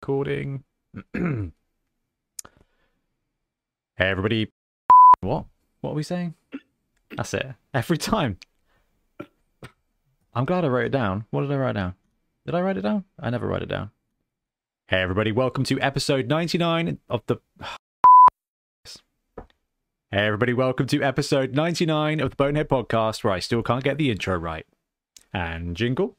recording. hey, everybody. What? What are we saying? That's it. Every time. I'm glad I wrote it down. What did I write down? Did I write it down? I never write it down. Hey, everybody. Welcome to episode 99 of the. Hey, everybody. Welcome to episode 99 of the Bonehead Podcast, where I still can't get the intro right. And jingle.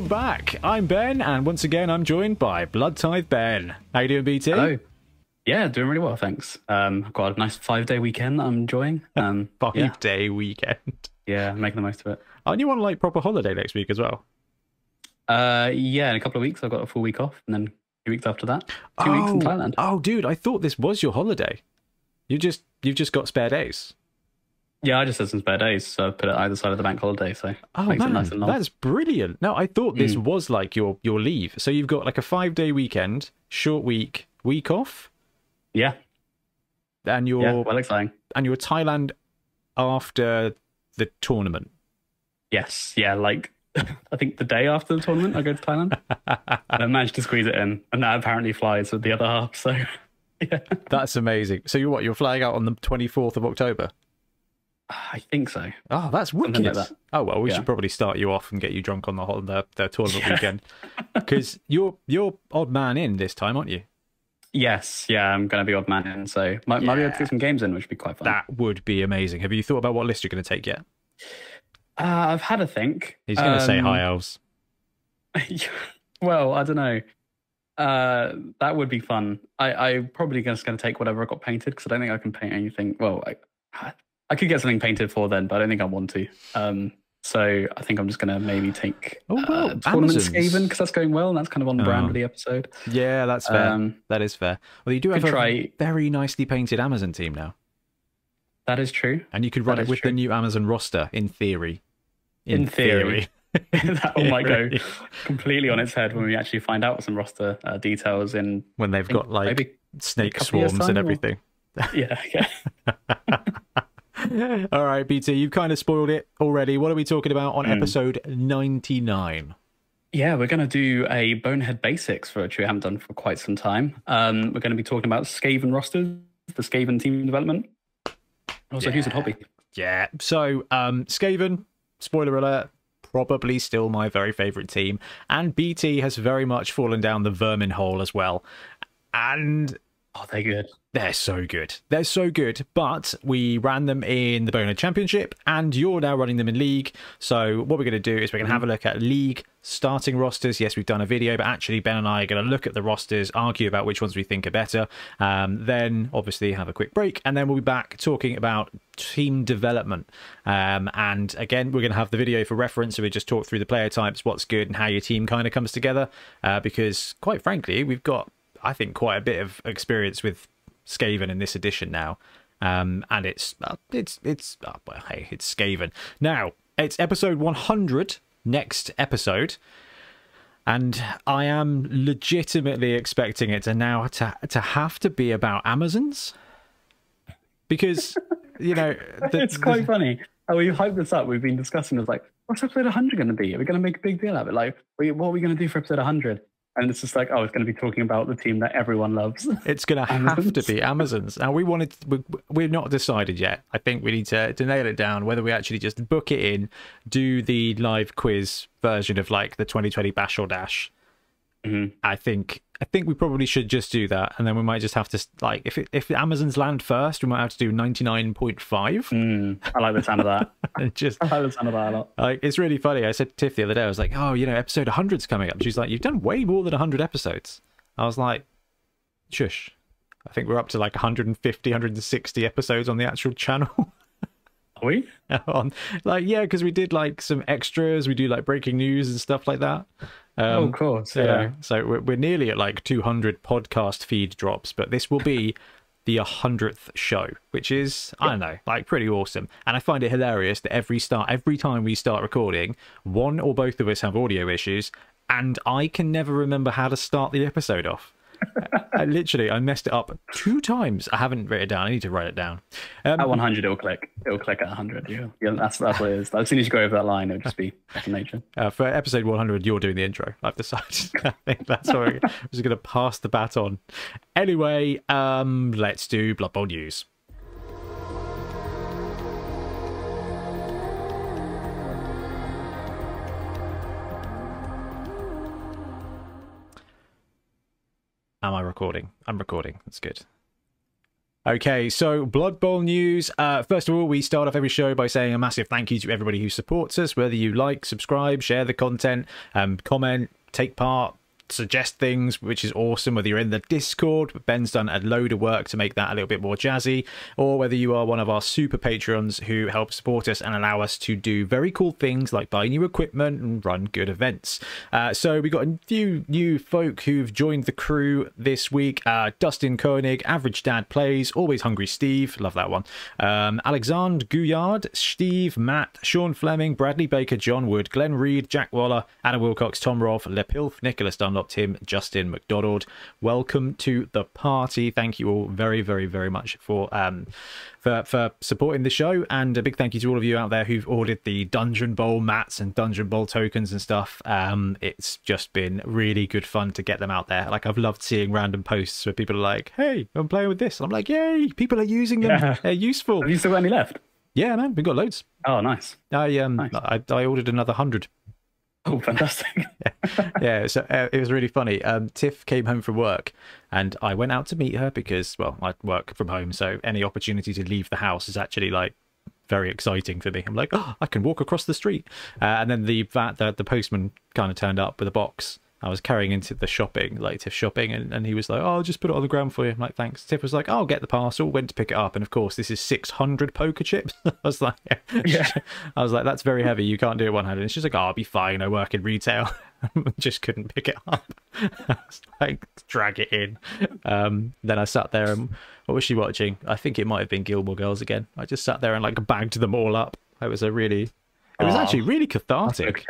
Welcome back. I'm Ben, and once again, I'm joined by Blood Tithe Ben. How you doing, BT? Hello. Yeah, doing really well, thanks. Um, I've got a nice five day weekend that I'm enjoying. Um, Five yeah, day weekend. yeah, making the most of it. Aren't you on like proper holiday next week as well? Uh, yeah, in a couple of weeks I've got a full week off, and then two weeks after that, two weeks in Oh, Thailand. Oh, dude, I thought this was your holiday. You just you've just got spare days. Yeah, I just had some spare days, so I put it either side of the bank holiday, so Oh makes man, it nice and long. that's brilliant. No, I thought this Mm. was like your your leave. So you've got like a five day weekend, short week, week off, Yeah, and you're yeah, well exciting. and you're Thailand after the tournament. Yes, yeah, like I think the day after the tournament I go to Thailand, and I managed to squeeze it in, and that apparently flies with the other half. So yeah, That's amazing. So you're what? You're flying out on the 24th of October. I think so. Oh, that's wicked. Like that. Oh well, we Yeah. should probably start you off and get you drunk on the whole the, the tournament Yeah. weekend because you're you're odd man in this time, aren't you? Yes, yeah, I'm going to be odd man in, so might, might be able to get some games in, which would be quite fun. That would be amazing. Have you thought about what list you're going to take yet? Uh, I've had a think. He's going to say Um, hi elves. well, I don't know. Uh, that would be fun. I, I'm probably just going to take whatever I got painted because I don't think I can paint anything. Well, I, I could get something painted for then, but I don't think I want to. Um, so I think I'm just going to maybe take Oh, well, uh, tournament Skaven because that's going well and that's kind of on brand Oh. the episode. Yeah, that's fair. Um, that is fair. Well, you do have a try- very nicely painted Amazon team now, that is true. and you could run That it with the new Amazon roster in theory. In theory. that one might go completely on its head when we actually find out some roster uh, details in when they've got like maybe snake swarms and time, or- everything. yeah yeah All right, BT, you've kind of spoiled it already. What are we talking about on Hmm. episode 99? Yeah, we're going to do a Bonehead Basics, which we haven't done for quite some time. Um, we're going to be talking about Skaven rosters, the Skaven team development. Also, who's a hobby? Yeah. So, um, Skaven, spoiler alert, probably still my very favorite team. And BT has very much fallen down the vermin hole as well. And Oh, they're good. they're so good. They're so good. But we ran them in the Bonehead Championship, and you're now running them in League. So what we're going to do is we're going to have a look at League starting rosters. Yes, we've done a video, but actually Ben and I are going to look at the rosters, argue about which ones we think are better. Um, then obviously have a quick break, and then we'll be back talking about team development. Um, and again, we're going to have the video for reference. So we just talk through the player types, what's good, and how your team kind of comes together. Uh, because quite frankly, we've got I think quite a bit of experience with Skaven in this edition now, um, and it's uh, it's it's uh, well, hey, it's Skaven now. It's episode 100 next episode, and I am legitimately expecting it to now to to have to be about Amazons because you know the, it's quite funny. Oh, we hyped this up. We've been discussing. It's like, what's episode 100 going to be? Are we going to make a big deal out of it? Like, what are we going to do for episode 100? And it's just like, oh, it's going to be talking about the team that everyone loves. It's going to have to be Amazons. Now we wanted, we, we're not decided yet. I think we need to, to nail it down whether we actually just book it in, do the live quiz version of like the 2020 Bash or Dash. Mhm. I think I think we probably should just do that, and then we might just have to like if it, if Amazons land first, we might have to do 99.5 Mm, I like the sound of that. just I like the sound of that a lot. like it's really funny. I said to Tiff the other day, I was like, "Oh, you know, episode 100's coming up." She's like, "You've done way more than 100 episodes." I was like, "Shush." I think we're up to like 150, 160 episodes on the actual channel. Are we? on like yeah, because we did like some extras. We do like breaking news and stuff like that. Um, oh, of course. yeah. Yeah. So we're, we're nearly at like 200 podcast feed drops, but this will be the 100th show, which is, I don't know, like pretty awesome. And I find it hilarious that every start, every time we start recording, one or both of us have audio issues, and I can never remember how to start the episode off. I literally, I messed it up two times. I haven't written it down. I need to write it down. Um, At 100, it'll click. It'll click at 100. Yeah, yeah that's that's what it is. As soon as you go over that line, it'll just be second nature. uh, for episode 100, you're doing the intro. I've decided. I think that's we're, I'm just going to pass the baton. Anyway, um, let's do Blood Bowl news. Am I recording? I'm recording. That's good. Okay, so Blood Bowl news. Uh, first of all, we start off every show by saying a massive thank you to everybody who supports us, whether you like, subscribe, share the content, um, comment, take part, suggest things, which is awesome. Whether you're in the Discord, Ben's done a load of work to make that a little bit more jazzy, or whether you are one of our super patrons who help support us and allow us to do very cool things like buy new equipment and run good events. Uh, so we've got a few new folk who've joined the crew this week. Uh, Dustin Koenig, Average Dad Plays, Always Hungry Steve, love that one. Um, Alexandre Gouillard, Steve, Matt, Sean Fleming, Bradley Baker, John Wood, Glenn Reed, Jack Waller, Anna Wilcox, Tom Roth, Lepilf, Nicholas Dunlop, Tim, Justin McDonald. Welcome to the party. Thank you all very, very, very much for um for for supporting the show, and a big thank you to all of you out there who've ordered the Dungeon Bowl mats and Dungeon Bowl tokens and stuff. Um, it's just been really good fun to get them out there. Like I've loved seeing random posts where people are like, "Hey, I'm playing with this," and I'm like, "Yay! People are using them. Yeah. They're useful." Have you still got any left? Yeah, man, we got loads. Oh, nice. I um, Nice. I, I ordered another hundred. Oh, fantastic. yeah, so uh, it was really funny. Um, Tiff came home from work, and I went out to meet her because, well, I work from home, so any opportunity to leave the house is actually like very exciting for me. I'm like, oh, I can walk across the street, uh, and then the the, the postman kind of turned up with a box. I was carrying into the shopping, like Tiff shopping, and, and he was like, "Oh, I'll just put it on the ground for you." I'm like, "Thanks." Tiff was like, "I'll get the parcel." Went to pick it up, and of course, this is 600 poker chips. I was like, Yeah. I was like, "That's very heavy. You can't do it one handed." And she's like, "Oh, I'll be fine. I work in retail." just couldn't pick it up. I was like, drag it in. Um, then I sat there and what was she watching? I think it might have been Gilmore Girls again. I just sat there and like bagged them all up. It was a really, it was Aw. actually really cathartic.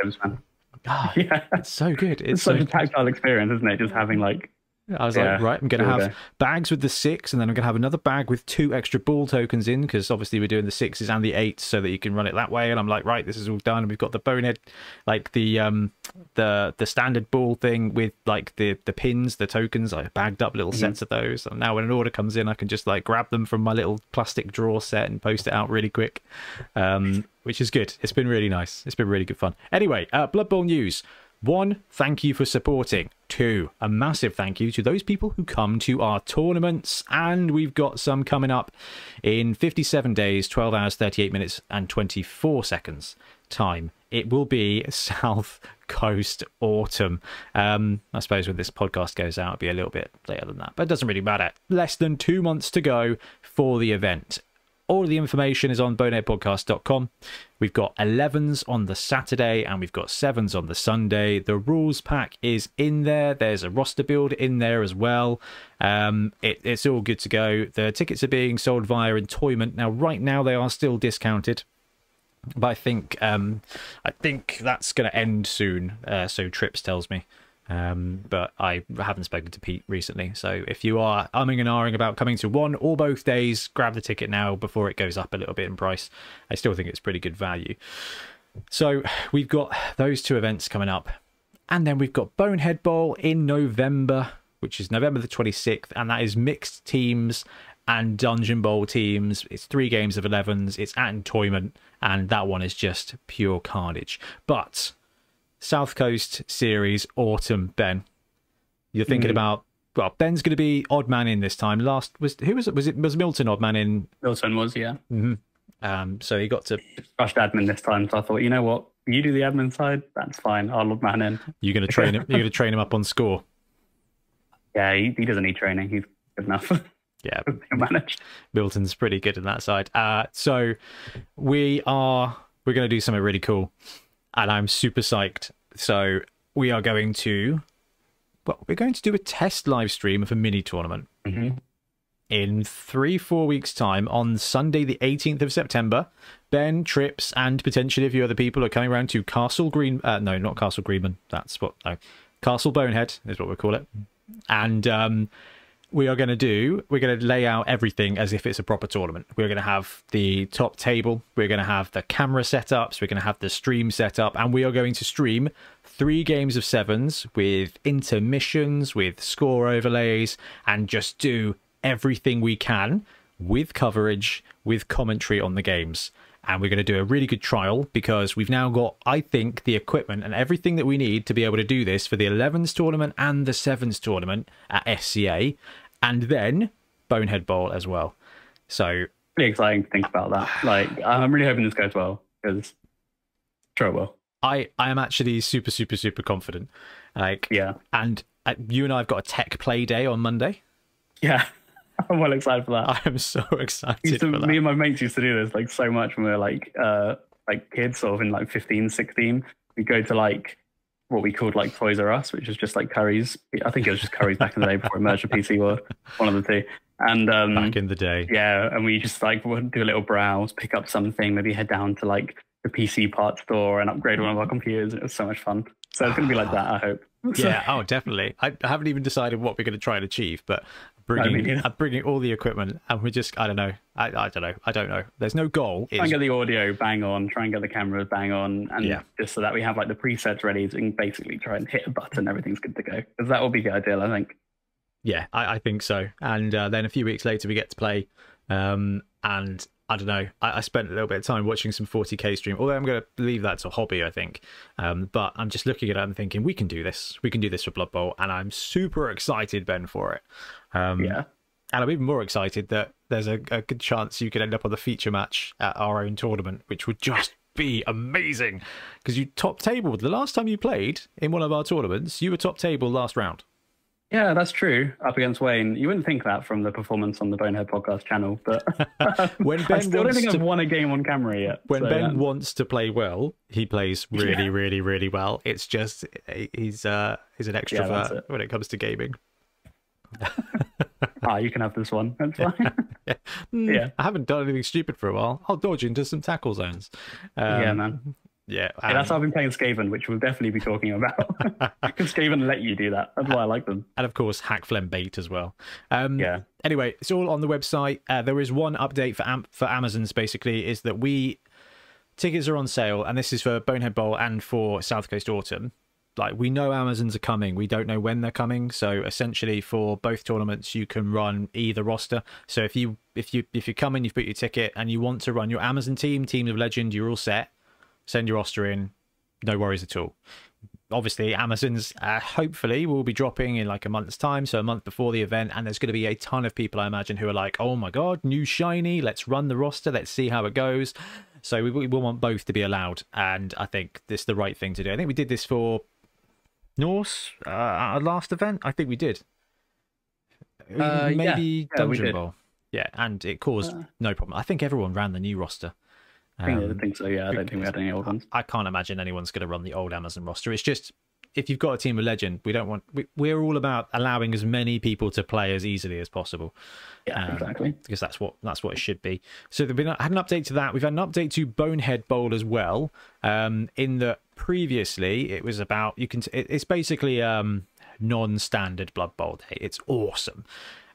God, Yeah. it's so good. It's It's so such a tactile experience, isn't it? Just having like I was Yeah, like, right, I'm going to have day. bags with the six, and then I'm going to have another bag with two extra ball tokens in, because obviously we're doing the sixes and the eights, so that you can run it that way. And I'm like, right, this is all done. And we've got the bonehead, like the um, the the standard ball thing with like the the pins, the tokens. I bagged up little sets of those. And now when an order comes in, I can just like grab them from my little plastic drawer set and post it out really quick, um, which is good. It's been really nice. It's been really good fun. Anyway, uh, Blood Bowl news. One, thank you for supporting. Two, a massive thank you to those people who come to our tournaments. And we've got some coming up in 57 days, 12 hours, 38 minutes, and 24 seconds time. It will be South Coast Autumn. Um, I suppose when this podcast goes out, it'll be a little bit later than that, but it doesn't really matter. Less than two months to go for the event. All the information is on boneheadpodcast.com. We've got 11s on the Saturday and we've got 7s on the Sunday. The rules pack is in there. There's a roster build in there as well. Um, it, it's all good to go. The tickets are being sold via Entoyment. Now, right now, they are still discounted. But I think um, I think that's going to end soon. Uh, so Trips tells me. Um, but I haven't spoken to Pete recently. So if you are umming and ahhing about coming to one or both days, grab the ticket now before it goes up a little bit in price. I still think it's pretty good value. So we've got those two events coming up. And then we've got Bonehead Bowl in November, which is November the 26th. And that is mixed teams and Dungeon Bowl teams. It's three games of 11s. It's at Entoyment. And that one is just pure carnage. But South Coast Series Autumn, Ben. You're thinking Mhm. about well, Ben's going to be odd man in this time. Last was who was it? Was it was Milton odd man in? Milton was, yeah. Um, so he got to. Rushed admin this time, so I thought, you know what? You do the admin side, that's fine. I'll log man in. You're going to train him. You're going to train him up on score. Yeah, he, he doesn't need training. He's good enough. Yeah, He'll manage. Milton's pretty good in that side. Uh, so we are we're going to do something really cool, and I'm super psyched. So we are going to well, we're going to do a test live stream of a mini tournament. hmm in three, four weeks' time on Sunday, the 18th of September. Ben, Trips, and potentially a few other people are coming around to Castle Green. Uh, no, not Castle Greenman. That's what. No, Castle Bonehead is what we call it. And um, we are going to do, we're going to lay out everything as if it's a proper tournament. We're going to have the top table, we're going to have the camera setups, we're going to have the stream set up, and we are going to stream three games of sevens with intermissions, with score overlays, and just do everything we can with coverage, with commentary on the games. And we're going to do a really good trial because we've now got, I think, the equipment and everything that we need to be able to do this for the 11s tournament and the 7s tournament at SCA, and then Bonehead Bowl as well. So, Pretty exciting to think about that. Like, I'm really hoping this goes well because sure it will. I, I am actually super, super, super confident. Like, Yeah. and uh, you and I have got a tech play day on Monday. Yeah. I'm well excited for that. I am so excited used to, that. me and my mates used to do this like so much when we were like uh like kids sort of in like 15 16 we go to like what we called like toys r us which is just like curry's. I think it was just curry's back in the day before it merged with pc world one of the two. And um Back in the day. yeah and we just like would do a little browse pick up something maybe head down to like the pc parts store and upgrade one of our computers. It was so much fun. So it's going to be like that i hope. Yeah, oh, definitely. I I haven't even decided what we're going to try and achieve, but bringing me neither. I'm bringing all the equipment, and we're just I don't know. I, I don't know. I don't know. There's no goal. try and get the audio bang on, try and get the cameras bang on, and Yeah. just so that we have like the presets ready, so we can basically try and hit a button, everything's good to go. Because that will be the ideal, I think. yeah, I, I think so. And uh, then a few weeks later, we get to play. Um, and I don't know. I, I spent a little bit of time watching some 40k stream. Although I'm going to leave that to a hobby, I think. Um, but I'm just looking at it and thinking we can do this. We can do this for Blood Bowl, and I'm super excited, Ben, for it. Um, Yeah. And I'm even more excited that there's a, a good chance you could end up on the feature match at our own tournament, which would just be amazing. Because you top table the last time you played in one of our tournaments, you were top table last round. Yeah, that's true. Up against Wayne. You wouldn't think that from the performance on the Bonehead podcast channel, but When I still don't think to I've won a game on camera yet. when so, Ben yeah. wants to play well, he plays really, Yeah. really, really well. It's just he's uh he's an extrovert it. when it comes to gaming. ah, you can have this one. That's fine. Hmm, Yeah. I haven't done anything stupid for a while. I'll dodge into some tackle zones. Um, yeah, man. Yeah, Yeah, that's um, how I've been playing Skaven, which we'll definitely be talking about. Because Skaven let you do that. That's why I like them. and of course Hakflem bait as well. Um, Yeah. Anyway, it's all on the website. Uh, there is one update for Am- for Amazon's basically is that we tickets are on sale, and this is for Bonehead Bowl and for South Coast Autumn. Like we know Amazons are coming, we don't know when they're coming. So essentially, for both tournaments, you can run either roster. So if you if you if you come in, you've put your ticket, and you want to run your Amazon team, Team of Legend, you're all set. Send your roster in, no worries at all. Obviously amazon's uh, hopefully will be dropping in like a month's time so a month before the event and there's going to be a ton of people i imagine who are like oh my god new shiny let's run the roster let's see how it goes. So we, we will want both to be allowed and i think this is the right thing to do. I think we did this for norse uh, our last event? I think we did. Uh, maybe Yeah, dungeon bowl yeah and it caused Uh. no problem. I think everyone ran the new roster I think, I Um, think so, yeah. I don't think we had any old ones. I can't imagine anyone's going to run the old Amazon roster. It's just if you've got a team of legend, we don't want. We, we're all about allowing as many people to play as easily as possible Yeah, um, exactly. because that's what that's what it should be. So we've been, had an update to that. We've had an update to Bonehead Bowl as well. Um, in that previously it was about you can. It, it's basically um non-standard Blood Bowl day. It's awesome.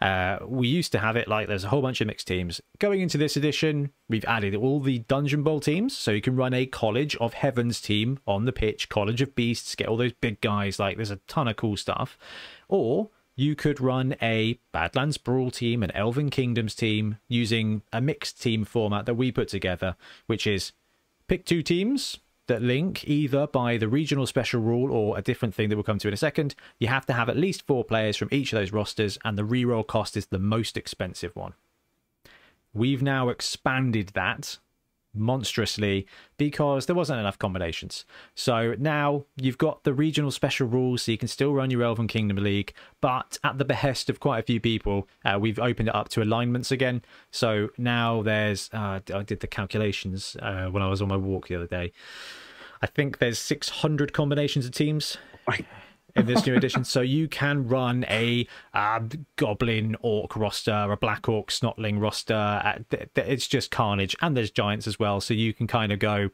Uh, we used to have it like there's a whole bunch of mixed teams. Going into this edition, we've added all the Dungeon Bowl teams, so you can run a College of Heavens team on the pitch, College of Beasts, get all those big guys. Like there's a ton of cool stuff. Or you could run a Badlands Brawl team, an Elven Kingdoms team, using a mixed team format that we put together, which is pick two teams that link either by the regional special rule or a different thing that we'll come to in a second. You have to have at least four players from each of those rosters, and the reroll cost is the most expensive one. We've now expanded that monstrously because there wasn't enough combinations. So now you've got the regional special rules, so you can still run your Elven Kingdom League, but at the behest of quite a few people, uh, we've opened it up to alignments again. So now there's, uh, I did the calculations uh, when I was on my walk the other day. I think there's 600 combinations of teams. In this new edition. So you can run a uh, goblin orc roster, a black orc snotling roster. Uh, it's just carnage, and there's giants as well. So you can kind of go,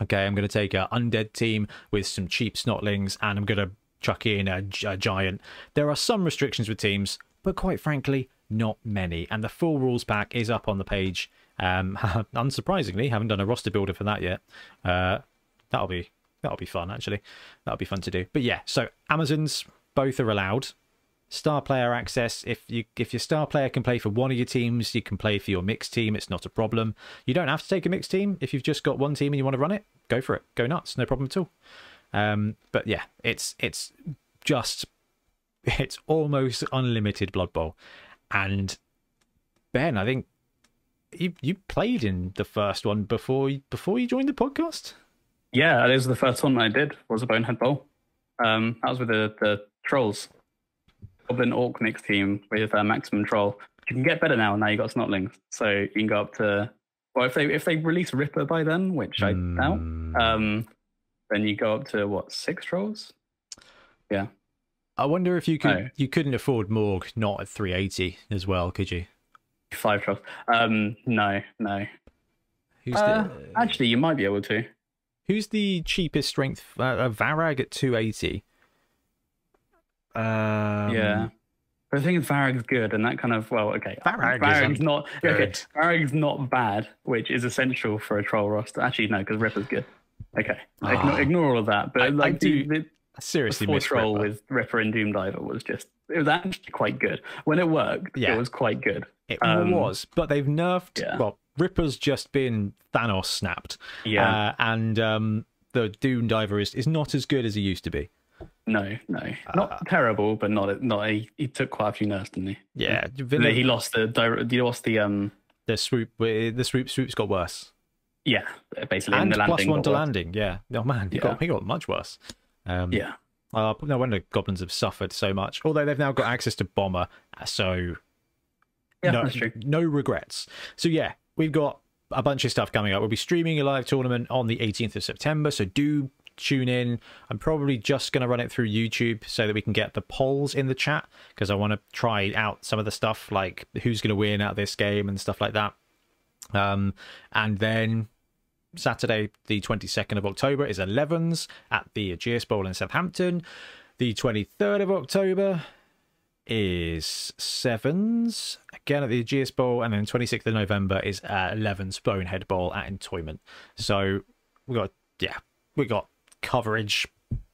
okay, I'm going to take a undead team with some cheap snotlings, and I'm going to chuck in a, a giant. There are some restrictions with teams, but quite frankly, not many. And the full rules pack is up on the page. Um, unsurprisingly, haven't done a roster builder for that yet. Uh, that'll be that'll be fun actually. That'll be fun to do. But yeah, so Amazons both are allowed. Star player access. If you if your star player can play for one of your teams, you can play for your mixed team. It's not a problem. You don't have to take a mixed team if you've just got one team and you want to run it. Go for it. Go nuts. No problem at all. Um, but yeah, it's it's just it's almost unlimited Blood Bowl. And Ben, I think you you played in the first one before before you joined the podcast. Yeah, that is the first one I did was a Bonehead Bowl. Um, that was with the the trolls, Goblin Orc mix team with uh, maximum troll. You can get better now. Now you got Snotlings, so you can go up to. Well, if they if they release Ripper by then, which I mm. doubt, um, then you go up to what six trolls? Yeah. I wonder if you could you couldn't afford Morg not at 380 as well, could you? Five trolls. Um, no, no. Who's uh, the... Actually, you might be able to. Who's the cheapest strength? Uh, Varag at 280. Um, yeah. But I think Varag's good, and that kind of well, okay. Varag Varag's not good. okay. Varag's not bad, which is essential for a troll roster. Actually, no, because Ripper's good. Okay, oh. ignore, ignore, all of that. But I, like, I do. The, seriously miss troll Ripper. with Ripper and Doom Diver was just it was actually quite good when it worked. Yeah. it was quite good. It um, was, but they've nerfed. Yeah. Well, Ripper's just been Thanos snapped. Yeah, uh, and um, the Doom Diver is is not as good as he used to be. No, no, not uh, terrible, but not not. He, he took quite a few nerfs, didn't he? Yeah, he lost the he lost the um the swoop. The swoop swoop's got worse. Yeah, basically, and the plus one to worse. landing. Yeah, oh man, he yeah. got he got much worse. Um, yeah. Uh, no wonder goblins have suffered so much. Although they've now got access to bomber, so yeah, no, that's true. no regrets. So yeah, we've got a bunch of stuff coming up. We'll be streaming a live tournament on the 18th of September, so do tune in. I'm probably just going to run it through YouTube so that we can get the polls in the chat because I want to try out some of the stuff like who's going to win out this game and stuff like that. Um, and then Saturday, the 22nd of October, is 11s at the Ageas Bowl in Southampton. The 23rd of October is sevens again at the Ageas Bowl, and then 26th of November is uh, 11s Bonehead Bowl at Entoyment. So we got yeah, we got coverage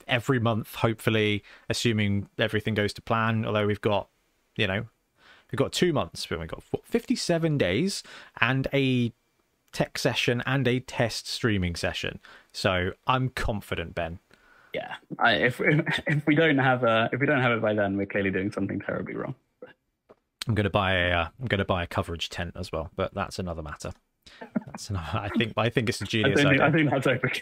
every month, hopefully, assuming everything goes to plan. Although we've got you know we've got two months, but we've got 57 days and a tech session and a test streaming session. So I'm confident, Ben. Yeah, I, if if we don't have a if we don't have it by then, we're clearly doing something terribly wrong. I'm going to buy a uh, I'm going to buy a coverage tent as well, but that's another matter. I think I think it's a genius I think, idea. I think that's over.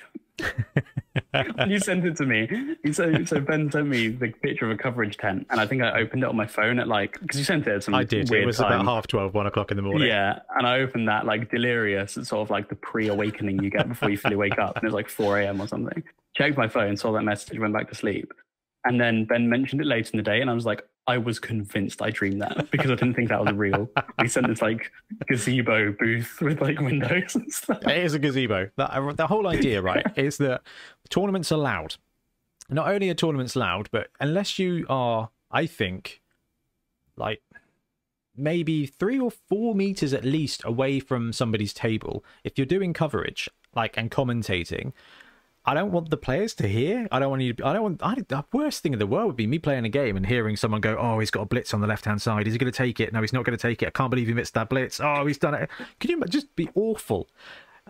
you sent it to me. So, so Ben sent me the picture of a coverage tent, and I think I opened it on my phone at like because you sent it at some. I did. it was time. about half twelve, one o'clock in the morning. Yeah, and I opened that like delirious. It's sort of like the pre-awakening you get before you fully wake up, and it was like four a.m. or something. Checked my phone, saw that message, went back to sleep, and then Ben mentioned it later in the day, and I was like, I was convinced I dreamed that because I didn't think that was real. We sent this like gazebo booth with like windows and stuff. It is a gazebo. The, uh, the whole idea, right, is that tournaments are loud. Not only are tournaments loud, but unless you are, I think, like maybe three or four meters at least away from somebody's table, if you're doing coverage, like and commentating, I don't want the players to hear. I don't want you. To, I don't want. I, the worst thing in the world would be me playing a game and hearing someone go, "Oh, he's got a blitz on the left hand side. Is he going to take it? No, he's not going to take it. I can't believe he missed that blitz. Oh, he's done it. Can you just be awful?"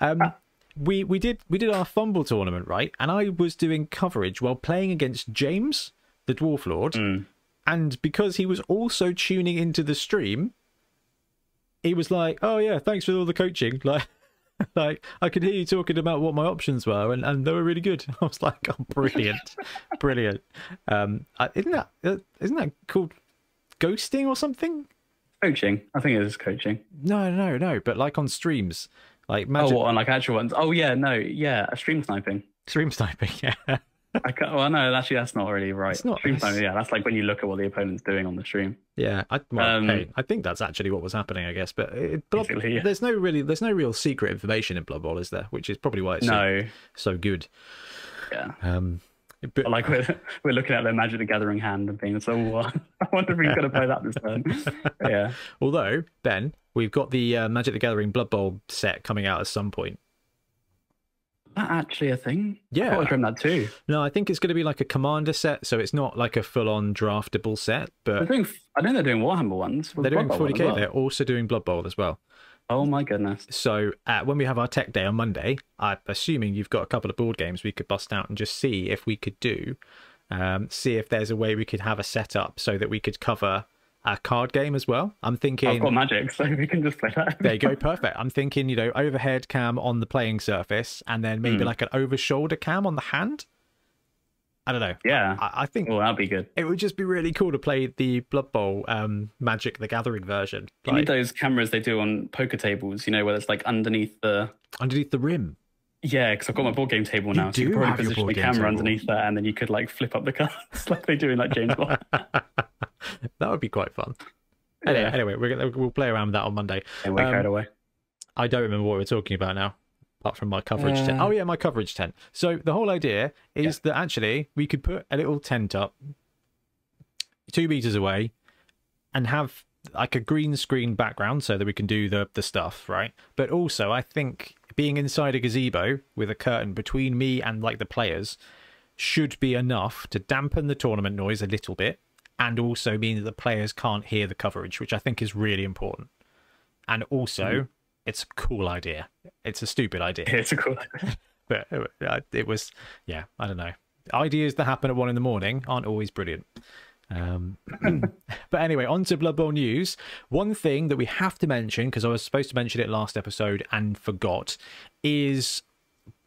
Um, uh, we we did we did our fumble tournament right, and I was doing coverage while playing against James, the Dwarf Lord, mm. and because he was also tuning into the stream, he was like, "Oh yeah, thanks for all the coaching." Like. like I could hear you talking about what my options were, and, and they were really good. I was like, oh, brilliant, brilliant. Um, isn't that uh, isn't that called ghosting or something? Coaching, I think it is coaching. No, no, no. But like on streams, like magic... oh, what, on like actual ones. Oh yeah, no, yeah, stream sniping. Stream sniping, yeah. I can't, well, no, actually, that's not really right. It's not- Stream time, yeah, that's like when you look at what the opponent's doing on the stream. Yeah, I, well, Um, hey, I think that's actually what was happening, I guess. But it, Blood, yeah. there's no really, there's no real secret information in Blood Bowl, is there? Which is probably why it's so, No, so good. yeah. Um, but But like we're, we're looking at their Magic the Gathering hand and being so, what? I wonder if he's going to play that this turn. Yeah. although Ben, we've got the uh, Magic the Gathering Blood Bowl set coming out at some point. That actually a thing? Yeah. thought I dreamt that too. No, I think it's going to be like a commander set, so it's not like a full-on draftable set, but doing, I know they're doing Warhammer ones. they're doing Blood Bowl 40k. well. They're also doing Blood Bowl as well. Oh my goodness. So uh, when we have our tech day on Monday, I'm assuming you've got a couple of board games we could bust out and just see if we could do, um, see if there's a way we could have a setup so that we could cover a card game as well. I'm thinking I've got Magic, so we can just play that. There you go, perfect. I'm thinking, you know, overhead cam on the playing surface, and then maybe Hmm. like an over shoulder cam on the hand. I don't know. Yeah. I, I think Well, that'd be good. it would just be really cool to play the Blood Bowl um, Magic the Gathering version, You need those cameras they do on poker tables, you know, where it's like underneath the. underneath the rim. Yeah, because I've got my board game table You now, so you do could have probably position the camera table. underneath that, and then you could like flip up the cards like they do in like James Bond. That would be quite fun. Anyway, Yeah. anyway, we're gonna we'll play around with that on Monday. Um, away. I don't remember what we we're talking about now, apart from my coverage tent. Uh, Oh yeah, my coverage tent. So the whole idea is that actually we could put a little tent up two meters away and have like a green screen background so that we can do the the stuff, right? But also, I think being inside a gazebo with a curtain between me and like the players should be enough to dampen the tournament noise a little bit and also mean that the players can't hear the coverage, which I think is really important. And also, it's a cool idea. It's a stupid idea, It's a cool. idea. but uh, it was, yeah, I don't know. Ideas that happen at one in the morning aren't always brilliant. Um, but anyway, on to Blood Bowl news. One thing that we have to mention, because I was supposed to mention it last episode and forgot, is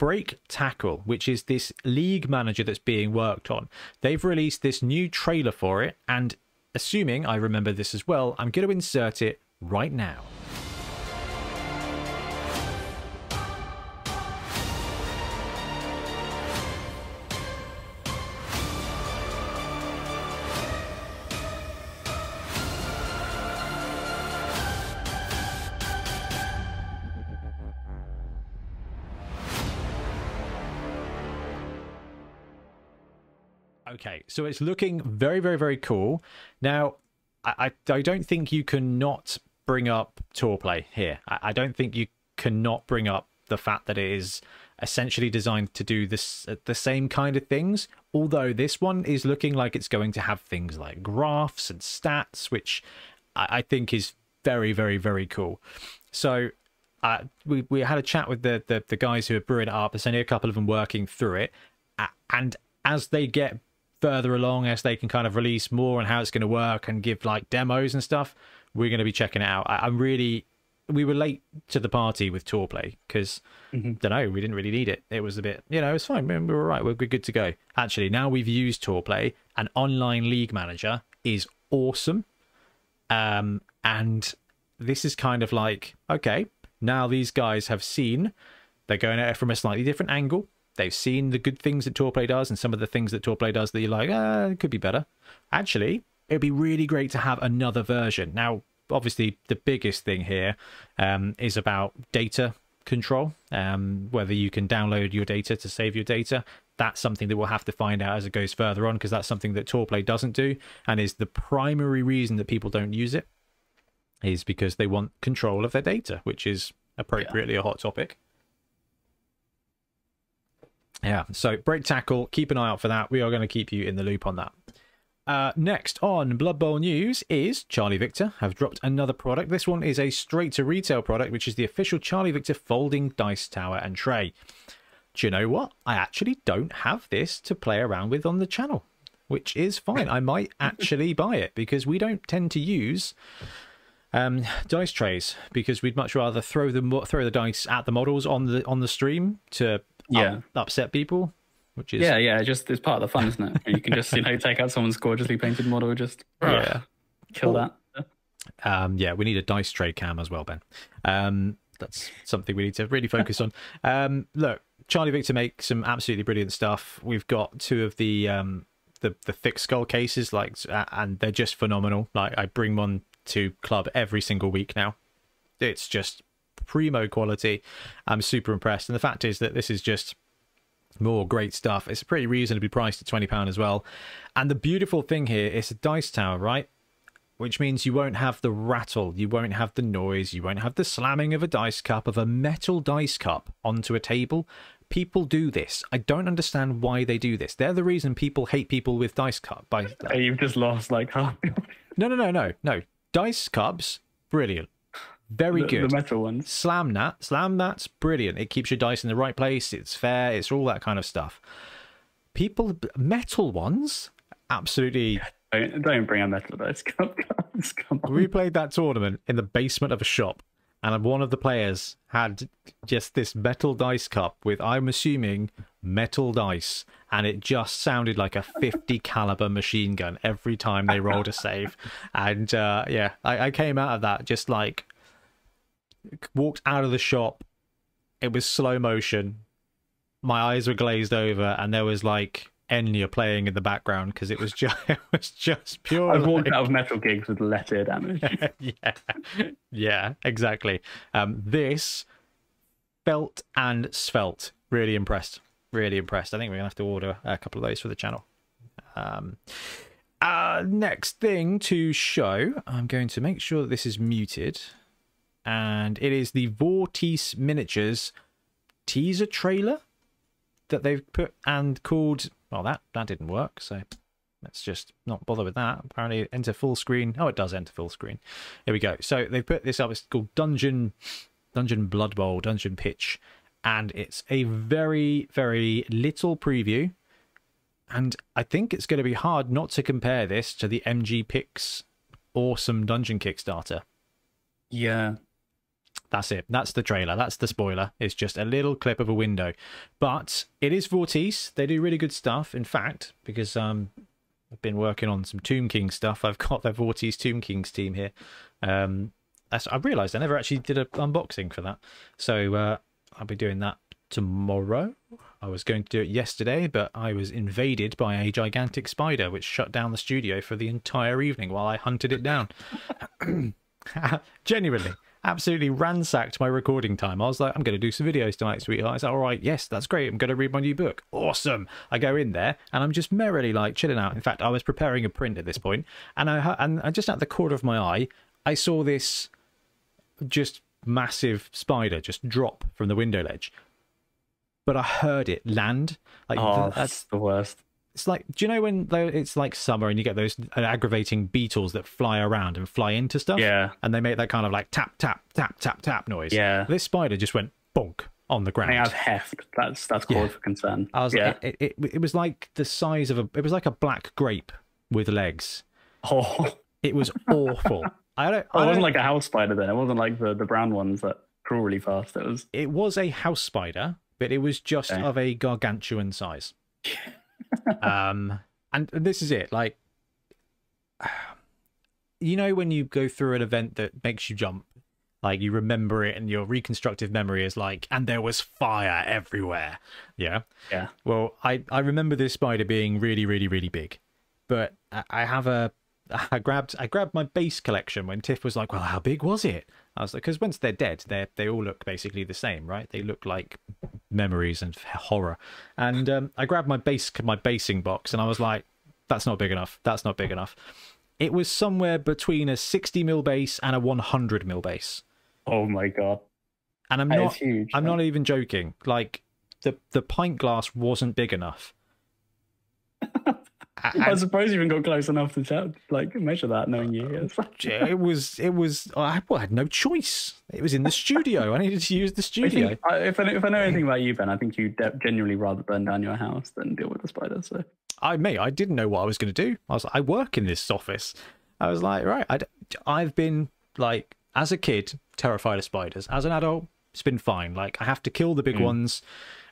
Break Tackle, which is this league manager that's being worked on. They've released this new trailer for it, and assuming I remember this as well, I'm going to insert it right now. Okay, so it's looking very, very, very cool. Now, I, I, don't think you can not bring up Tourplay here. I, I don't think you cannot bring up the fact that it is essentially designed to do this uh, the same kind of things. Although this one is looking like it's going to have things like graphs and stats, which I, I think is very, very, very cool. So uh, we we had a chat with the, the the guys who are brewing it up. There's only a couple of them working through it, and as they get further along, as they can kind of release more and how it's going to work and give like demos and stuff, we're going to be checking it out. I, I'm really we were late to the party with Tourplay because don't know we didn't really need it. It was a bit you know it's fine. We we were all right. We're, we're good to go. Actually, now we've used Tourplay, an online league manager is awesome. Um, and this is kind of like, okay, now these guys have seen, they're going at it from a slightly different angle. They've seen the good things that Tourplay does and some of the things that Tourplay does that you're like, ah, it could be better. Actually, it'd be really great to have another version. Now, obviously, the biggest thing here um, is about data control, um, whether you can download your data to save your data. That's something that we'll have to find out as it goes further on because that's something that Tourplay doesn't do and is the primary reason that people don't use it is because they want control of their data, which is appropriately a hot topic. Yeah, so break tackle, keep an eye out for that. We are going to keep you in the loop on that. Uh, next on Blood Bowl news is Charlie Victor have dropped another product. This one is a straight to retail product, which is the official Charlie Victor folding dice tower and tray. Do you know what? I actually don't have this to play around with on the channel, which is fine. I might actually buy it because we don't tend to use um, dice trays because we'd much rather throw the throw the dice at the models on the on the stream to Yeah. upset people, which is Yeah, yeah, just it's part of the fun, isn't it? You can just you know take out someone's gorgeously painted model, just yeah. kill that. Um, yeah, we need a dice tray cam as well, Ben. Um, that's something we need to really focus on. Um, look, Charlie Victor make some absolutely brilliant stuff. We've got two of the um, the the thick skull cases, like, and they're just phenomenal. Like I bring one to club every single week now. It's just primo quality. I'm super impressed, and the fact is that this is just more great stuff. It's pretty reasonably priced at twenty pound as well. And the beautiful thing here is a dice tower, right? Which means you won't have the rattle, you won't have the noise, you won't have the slamming of a dice cup of a metal dice cup onto a table. People do this. I don't understand why they do this. They're the reason people hate people with dice cup. By you've just lost like half. no, no, no, no, no. Dice cups, brilliant. Very the, good. The metal ones. Slam that. Slam that's brilliant. It keeps your dice in the right place. It's fair. It's all that kind of stuff. People, metal ones, absolutely. Don't, don't bring a metal dice Come, come, cup. we played that tournament in the basement of a shop, and one of the players had just this metal dice cup with, I'm assuming, metal dice, and it just sounded like a 50 caliber machine gun every time they rolled a save. And uh, yeah, I, I came out of that just like walked out of the shop. It was slow motion. My eyes were glazed over, and there was like Enya playing in the background because it was just it was just pure. I've walked out of metal gigs with letter damage. yeah, yeah, exactly. Um, this felt and svelte. Really impressed. Really impressed. I think we're gonna have to order a couple of those for the channel. Um, uh, next thing to show, I'm going to make sure that this is muted and it is the Vortice Miniatures teaser trailer that they've put and called. Well, that that didn't work, so let's just not bother with that. Apparently, enter full screen. Oh, it does enter full screen. Here we go. So they've put this up. It's called Dungeon Dungeon Blood Bowl Dungeon Pitch, and it's a very very little preview. And I think it's going to be hard not to compare this to the MG Picks awesome dungeon Kickstarter. Yeah, that's it. That's the trailer. That's the spoiler. It's just a little clip of a window. But it is Vortice. They do really good stuff. In fact, because um, I've been working on some Tomb King stuff, I've got the Vortice Tomb Kings team here. Um, I realised I never actually did an unboxing for that. So uh, I'll be doing that tomorrow. I was going to do it yesterday, but I was invaded by a gigantic spider, which shut down the studio for the entire evening while I hunted it down. Genuinely absolutely ransacked my recording time. I was like, I'm going to do some videos tonight, sweetheart. I said, all right, yes, that's great. I'm going to read my new book. Awesome. I go in there and I'm just merrily like chilling out. In fact, I was preparing a print at this point, and I and just at the corner of my eye, I saw this just massive spider just drop from the window ledge. But I heard it land. Like oh, that's the worst it's like do you know when it's like summer and you get those uh, aggravating beetles that fly around and fly into stuff? Yeah. And they make that kind of like tap tap tap tap tap noise. Yeah. This spider just went bonk on the ground. I have heft. That's that's cause yeah. for concern. I was yeah. Like, it, it, it was like the size of a it was like a black grape with legs. Oh. It was awful. I don't oh, it wasn't like a house spider then. It wasn't like the the brown ones that crawl really fast. It was it was a house spider but it was just okay. of a gargantuan size um, and this is it. Like, you know, when you go through an event that makes you jump, like you remember it, and your reconstructive memory is like, and there was fire everywhere. Yeah. Yeah. Well, I I remember this spider being really, really, really big, but I have a I grabbed I grabbed my base collection when Tiff was like, "Well, how big was it?" I was like, "Because once they're dead, they they all look basically the same, right? They look like memories and horror." And um, I grabbed my base my basing box, and I was like, "That's not big enough. That's not big enough." It was somewhere between a 60 mil base and a 100 mil base. Oh my god! And I'm that not huge, I'm not even joking. Like the the pint glass wasn't big enough. I suppose you even got close enough to like measure that, knowing you. it was, it was. I, well, I had no choice. It was in the studio. I needed to use the studio. I think, if I, if I know anything about you, Ben, I think you genuinely rather burn down your house than deal with the spider. So, I may. I didn't know what I was going to do. I was. Like, I work in this office. I was like, right. I, I've been like, as a kid, terrified of spiders. As an adult, it's been fine. Like, I have to kill the big mm. ones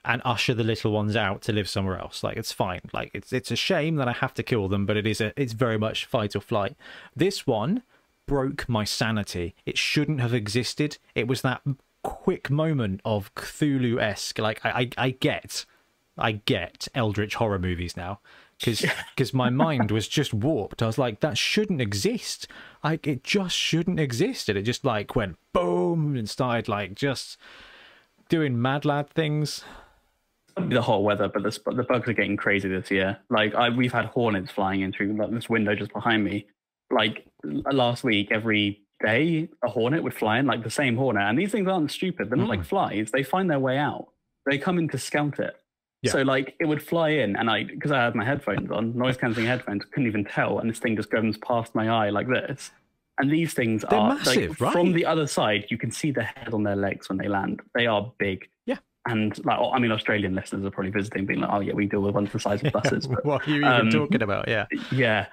and usher the little ones out to live somewhere else. Like it's fine. Like it's it's a shame that I have to kill them, but it is a it's very much fight or flight. This one broke my sanity. It shouldn't have existed. It was that quick moment of Cthulhu esque. Like I, I, I get, I get Eldritch horror movies now because because my mind was just warped. I was like, that shouldn't exist. Like it just shouldn't exist, and it just like went boom and started like just doing mad lad things. The hot weather, but the the bugs are getting crazy this year. Like I, we've had hornets flying in through like, this window just behind me. Like last week, every day a hornet would fly in, like the same hornet. And these things aren't stupid. They're not like mm-hmm. flies. They find their way out. They come in to scout it. Yeah. So like it would fly in, and I because I had my headphones on, noise cancelling headphones, couldn't even tell, and this thing just goes past my eye like this. And these things They're are massive, like, right? from the other side. You can see the head on their legs when they land. They are big. And like, I mean, Australian listeners are probably visiting, being like, "Oh yeah, we deal with ones the size of buses." But what are you even um, talking about? Yeah. yeah,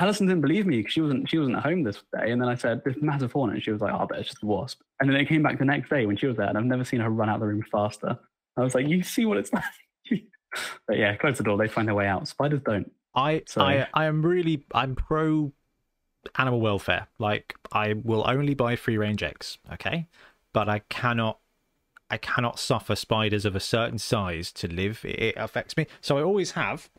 Alison didn't believe me because she wasn't she wasn't at home this day. And then I said, "This massive hornet." And she was like, "Oh, I bet it's just a wasp." And then it came back the next day when she was there, and I've never seen her run out of the room faster. I was like, "You see what it's like?" but yeah, close the door. They find their way out. Spiders don't. I, So- I I am really I'm pro animal welfare. Like I will only buy free range eggs, okay? But I cannot I cannot suffer spiders of a certain size to live. It, affects me. So I always have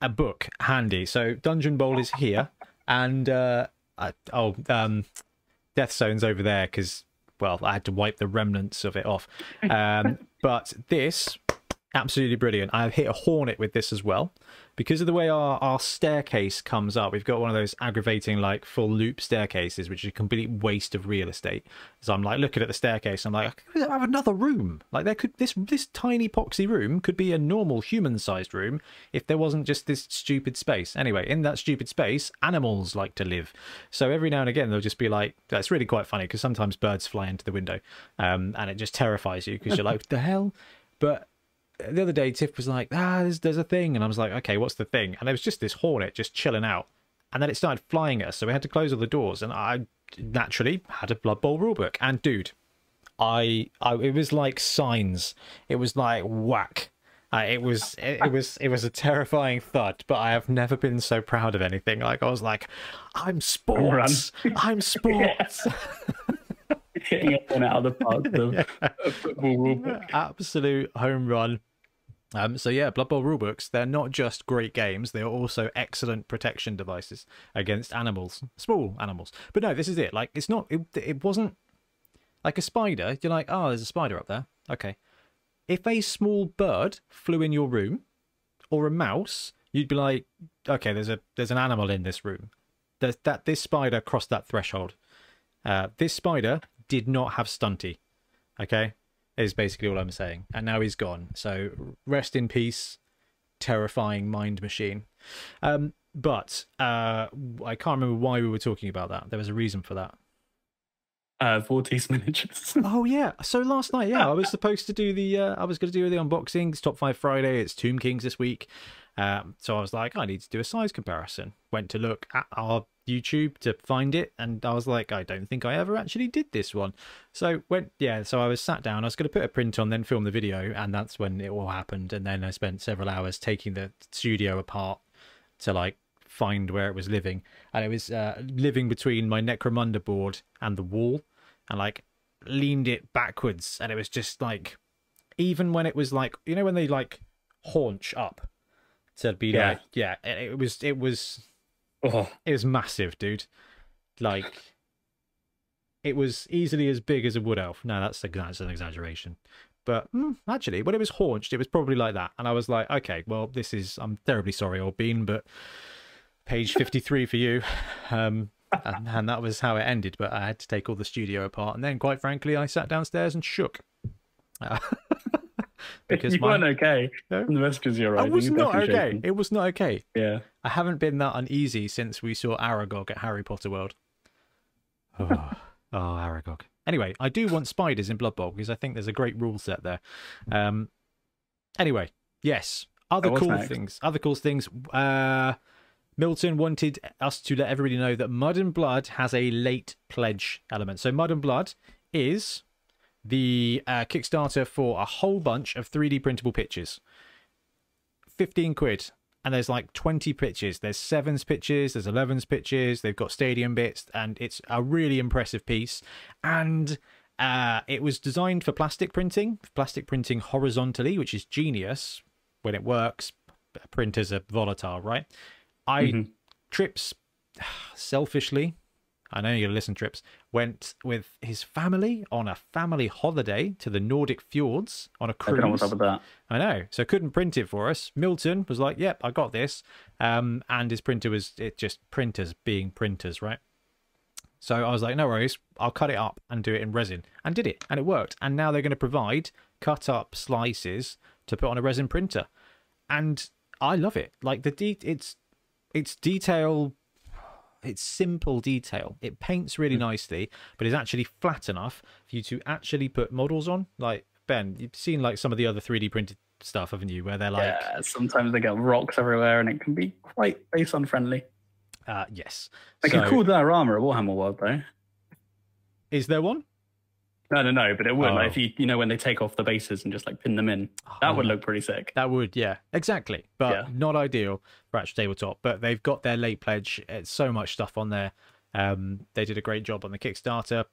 a book handy. So Dungeon Bowl is here and uh I, oh um Death Zone's over there cuz well, I had to wipe the remnants of it off. Um but this absolutely brilliant. I've hit a hornet with this as well. Because of the way our, our staircase comes up, we've got one of those aggravating, like, full loop staircases, which is a complete waste of real estate. So I'm like looking at the staircase, I'm like, I have another room. Like, there could this this tiny poxy room could be a normal human sized room if there wasn't just this stupid space. Anyway, in that stupid space, animals like to live. So every now and again, they'll just be like, that's really quite funny because sometimes birds fly into the window um, and it just terrifies you because you're like, the hell? But the other day Tiff was like, ah, there's, there's a thing. And I was like, okay, what's the thing? And there was just this hornet just chilling out. And then it started flying at us. So we had to close all the doors. And I naturally had a Blood Bowl rulebook. And dude, I, I it was like signs. It was like whack. Uh, it was it, it was it was a terrifying thud, but I have never been so proud of anything. Like I was like, I'm sports, I'm sports. Hitting it one out of the park. The a football rule book. absolute home run. Um, so yeah, Blood Bowl rulebooks, they're not just great games, they're also excellent protection devices against animals, small animals. But no, this is it. Like it's not it, it wasn't like a spider. You're like, "Oh, there's a spider up there." Okay. If a small bird flew in your room or a mouse, you'd be like, "Okay, there's a there's an animal in this room." There's that this spider crossed that threshold. Uh, this spider did not have stunty. Okay, is basically all I'm saying. And now he's gone. So rest in peace, terrifying mind machine. Um, but uh, I can't remember why we were talking about that. There was a reason for that. Uh, Vortex miniatures. Oh yeah. So last night, yeah, I was supposed to do the. Uh, I was going to do the unboxings. Top Five Friday. It's Tomb Kings this week. Um, so I was like, I need to do a size comparison. Went to look at our YouTube to find it, and I was like, I don't think I ever actually did this one. So went, yeah. So I was sat down. I was going to put a print on, then film the video, and that's when it all happened. And then I spent several hours taking the studio apart to like find where it was living, and it was uh, living between my Necromunda board and the wall, and like leaned it backwards, and it was just like, even when it was like, you know, when they like haunch up to be Yeah. like, yeah, it, it was, it was, Oh, it was massive, dude. Like, it was easily as big as a wood elf. No, that's, that's an exaggeration. But mm, actually, when it was haunched, it was probably like that. And I was like, okay, well, this is, I'm terribly sorry, old bean, but page 53 for you. Um, and, and that was how it ended. But I had to take all the studio apart. And then, quite frankly, I sat downstairs and shook. Because you my, weren't okay. No. The messages you're I was not okay. shaking. It was not okay. Yeah. I haven't been that uneasy since we saw Aragog at Harry Potter World. Oh, oh Aragog. Anyway, I do want spiders in Blood Bowl because I think there's a great rule set there. Um. Anyway, yes. Other cool next? things. Other cool things. Uh, Milton wanted us to let everybody know that Mud and Blood has a late pledge element. So Mud and Blood is the uh, Kickstarter for a whole bunch of 3D printable pictures. 15 quid and there's like 20 pitches there's sevens pitches there's 11s pitches they've got stadium bits and it's a really impressive piece and Uh, it was designed for plastic printing, plastic printing horizontally, which is genius when it works. Printers are volatile, right? I Mhm. trips selfishly. I know you're listen trips. Went with his family on a family holiday to the Nordic fjords on a I don't know what's cruise. up with that. I know. So couldn't print it for us. Milton was like, "Yep, I got this." Um, and his printer was it just printers being printers, right? So I was like, "No worries, I'll cut it up and do it in resin," and did it, and it worked. And now they're going to provide cut up slices to put on a resin printer, and I love it. Like the de- it's it's detail. It's simple detail. It paints really nicely, but is actually flat enough for you to actually put models on. Like Ben, you've seen like some of the other 3D printed stuff, haven't you? Where they're like, yeah, sometimes they get rocks everywhere, and it can be quite base unfriendly. uh, yes. They So, could call that armor a Warhammer world, though. is there one? No, no, no. But it would. Like, Oh. if you, you know, when they take off the bases and just like pin them in, that would Oh, look pretty sick. That would, yeah, exactly. But Yeah. not ideal for actual tabletop. But they've got their late pledge. It's so much stuff on there. Um, they did a great job on the Kickstarter,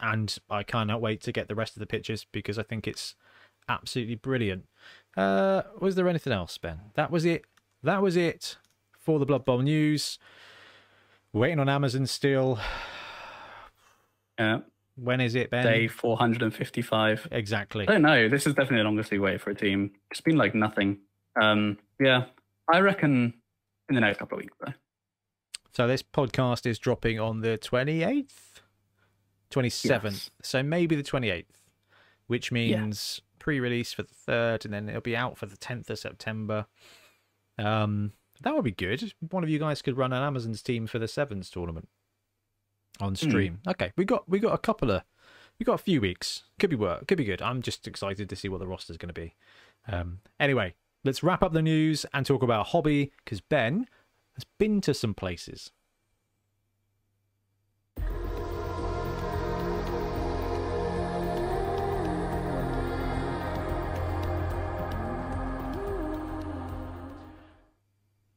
and I cannot wait to get the rest of the pictures because I think it's absolutely brilliant. Uh, was there anything else, Ben? That was it. That was it for the Blood Bowl news. Waiting on Amazon still. Yeah. When is it, Ben? Day 455. Exactly. I don't know. This is definitely the longest we wait for a team. It's been like nothing. Um, yeah, I reckon in the next couple of weeks though. So this podcast is dropping on the 28th, 27th. Yes. So maybe the 28th, which means pre-release for the 3rd and then it'll be out for the 10th of September. Um that would be good. One of you guys could run an Amazon's team for the Sevens tournament on stream. Okay, we got we got a couple of we got a few weeks. Could be work. Could be good. I'm just excited to see what the roster's going to be. Um, anyway, let's wrap up the news and talk about hobby because Ben has been to some places.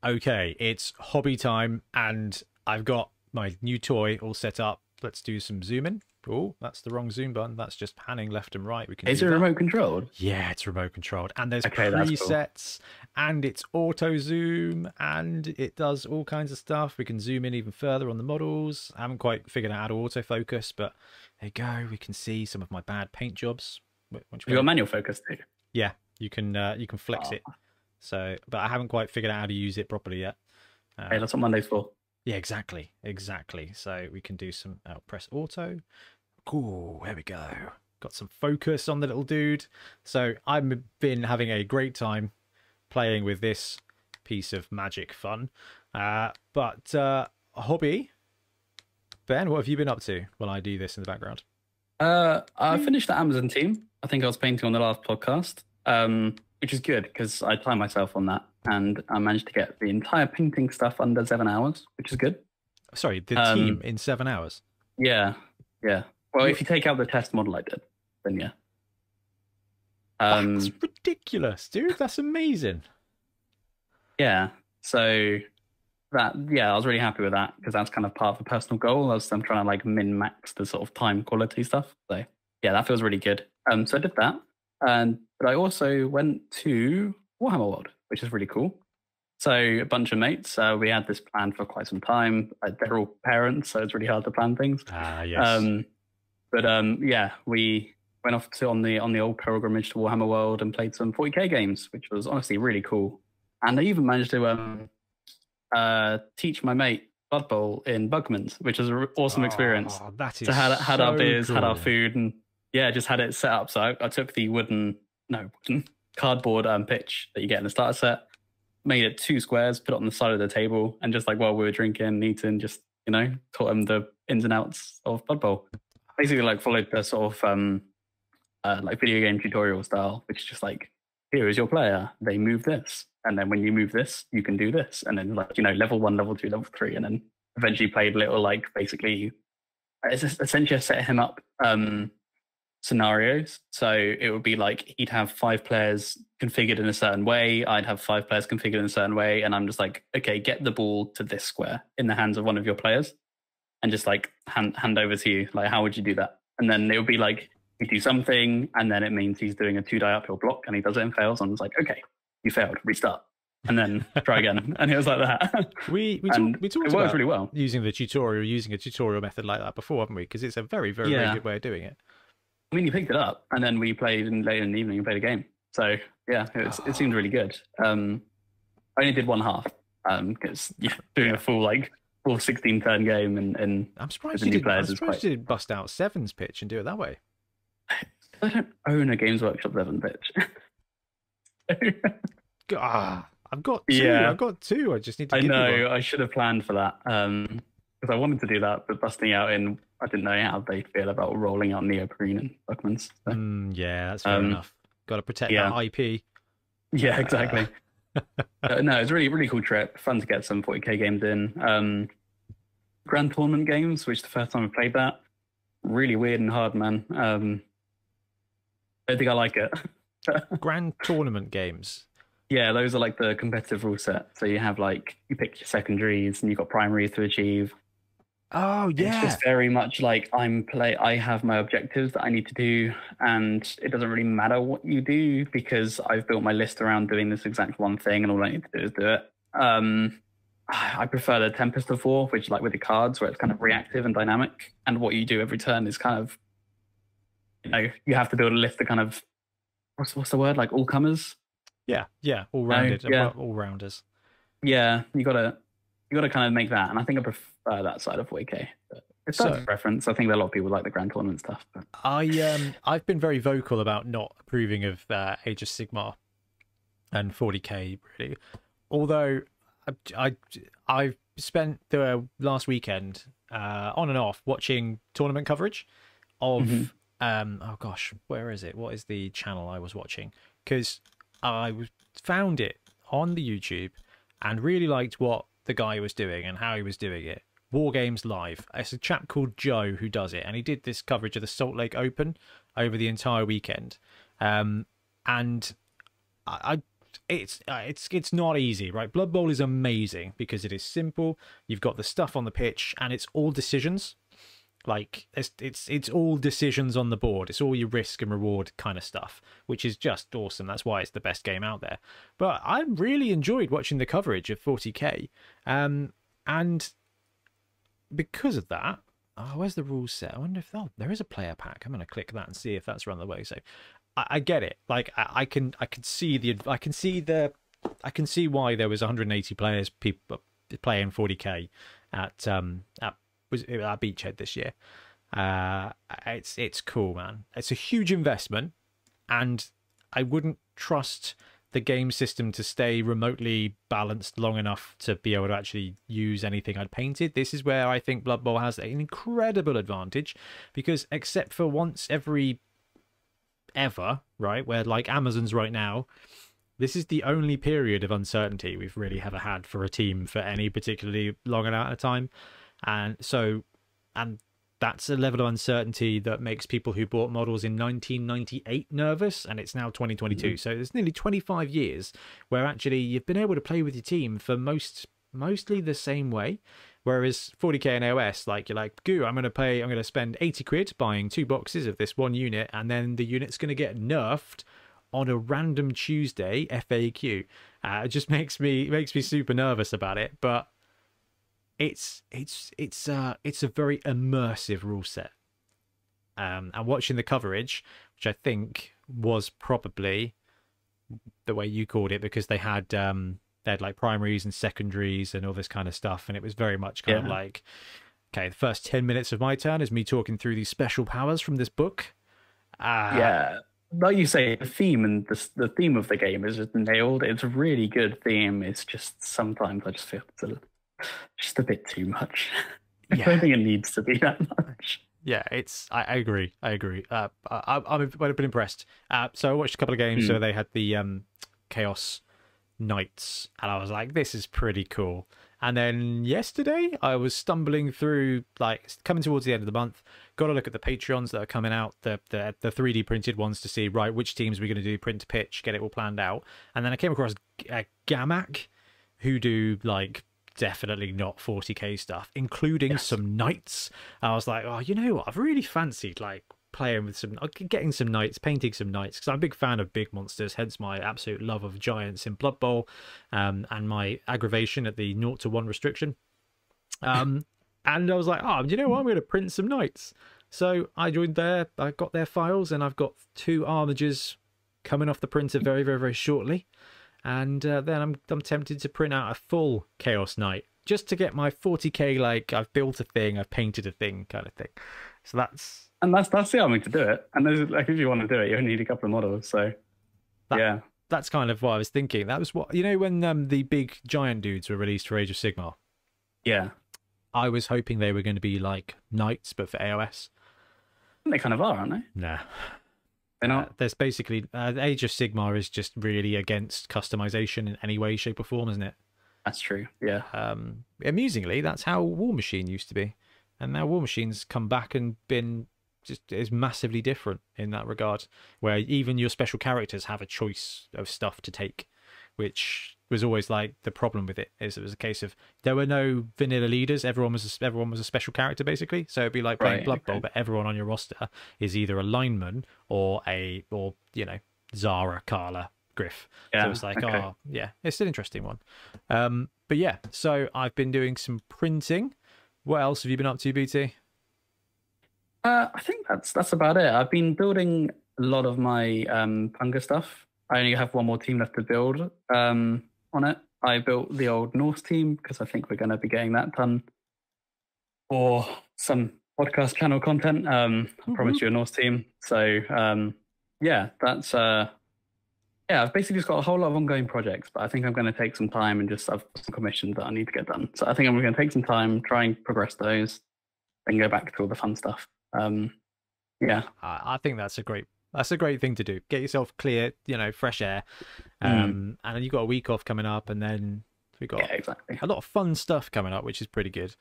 Okay, it's hobby time, and I've got my new toy all set up. Let's do some zooming. Oh, that's the wrong zoom button. That's just panning left and right. We can Is it that. remote controlled? Yeah, it's remote controlled, and there's Okay, that's cool. presets, and it's auto zoom, and it does all kinds of stuff. We can zoom in even further on the models. I haven't quite figured out how to autofocus, but there you go. We can see some of my bad paint jobs. Wh- which We got manual focus too. yeah, you can uh, you can flex Oh. it. So, but I haven't quite figured out how to use it properly yet. Uh, Hey, that's what Monday's for. Yeah, exactly, exactly. So we can do some oh, press auto. Cool, there we go. Got some focus on the little dude. So I've been having a great time playing with this piece of magic fun. Uh, but uh, hobby, Ben, what have you been up to while I do this in the background? Uh, I finished the Amazon team. I think I was painting on the last podcast, um, which is good because I timed myself on that and I managed to get the entire painting stuff under seven hours, which is good. Sorry, the Um, team in seven hours. Yeah, yeah. Well, if you take out the test model I did, then yeah. Um, That's ridiculous, dude. That's amazing. yeah. So that yeah, I was really happy with that because that's kind of part of a personal goal. I was I'm trying to like min max the sort of time quality stuff. So yeah, that feels really good. Um, so I did that, and but I also went to Warhammer World, which is really cool. So a bunch of mates, uh, we had this plan for quite some time. Uh, they're all parents, so it's really hard to plan things. Ah, yes. Um, but um, yeah, we went off to on the on the old pilgrimage to Warhammer World and played some 40k games, which was honestly really cool. And I even managed to um, uh, teach my mate Blood Bowl in Bugman's, which was an awesome experience. Oh, that is So had had our so beers, had our food, and yeah, just had it set up. So I, I took the wooden, no, wooden cardboard um, pitch that you get in the starter set, made it two squares, put it on the side of the table, and just like while we were drinking, eating, just you know, taught him the ins and outs of Blood Bowl. Basically, like followed the sort of um, uh, like video game tutorial style, which is just like, here is your player. They move this, and then when you move this, you can do this, and then like you know, level one, level two, level three, and then eventually played little like basically it's essentially set him up um, scenarios. So it would be like he'd have five players configured in a certain way. I'd have five players configured in a certain way, and I'm just like, okay, get the ball to this square in the hands of one of your players, and just like hand hand over to you. Like, how would you do that? and then it would be like you do something, and then it means he's doing a two die uphill block, and he does it and fails, and it's like, okay, you failed, restart, and then try again, and it was like that. We we, talk, we talked it about really well. using the tutorial, using a tutorial method like that before, haven't we? Because it's a very very, very good way of doing it. I mean, you picked it up, and then we played in, later in the evening and played a game. So yeah, it, was, it seemed really good. Um, I only did one half because yeah, doing a full like full sixteen turn game and and I'm surprised you didn't. I'm surprised quite- you didn't bust out Seven's pitch and do it that way. I don't own a Games Workshop Seven pitch. Ah, I've got two. Yeah. I've got two. I just need to. I know. I should have planned for that because I wanted to do that, but busting out in I didn't know how they feel about rolling out neoprene and Bugman's. So, Mm, yeah, that's fair Um, enough. Got to protect yeah. that IP. Yeah, exactly. Uh, no, it's a really, really cool trip. Fun to get some 40k games in. Um, Grand Tournament games, which is the first time I played that. Really weird and hard, man. Um, I don't think I like it. Grand tournament games. yeah, those are like the competitive rule set. So you have like, you pick your secondaries and you've got primaries to achieve. Oh yeah. It's just very much like I'm play. I have my objectives that I need to do, and it doesn't really matter what you do because I've built my list around doing this exact one thing, and all I need to do is do it. Um, I prefer the Tempest of War, which like with the cards, where it's kind of reactive and dynamic, and what you do every turn is kind of, you know, you have to build a list of kind of, what's what's the word like all comers. Yeah, yeah, all rounded, yeah. all rounders. Yeah, you gotta you gotta kind of make that, and I think I prefer that side of 40k. But It's So- so, preference. I think a lot of people like the Grand Tournament stuff. But I um I've been very vocal about not approving of uh, Age of Sigmar and 40k really. Although I I I've spent the last weekend uh, on and off watching tournament coverage of Mhm. um oh gosh where is it what is the channel I was watching because I found it on the YouTube and really liked what the guy was doing and how he was doing it. War Games Live. It's a chap called Joe who does it, and he did this coverage of the Salt Lake Open over the entire weekend. Um, and I, I it's uh, it's it's not easy, right? Blood Bowl is amazing because it is simple. You've got the stuff on the pitch, and it's all decisions. Like it's it's it's all decisions on the board. It's all your risk and reward kind of stuff, which is just awesome. That's why it's the best game out there. But I really enjoyed watching the coverage of 40k, um, and because of that, oh, where's the rules set? I wonder if oh, there is a player pack. I'm gonna click that and see if that's run the way. So, I, I get it. Like I, I can I can see the I can see the I can see why there was 180 players people playing 40k at um at was at Beachhead this year. Uh, it's it's cool, man. It's a huge investment, and I wouldn't trust the game system to stay remotely balanced long enough to be able to actually use anything I'd painted. This is where I think Blood Bowl has an incredible advantage because except for once every ever, right, where like Amazon's right now, this is the only period of uncertainty we've really ever had for a team for any particularly long amount of time. And so and that's a level of uncertainty that makes people who bought models in 1998 nervous and it's now 2022 so there's nearly 25 years where actually you've been able to play with your team for most mostly the same way. Whereas 40k and AOS like you're like goo I'm going to pay I'm going to spend 80 quid buying two boxes of this one unit and then the unit's going to get nerfed on a random Tuesday FAQ uh, it just makes me makes me super nervous about it but it's it's it's uh it's a very immersive rule set um and watching the coverage which i think was probably the way you called it because they had um they had like primaries and secondaries and all this kind of stuff and it was very much kind of like okay the first 10 minutes of my turn is me talking through these special powers from this book uh yeah, like you say, the theme and the the theme of the game is just nailed. It's a really good theme. It's just sometimes I just feel it's a, just a bit too much. I Yeah. don't think it needs to be that much. yeah it's i, I agree i agree uh I, I- i've been impressed uh so i watched a couple of games Hmm. so they had the um chaos knights and i was like this is pretty cool and then yesterday i was stumbling through like coming towards the end of the month got to look at the patreons that are coming out the the, the 3d printed ones to see right which teams we're going to do print to pitch get it all planned out and then i came across uh, gamac who do like definitely not 40k stuff, including Yes. some knights. I was like, oh, you know what? I've really fancied like playing with some, uh, getting some knights, painting some knights, because I'm a big fan of big monsters. Hence my absolute love of giants in Blood Bowl, um, and my aggravation at the 0 to 1 restriction. Um, and I was like, oh, you know what? I'm going to print some knights. So I joined there. I got their files, and I've got two armigers coming off the printer very, very, very shortly. And uh, then I'm I'm tempted to print out a full Chaos Knight just to get my 40k like I've built a thing, I've painted a thing kind of thing. So that's And that's that's the army to do it. And there's like if you want to do it, you only need a couple of models. So That- yeah, that's kind of what I was thinking. That was what you know when um, the big giant dudes were released for Age of Sigmar. yeah. I was hoping they were going to be like knights, but for AOS. They kind of are, aren't they? Nah, They're Uh, there's basically uh, Age of Sigmar is just really against customization in any way, shape, or form, isn't it? That's true. Yeah. Um, amusingly, that's how Warmachine used to be, and now Warmachine's come back and been just is massively different in that regard, where even your special characters have a choice of stuff to take, which was always like the problem with it is it was a case of there were no vanilla leaders everyone was a, everyone was a special character basically so it'd be like playing Right, blood bowl okay. but everyone on your roster is either a lineman or a or you know zara Karla griff Yeah. so it's like, okay. oh, yeah, it's an interesting one. Um, but yeah, so I've been doing some printing. What else have you been up to, BT? Uh, I think that's that's about it. I've been building a lot of my um, Punga stuff. I only have one more team left to build um, on it. I built the old Norse team because I think we're going to be getting that done for some podcast channel content. Um, I promised you a Norse team, so um, yeah, that's uh, yeah. I've basically just got a whole lot of ongoing projects, but I think I'm going to take some time and just have some commissions that I need to get done. So I think I'm going to take some time, try and progress those, then go back to all the fun stuff. Um, yeah, I I think that's a great that's a great thing to do. Get yourself clear, you know, fresh air. Mm. Um, and then you've got a week off coming up, and then we've got yeah, exactly. a lot of fun stuff coming up, which is pretty good.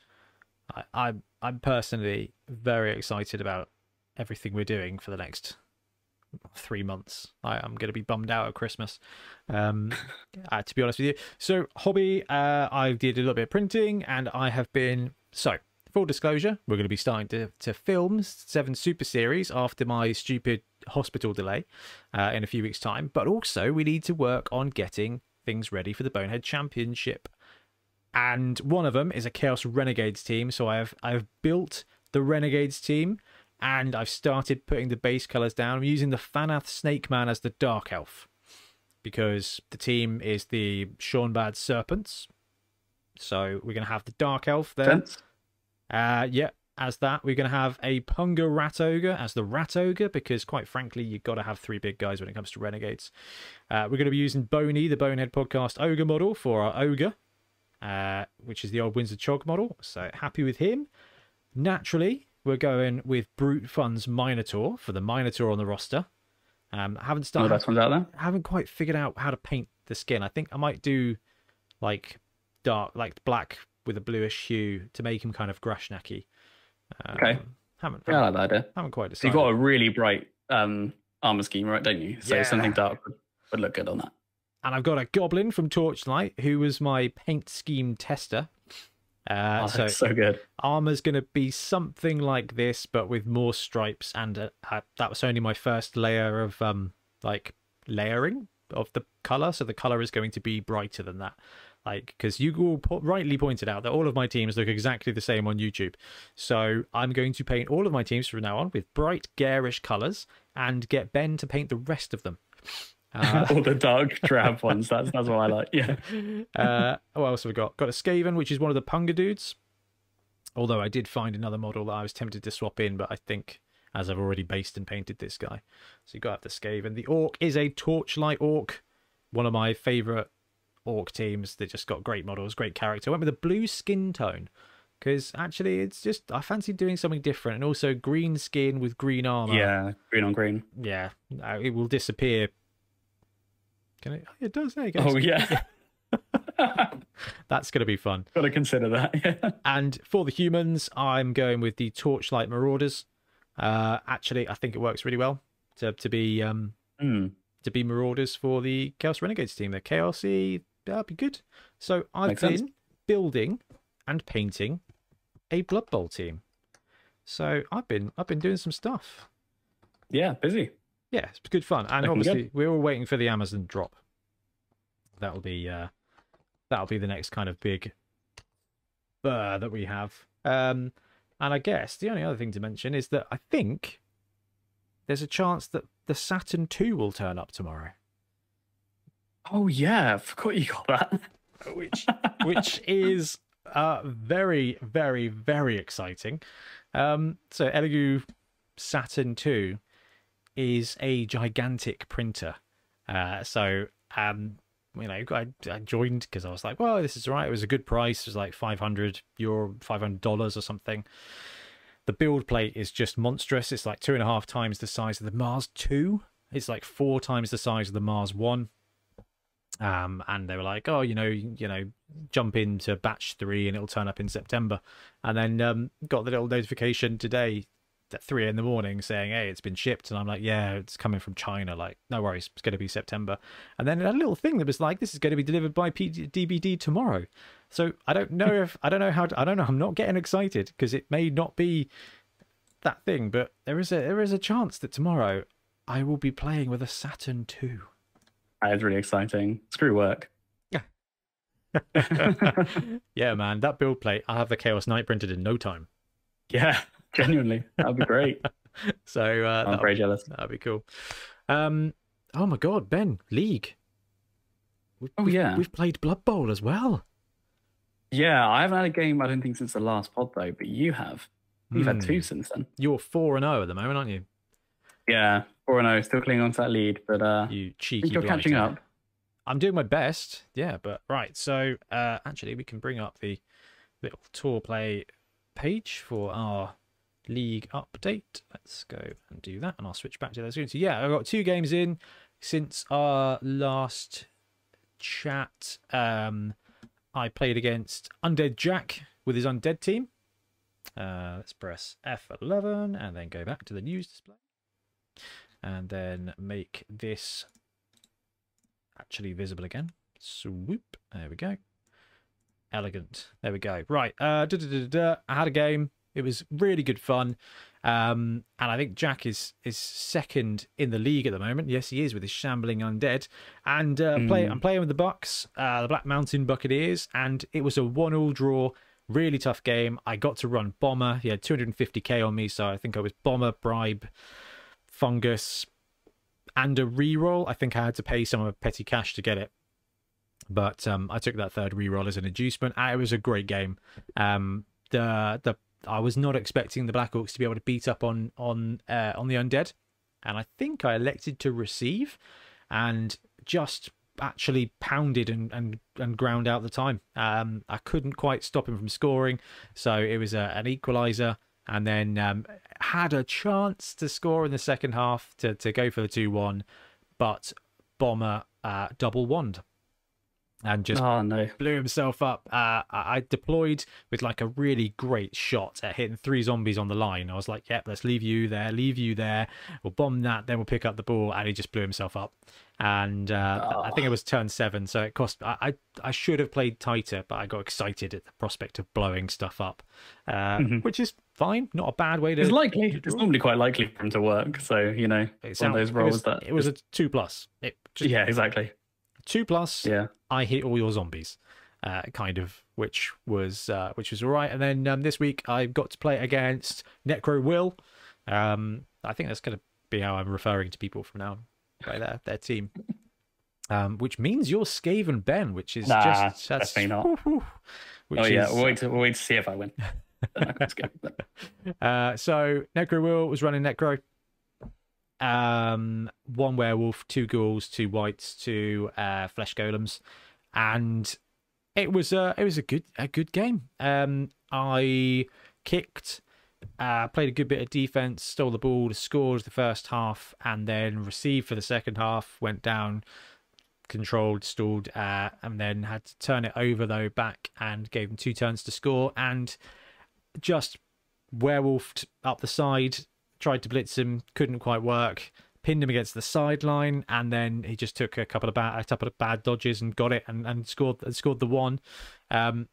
I, I'm I'm personally very excited about everything we're doing for the next three months. I, I'm going to be bummed out at Christmas, um, uh, to be honest with you. So hobby, uh, I did a little bit of printing, and I have been so. Full disclosure, we're going to be starting to, to film Seven Super Series after my stupid hospital delay uh, in a few weeks' time. But also, we need to work on getting things ready for the Bonehead Championship and one of them is a Chaos Renegades team. So I have I've built the Renegades team, and I've started putting the base colors down. I'm using the Fanath Snake Man as the Dark Elf because the team is the Bad Serpents. So we're gonna have the Dark Elf there. Uh, yeah, as that. We're going to have a Punga Rat Ogre as the Rat Ogre because, quite frankly, you've got to have three big guys when it comes to Renegades. Uh, we're going to be using Boney, the Bonehead Podcast Ogre model, for our Ogre, uh, which is the old Windsor Chog model. So happy with him. Naturally, we're going with Brute Fun's Minotaur for the Minotaur on the roster. Um, haven't started best ones out there. haven't quite figured out how to paint the skin. I think I might do like dark, like black with a bluish hue to make him kind of Grashnacky. Um, Okay. Haven't Yeah, I haven't, like that idea. haven't quite decided. So you've got a really bright um, armor scheme, right? Don't you? So Yeah. something dark would, would look good on that. And I've got a goblin from Torchlight who was my paint scheme tester. Uh, Oh, so that's so good. armor's going to be something like this, but with more stripes. And uh, uh, that was only my first layer of um like layering of the color. So the color is going to be brighter than that. Like because you all po- rightly pointed out that all of my teams look exactly the same on YouTube. So I'm going to paint all of my teams from now on with bright garish colors and get Ben to paint the rest of them. Uh, All the dark drab ones. That's that's what I like. Yeah. uh, what else have we got? Got a Skaven, which is one of the Punga dudes. Although I did find another model that I was tempted to swap in, but I think as I've already based and painted this guy, so you got to have the Skaven. The Orc is a Torchlight Orc, one of my favourite Orc teams that just got great models, great character. I went with a blue skin tone because actually it's just I fancy doing something different, and also green skin with green armor. Yeah. Green on green. yeah, uh, it will disappear. Can it? It does. There you go. Oh yeah. That's going to be fun. Got to consider that. Yeah. And for the humans, I'm going with the Torchlight Marauders. Uh, actually, I think it works really well to to be um Hmm. to be Marauders for the Chaos Renegades team. They're chaosy. That'd be good. So I've Makes been sense. building and painting a Blood Bowl team. So I've been I've been doing some stuff. Yeah, busy. Yeah, it's good fun, and Looking obviously good. we're all waiting for the Amazon drop. That'll be uh, that'll be the next kind of big burr that we have. Um, and I guess the only other thing to mention is that I think there's a chance that the Saturn 2 will turn up tomorrow, Oh yeah, forgot you got that. which which is uh, very very very exciting. Um, so Elegoo Saturn Two is a gigantic printer. Uh, so um, you know, I, I joined because I was like, well, this is right. It was a good price. It was like 500 euro, 500 dollars or something. The build plate is just monstrous. It's like two and a half times the size of the Mars 2. It's like four times the size of the Mars 1. Um, and they were like, oh, you know, you know, jump into batch three and it'll turn up in September. And then um, got the little notification today at three in the morning saying, hey, it's been shipped. And I'm like, yeah, it's coming from China. Like, no worries, it's going to be September. And then a little thing that was like, this is going to be delivered by P- DBD tomorrow. So I don't know if, I don't know how, to, I don't know, I'm not getting excited because it may not be that thing, but there is a, there is a chance that tomorrow I will be playing with a Saturn II. That is really exciting. Screw work. yeah, man, that build plate, I'll have the Chaos Knight printed in no time. Yeah, genuinely, that'd be great. So uh, I'm that'll, very jealous. That'd be cool. Um, oh my god, Ben, League. We've, Oh, we've- yeah. we've played Blood Bowl as well. Yeah, I haven't had a game. I don't think since the last pod though, but you have. You've had Hmm. two since then. You're four and zero at the moment, aren't you? Yeah, four and zero, still clinging on to that lead, but uh, You cheeky. you're catching up. I'm doing my best. Yeah, but right. So uh, actually, we can bring up the little Tourplay page for our league update. Let's go and do that, and I'll switch back to that soon. So yeah, I've got two games in since our last chat. Um, I played against Undead Jack with his undead team. Uh, let's press F11 and then go back to the news display, and then make this actually visible again. Swoop. There we go. Elegant. There we go. Right. Uh, da, da, da, da, da. I had a game. It was really good fun. Um, and I think Jack is is second in the league at the moment. Yes, he is with his shambling undead. And uh, play, I'm playing with the Bucks, uh, the Black Mountain Buccaneers, and it was a one-all draw. Really tough game. I got to run Bomber. He had 250k on me, so I think I was Bomber, Bribe, Fungus, and a reroll. I think I had to pay some of petty cash to get it. But um, I took that third reroll as an inducement. It was a great game. Um, the the I was not expecting the Blackhawks to be able to beat up on on uh, on the undead, and I think I elected to receive, and just actually pounded and and, and ground out the time. Um, I couldn't quite stop him from scoring, so it was a, an equalizer, and then um, had a chance to score in the second half to to go for the two one, but Bomber uh, double wand. And just Oh no. blew himself up. Uh, I deployed with like a really great shot at hitting three zombies on the line. I was like, "Yep, let's leave you there, leave you there. We'll bomb that, then we'll pick up the ball." And he just blew himself up. And uh, I think it was turn seven, so it cost. I, I I should have played tighter, but I got excited at the prospect of blowing stuff up, uh, which is fine. Not a bad way to. It's likely. It's normally quite likely for him to work. So you know, it it's one of those roles it was, that it was a two plus. It just yeah, exactly. Two plus. Yeah. I hit all your zombies, uh, kind of, which was uh, which was all right. And then um, this week I got to play against Necro Will. Um, I think that's going to be how I'm referring to people from now on, by their their team. Um, which means you're Skaven Ben, which is Nah, just that's, definitely not. Which oh yeah, is, we'll wait, to, we'll wait to see if I win. Then I can. Uh, so Necro Will was running Necro. Um, one werewolf, two ghouls, two wights, two uh, flesh golems, and it was a it was a good a good game. Um, I kicked, uh, played a good bit of defense, stole the ball, scored the first half, and then received for the second half. Went down, controlled, stalled, uh, and then had to turn it over though back and gave them two turns to score and just werewolfed up the side, tried to blitz him, couldn't quite work, pinned him against the sideline, and then he just took a couple of bad a couple of bad dodges and got it and, and scored scored the one. Um,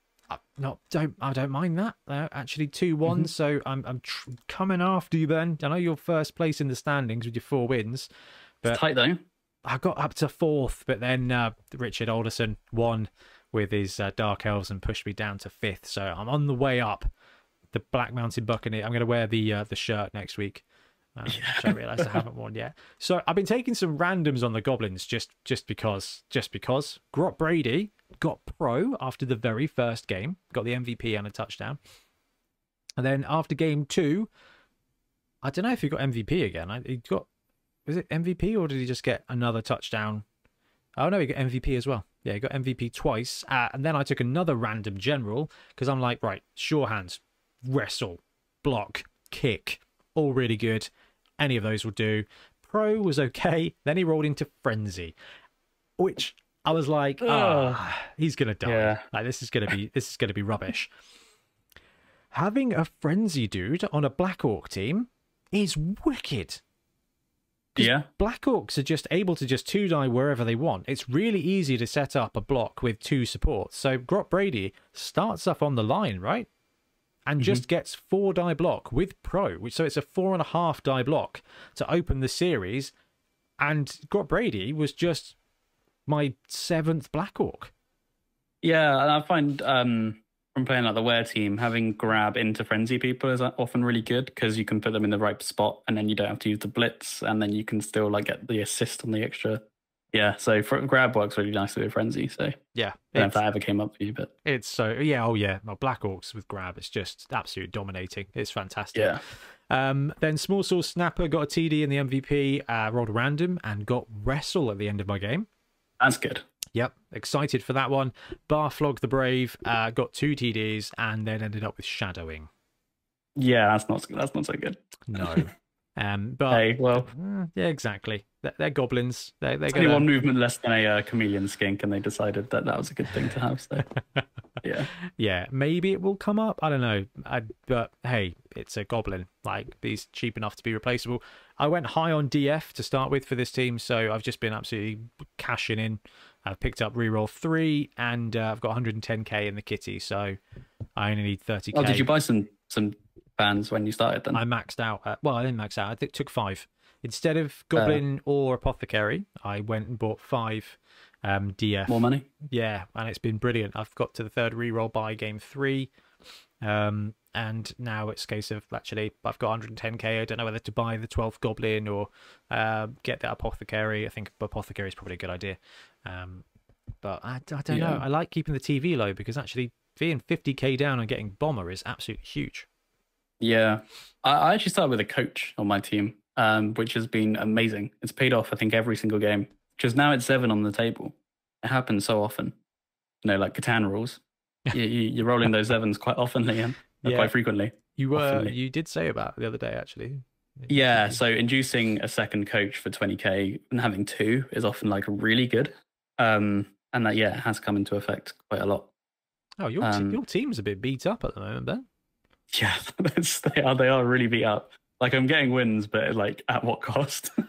not don't I don't mind that. Uh, actually, two one. So I'm I'm tr- coming after you. Then I know you're first place in the standings with your four wins. But It's tight though. I got up to fourth, but then uh, Richard Alderson won with his uh, Dark Elves and pushed me down to fifth. So I'm on the way up. The Black Mountain Buccaneer. I'm going to wear the uh, the shirt next week. Uh, Which I realised I haven't worn yet. So I've been taking some randoms on the goblins just just because just because. Grot Brady got pro after the very first game, got the MVP and a touchdown. And then after game two, I don't know if he got MVP again. I, he got was it MVP or did he just get another touchdown? Oh no, he got MVP as well. Yeah, he got MVP twice. Uh, and then I took another random general because I'm like, right, sure hands, wrestle, block, kick, all really good. Any of those will do. Pro was okay. Then he rolled into frenzy, which I was like, ah, he's gonna die. Yeah. Like this is gonna be this is gonna be rubbish. Having a frenzy dude on a Black Orc team is wicked. Yeah. Black Orcs are just able to just two die wherever they want. It's really easy to set up a block with two supports. So Grot Brady starts up on the line, right? And just gets four die block with pro, which so it's a four and a half die block to open the series. And Grot Brady was just my seventh Black Orc. Yeah, and I find um, from playing like the wear team, having grab into frenzy people is often really good because you can put them in the right spot, and then you don't have to use the blitz, and then you can still like get the assist on the extra. Yeah, so grab works really nicely with frenzy. So Yeah, if that ever came up for you, but it's so yeah, oh yeah, well, Black Orcs with grab, it's just absolutely dominating. It's fantastic. yeah, Um, then Small Soul Snapper got a TD in the MVP, uh, rolled random, and got Wrestle at the end of my game. that's good. Yep, excited for that one. Barflog the Brave uh, got two TDs and then ended up with Shadowing. Yeah, that's not that's not so good. No. um, but Hey, well, Mm, yeah, exactly. They're, they're goblins. They're, they're only gonna. one movement less than a uh, chameleon skink, and they decided that that was a good thing to have. So yeah, Yeah, maybe it will come up. I don't know. I, but hey, it's a goblin. Like he's cheap enough to be replaceable. I went high on DF to start with for this team, so I've just been absolutely cashing in. I've picked up reroll three, and uh, I've got 110k in the kitty, so I only need 30k. oh, did you buy some some bands when you started? Then I maxed out. At, well, I didn't max out. I think took five instead of goblin or apothecary. I went and bought five um, DF. more money. Yeah, and it's been brilliant. I've got to the third reroll by game three. Um, and now it's a case of actually, I've got 110k. I don't know whether to buy the 12th goblin or uh, get that apothecary. I think apothecary is probably a good idea. Um, but I, I don't know. I like keeping the TV low because actually being 50k down and getting bomber is absolutely huge. Yeah, I, I actually started with a coach on my team, um, which has been amazing. It's paid off, I think, every single game. Because now it's seven on the table. It happens so often. You know, like Catan rules. you, you, you're rolling those sevens quite often, Liam. Yeah. Quite frequently. You were Often. you did say about the other day actually. Yeah, so inducing a second coach for 20k and having two is often like really good. Um, and that, yeah, has come into effect quite a lot. Oh, your Um, your team's a bit beat up at the moment, Ben. Yeah, that's, they are they are really beat up. Like I'm getting wins, but like at what cost?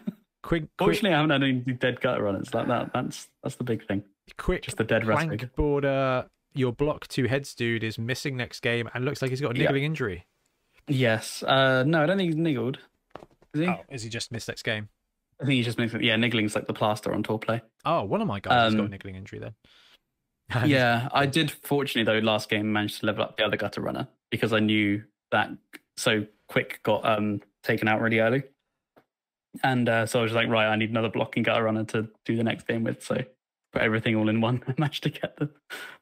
Quick, quick, Fortunately, I haven't had any dead gutter runners like that. That's that's the big thing. quick Just the dead rest plank border. Your block two heads dude is missing next game and looks like he's got a Yeah. niggling injury. Yes. Uh, no, I don't think he's niggled. Is he? Oh, is he just missed next game? I think he just it. Yeah, niggling's like the plaster on Tourplay. Oh, one of my guys has got a Um, niggling injury then. yeah, I did. Fortunately, though, last game managed to level up the other gutter runner because I knew that so quick got um taken out really early, and uh, so I was like, right, I need another blocking gutter runner to do the next game with. So put everything all in one. I managed to get the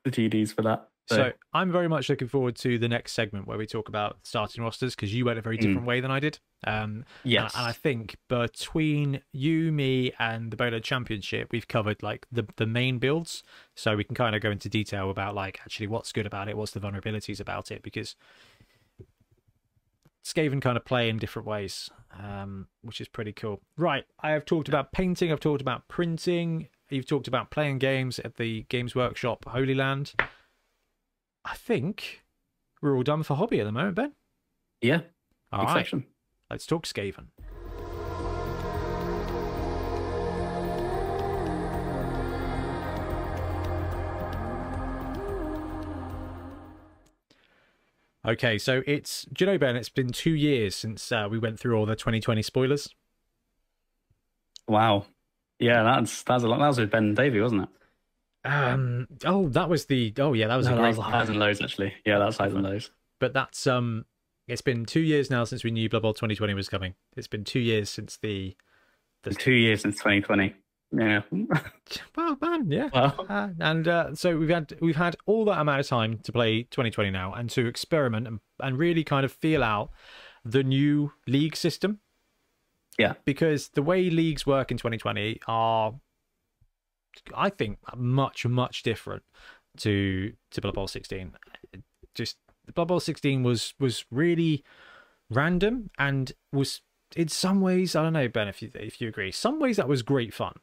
the TDs for that. So I'm very much looking forward to the next segment where we talk about starting rosters because you went a very different way than I did. Um, yes, And, and I think between you, me, and the Bolo Championship, we've covered like the the main builds, so we can kind of go into detail about like actually what's good about it, what's the vulnerabilities about it, because Skaven kind of play in different ways, um, which is pretty cool. Right, I have talked about painting, I've talked about printing, you've talked about playing games at the Games Workshop Holy Land. I think we're all done for hobby at the moment, Ben. yeah, All right, section. let's talk Skaven. Okay, so it's do you know Ben? It's been two years since uh, we went through all the 2020 spoilers. Wow. Yeah, that's that's a lot. That was with Ben Davey, wasn't it? Um. Oh, that was the. Oh, yeah, that was No, a that was the highs and lows actually. Yeah, that's highs and lows. But that's um. It's been two years now since we knew Blood Bowl 2020 was coming. It's been two years since the. the Two years since 2020. Yeah. well, man, yeah. Well, Uh, and uh, so we've had we've had all that amount of time to play 2020 now, and to experiment and, and really kind of feel out the new league system. Yeah. because the way leagues work in 2020 are, I think, much much different to to Blood Bowl 16. Just Blood Bowl 16 was was really random and was in some ways I don't know Ben if you if you agree. Some ways that was great fun.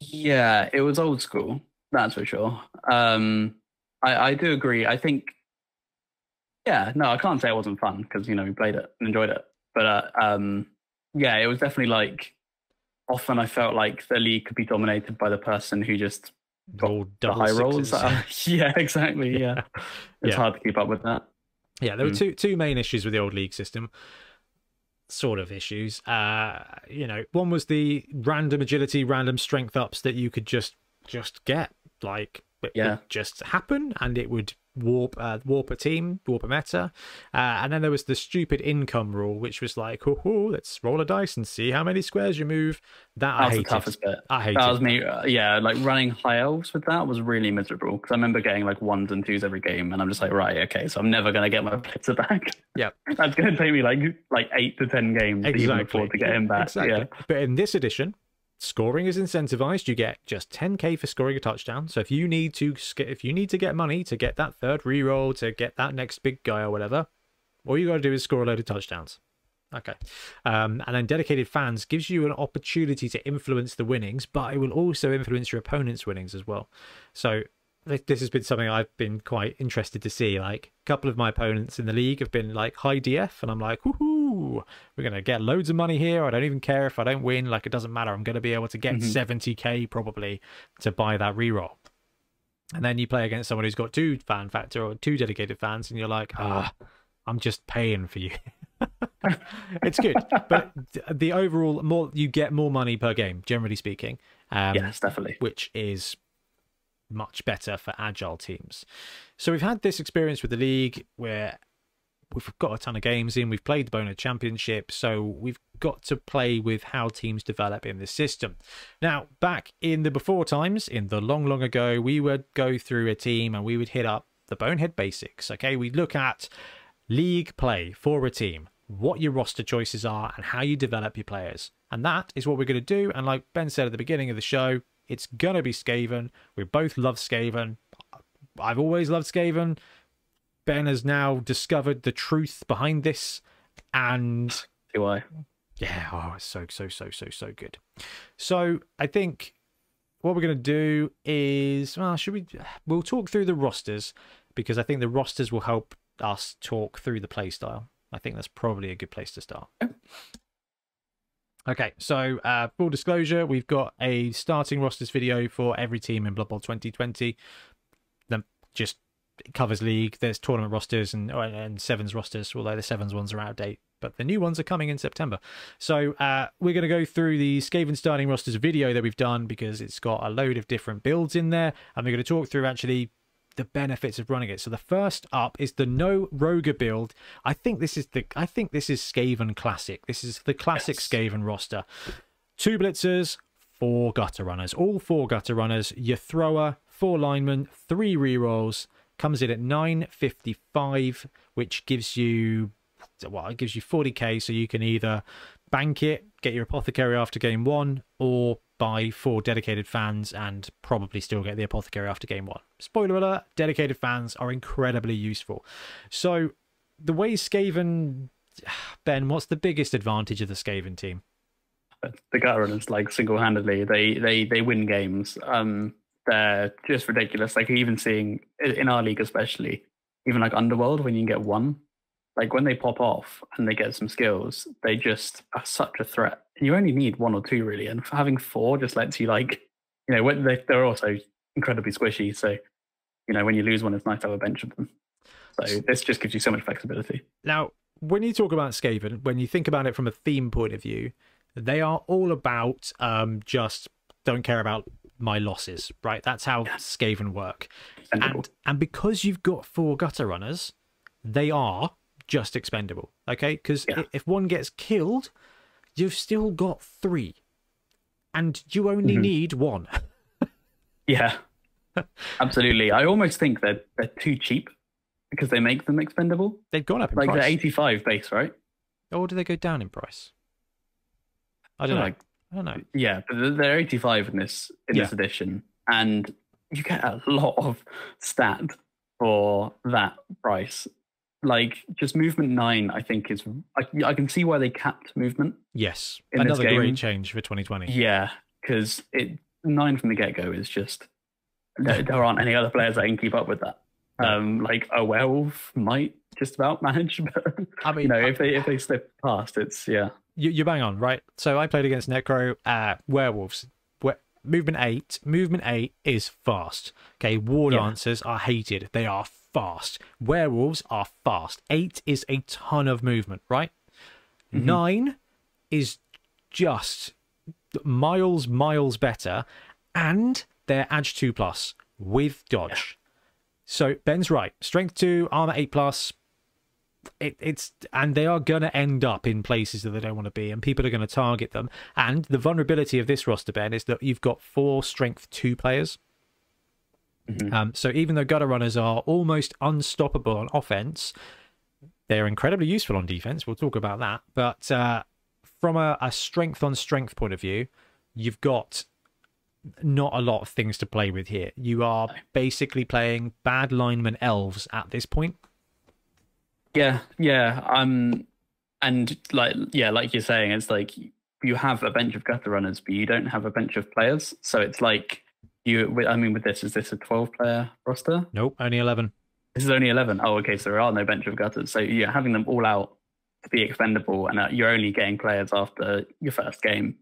yeah, it was old school. That's for sure. Um, I I do agree. I think. Yeah, no, I can't say it wasn't fun because you know we played it and enjoyed it. But uh, um, yeah, it was definitely like. Often I felt like the league could be dominated by the person who just got the high rolls. yeah, exactly. Yeah, it's Yeah. hard to keep up with that. Yeah, there were Mm. two two main issues with the old league system. Sort of issues. Uh, you know, one was the random agility, random strength ups that you could just just get. Like it Yeah. would just happen and it would warp uh, warp a team, warp a meta. Uh, and then there was the stupid income rule, which was like, oh, let's roll a dice and see how many squares you move. That, I That was the toughest bit. I hated. That was me. uh, yeah, like running high elves with that was really miserable because I remember getting like ones and twos every game, and I'm just like, right, okay, so I'm never gonna get my blitzer back. Yep. that's gonna take me like like eight to ten games to even Exactly. afford to get him back. Exactly. Yeah, But in this edition, scoring is incentivized. You get just 10k for scoring a touchdown. So if you need to if you need to get money to get that third reroll to get that next big guy or whatever, all you got to do is score a load of touchdowns. Okay. Um, and then dedicated fans gives you an opportunity to influence the winnings, but it will also influence your opponent's winnings as well. So this has been something I've been quite interested to see. Like a couple of my opponents in the league have been like high DF, and I'm like, woohoo, we're gonna get loads of money here. I don't even care if I don't win. Like it doesn't matter. I'm gonna be able to get Mhm. 70k probably to buy that reroll. And then you play against someone who's got two fan factor or two dedicated fans, and you're like, ah, I'm just paying for you. it's good, but the overall more you get more money per game, generally speaking. Um, yes, definitely. which is much better for agile teams. So we've had this experience with the league where we've got a ton of games in, we've played the Bonehead Championship, so we've got to play with how teams develop in this system. Now, back in the before times, in the long, long ago, we would go through a team and we would hit up the bonehead basics. Okay, we'd look at league play for a team, what your roster choices are, and how you develop your players. And that is what we're going to do. And like Ben said at the beginning of the show, it's going to be Skaven. We both love Skaven. I've always loved Skaven. Ben has now discovered the truth behind this. And Do I? yeah, oh, it's so, so, so, so, so good. So I think what we're going to do is, well, should we? We'll talk through the rosters because I think the rosters will help us talk through the play style. I think that's probably a good place to start. Okay, so uh, full disclosure, we've got a starting rosters video for every team in Blood Bowl 2020. That just covers league. There's tournament rosters and and sevens rosters, although the sevens ones are out of date. But the new ones are coming in September. So uh, we're going to go through the Skaven starting rosters video that we've done because it's got a load of different builds in there, and we're going to talk through actually the benefits of running it. So the first up is the no Roger build. I think this is the I think this is Skaven classic. This is the classic Yes. Skaven roster. Two blitzers, four gutter runners. All four gutter runners. Your thrower, four linemen, three rerolls. Comes in at 955, which gives you well, it gives you 40k, so you can either bank it, get your apothecary after game one, or buy four dedicated fans and probably still get the apothecary after game one. Spoiler alert: dedicated fans are incredibly useful. So the way Skaven, Ben, what's the biggest advantage of the Skaven team? the gut runners like single-handedly they they they win games um they're just ridiculous. Like even seeing in our league especially even like underworld when you can get one like when they pop off and they get some skills they just are such a threat. And you only need one or two really. And having four just lets you like you know when they, they're also incredibly squishy. So you know when you lose one it's nice to have a bench of them. So this just gives you so much flexibility. Now, when you talk about Skaven, when you think about it from a theme point of view, they are all about um, just don't care about my losses, right? That's how Skaven work. And and because you've got four gutter runners, they are just expendable. Okay, because Yeah. if one gets killed, you've still got three, and you only Mhm. need one. Yeah, absolutely. I almost think they're they're too cheap because they make them expendable. They've gone up in Like price. they're 85 base, right? Or do they go down in price? I don't know. Like I don't know. yeah, but they're- they're 85 in this in this edition, and you get a lot of stat for that price. Like just movement nine, I think is I, I can see why they capped movement. Yes, another great game- change for 2020. Yeah, because it nine from the get go is just there, there aren't any other players that can keep up with that. Um, like a werewolf might just about manage, but I mean, you know if they if they slip past, it's yeah. You, you bang on, right? So I played against Necro uh, werewolves. Movement eight, movement eight is fast. Okay, war Yeah. dancers are hated. They are fast. Werewolves are fast. Eight is a ton of movement, right? Mm-hmm. Nine is just miles, miles better, and they're Edge two plus with dodge. So Ben's right. Strength two, armor eight plus, it, it's and they are going to end up in places that they don't want to be and people are going to target them. And the vulnerability of this roster ben is that you've got four strength two players. Mhm. um, so even though gutter runners are almost unstoppable on offense they're incredibly useful on defense. We'll talk about that. But uh, from a, a strength on strength point of view you've got not a lot of things to play with here. You are basically playing bad lineman elves at this point Yeah, yeah. Um, and like yeah, like you're saying, it's like you have a bench of gutter runners, but you don't have a bench of players. So it's like you. I mean, with this, is this a 12 player roster? nope only 11 This is only 11. Oh, okay. So there are no bench of gutters. So you're having them all out to be expendable, and uh, you're only getting players after your first game.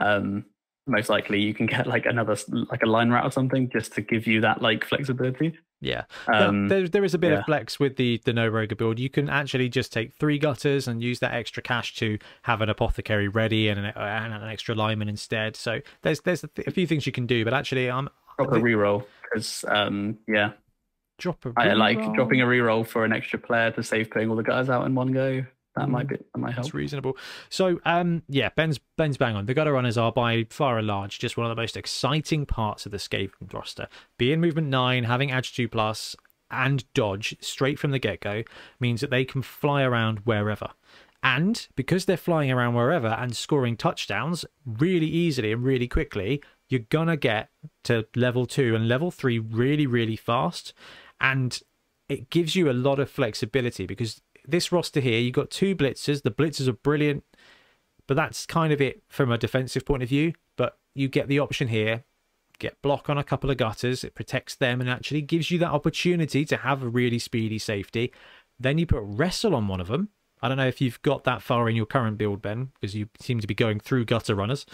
Um, most likely, you can get like another like a line route or something just to give you that like flexibility. Yeah, Um, there there is a bit yeah. of flex with the the no roger build. You can actually just take three gutters and use that extra cash to have an apothecary ready and an, and an extra lineman instead. So there's there's a, th- a few things you can do, but actually I'm Drop a the- reroll because um, yeah, drop a I like dropping a reroll for an extra player to save putting all the guys out in one go. That might be that might help. That's reasonable. So, um, yeah, Ben's Ben's bang on. The gutter runners are by far and large just one of the most exciting parts of the Skaven roster. Being movement nine, having edge two plus, and dodge straight from the get go means that they can fly around wherever. And because they're flying around wherever and scoring touchdowns really easily and really quickly, you're gonna get to level two and level three really, really fast. And it gives you a lot of flexibility because this roster here, you've got two blitzers. The blitzers are brilliant, but that's kind of it from a defensive point of view. But you get the option here, get block on a couple of gutters. It protects them and actually gives you that opportunity to have a really speedy safety. Then you put wrestle on one of them. I don't know if you've got that far in your current build, Ben, because you seem to be going through gutter runners.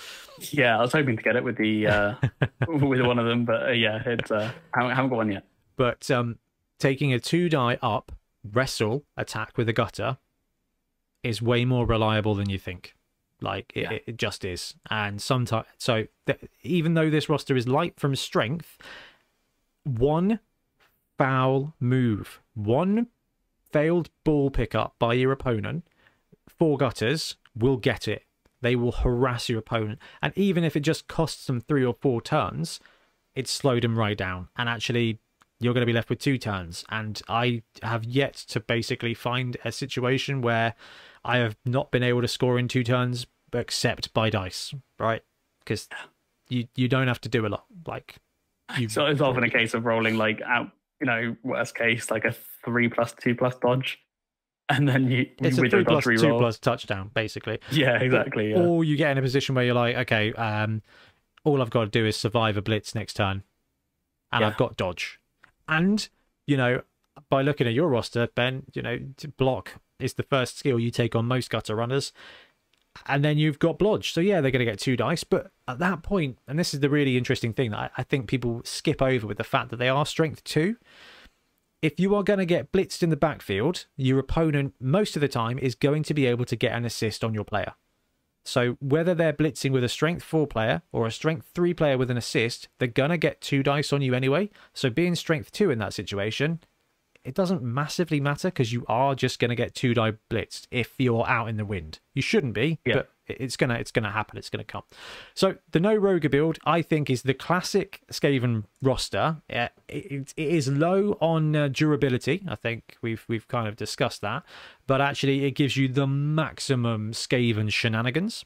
Yeah, I was hoping to get it with the uh, with one of them, but uh, yeah, it's uh, I haven't, haven't got one yet. But um, taking a two die up wrestle attack with a gutter is way more reliable than you think. Like it, Yeah. it- just is. And sometimes, so th- even though this roster is light from strength, one foul move, one failed ball pickup by your opponent, four gutters will get it. They will harass your opponent. And even if it just costs them three or four turns, it slowed them right down. And actually, you're going to be left with two turns. And I have yet to basically find a situation where I have not been able to score in two turns except by dice, right? Because you you don't have to do a lot. Like you, So it's often a case of rolling like out, you know, worst case like a three plus two plus dodge, and then you it's a with three plus two plus touchdown, basically. Yeah, exactly. Yeah. Or you get in a position where you're like, okay, um, all I've got to do is survive a blitz next turn, and Yeah. I've got dodge. And you know, by looking at your roster, Ben, you know, block is the first skill you take on most gutter runners, and then you've got blodge. So yeah, they're going to get two dice, but at that point, and this is the really interesting thing that I, I think people skip over with the fact that they are strength two. if you are going to get blitzed in the backfield, your opponent most of the time is going to be able to get an assist on your player. So whether they're blitzing with a strength four player or a strength three player with an assist, they're gonna get two dice on you anyway. So being strength two in that situation, it doesn't massively matter because you are just gonna get two die blitzed if you're out in the wind. You shouldn't be, Yeah. but it's gonna it's gonna happen. It's gonna come. So the no rogue build, I think, is the classic Skaven roster. Uh, It, it is low on uh, durability. I think we've we've kind of discussed that, but actually it gives you the maximum Skaven shenanigans.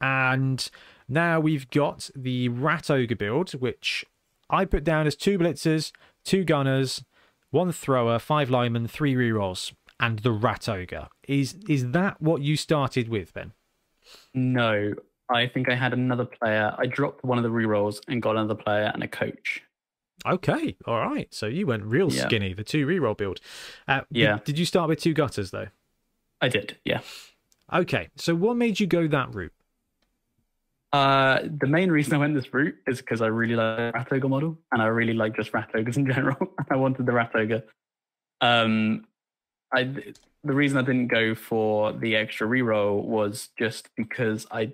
And now we've got the Rat Ogre build, which I put down as two blitzers, two gunners, one thrower, five linemen, three rerolls, and the Rat Ogre. Is is that what you started with, Ben? No, I think I had another player. I dropped one of the rerolls and got another player and a coach. Okay, all right. So you went real Yeah. skinny, the two reroll build. Uh, did- Yeah. Did, you start with two gutters though? I did, yeah. Okay. So what made you go that route? Uh, the main reason I went this route is because I really like the Rat Ogre model, and I really like just Rat Ogres in general. I wanted the Rat Ogre. Um, I the reason I didn't go for the extra reroll was just because I,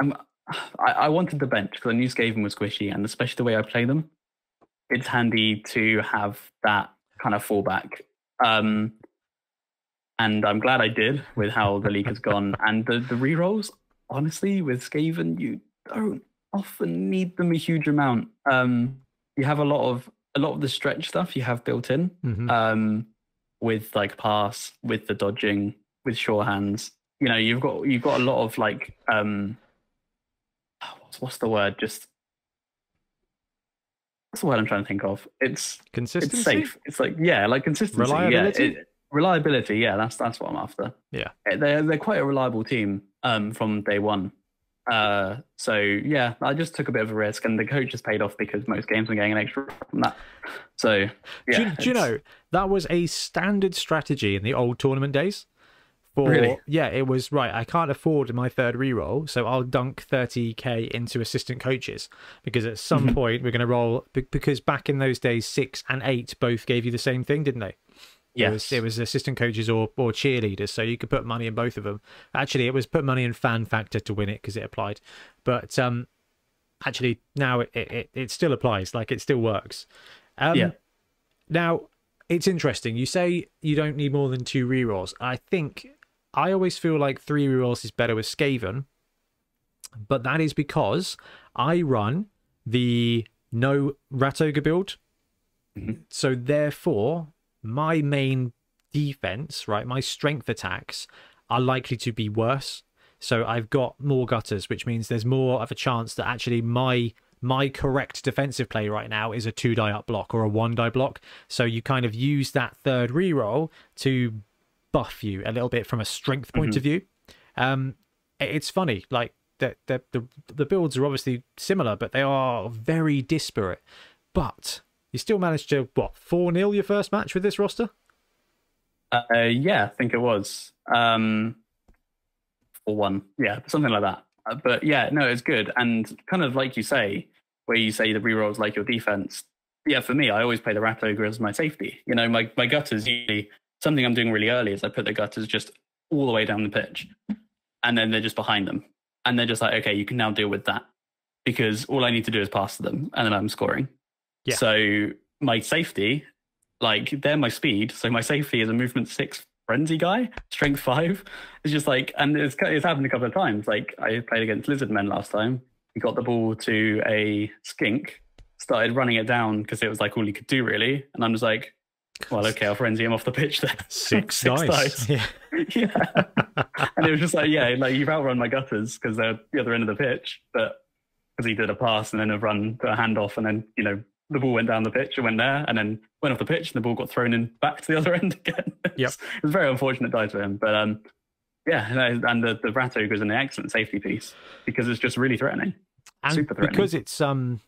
I'm, I, I wanted the bench because I knew Skaven was squishy, and especially the way I play them, it's handy to have that kind of fallback. Um, and I'm glad I did with how the league has gone. And the the rerolls, honestly, with Skaven, you don't often need them a huge amount. Um, you have a lot of a lot of the stretch stuff you have built in Mhm. um, with like pass, with the dodging, with sure hands. You know, you've got you've got a lot of like um, what's what's the word? Just what's the word I'm trying to think of? It's Consistency. it's safe. It's like yeah, like consistency. Reliability? Yeah, it- reliability. Yeah, that's that's what I'm after. Yeah. Eh, they're they're quite a reliable team um, from day one. Uh, so yeah, I just took a bit of a risk, and the coach has paid off because most games are getting an extra from that. So yeah, do, you, do you know that was a standard strategy in the old tournament days? For Really? yeah, it was right. I can't afford my third reroll, so I'll dunk 30k into assistant coaches because at some Mm-hmm. point we're going to roll because back in those days six and eight both gave you the same thing, didn't they? It was, Yes. it was assistant coaches or, or cheerleaders, so you could put money in both of them. Actually, it was put money in fan factor to win it because it applied. But um, actually, now it, it, it still applies, like it still works. Um, Yeah. Now, it's interesting. You say you don't need more than two rerolls. I think I always feel like three rerolls is better with Skaven, but that is because I run the no Rat Ogre build. Mhm. So therefore, my main defense, right, my strength attacks are likely to be worse. So I've got more gutters, which means there's more of a chance that actually my my correct defensive play right now is a two die up block or a one die block. So you kind of use that third reroll to buff you a little bit from a strength point of view. Um, it's funny, like the, the the the builds are obviously similar, but they are very disparate. But you still managed to what four 0 your first match with this roster? Uh, yeah, I think it was. Um, or one. Yeah, something like that. Uh, but yeah, no, it's good. And kind of like you say, where you say the rerolls like your defense. Yeah, for me, I always play the Rat Ogre as my safety. You know, my, my gutters usually, something I'm doing really early is I put the gutters just all the way down the pitch. And then they're just behind them. And they're just like, okay, you can now deal with that. Because all I need to do is pass to them and then I'm scoring. Yeah. So my safety like they're my speed. So my safety is a movement six frenzy guy, strength five. It's just like, and it's it's happened a couple of times. Like I played against lizard men last time. He got the ball to a skink, started running it down because it was like all he could do really. And I'm just like, well, okay, I'll frenzy him off the pitch then. Six, Six dice. dice. Yeah. yeah. and it was just like, yeah, like you've outrun my gutters because they're the other end of the pitch, but because he did a pass and then a run to a handoff and then, you know, the ball went down the pitch and went there and then went off the pitch and the ball got thrown in back to the other end again. Yep. It was very unfortunate die for him. But um, yeah, and the, the Rat Ogre is an excellent safety piece because it's just really threatening. and Super threatening. because it's um,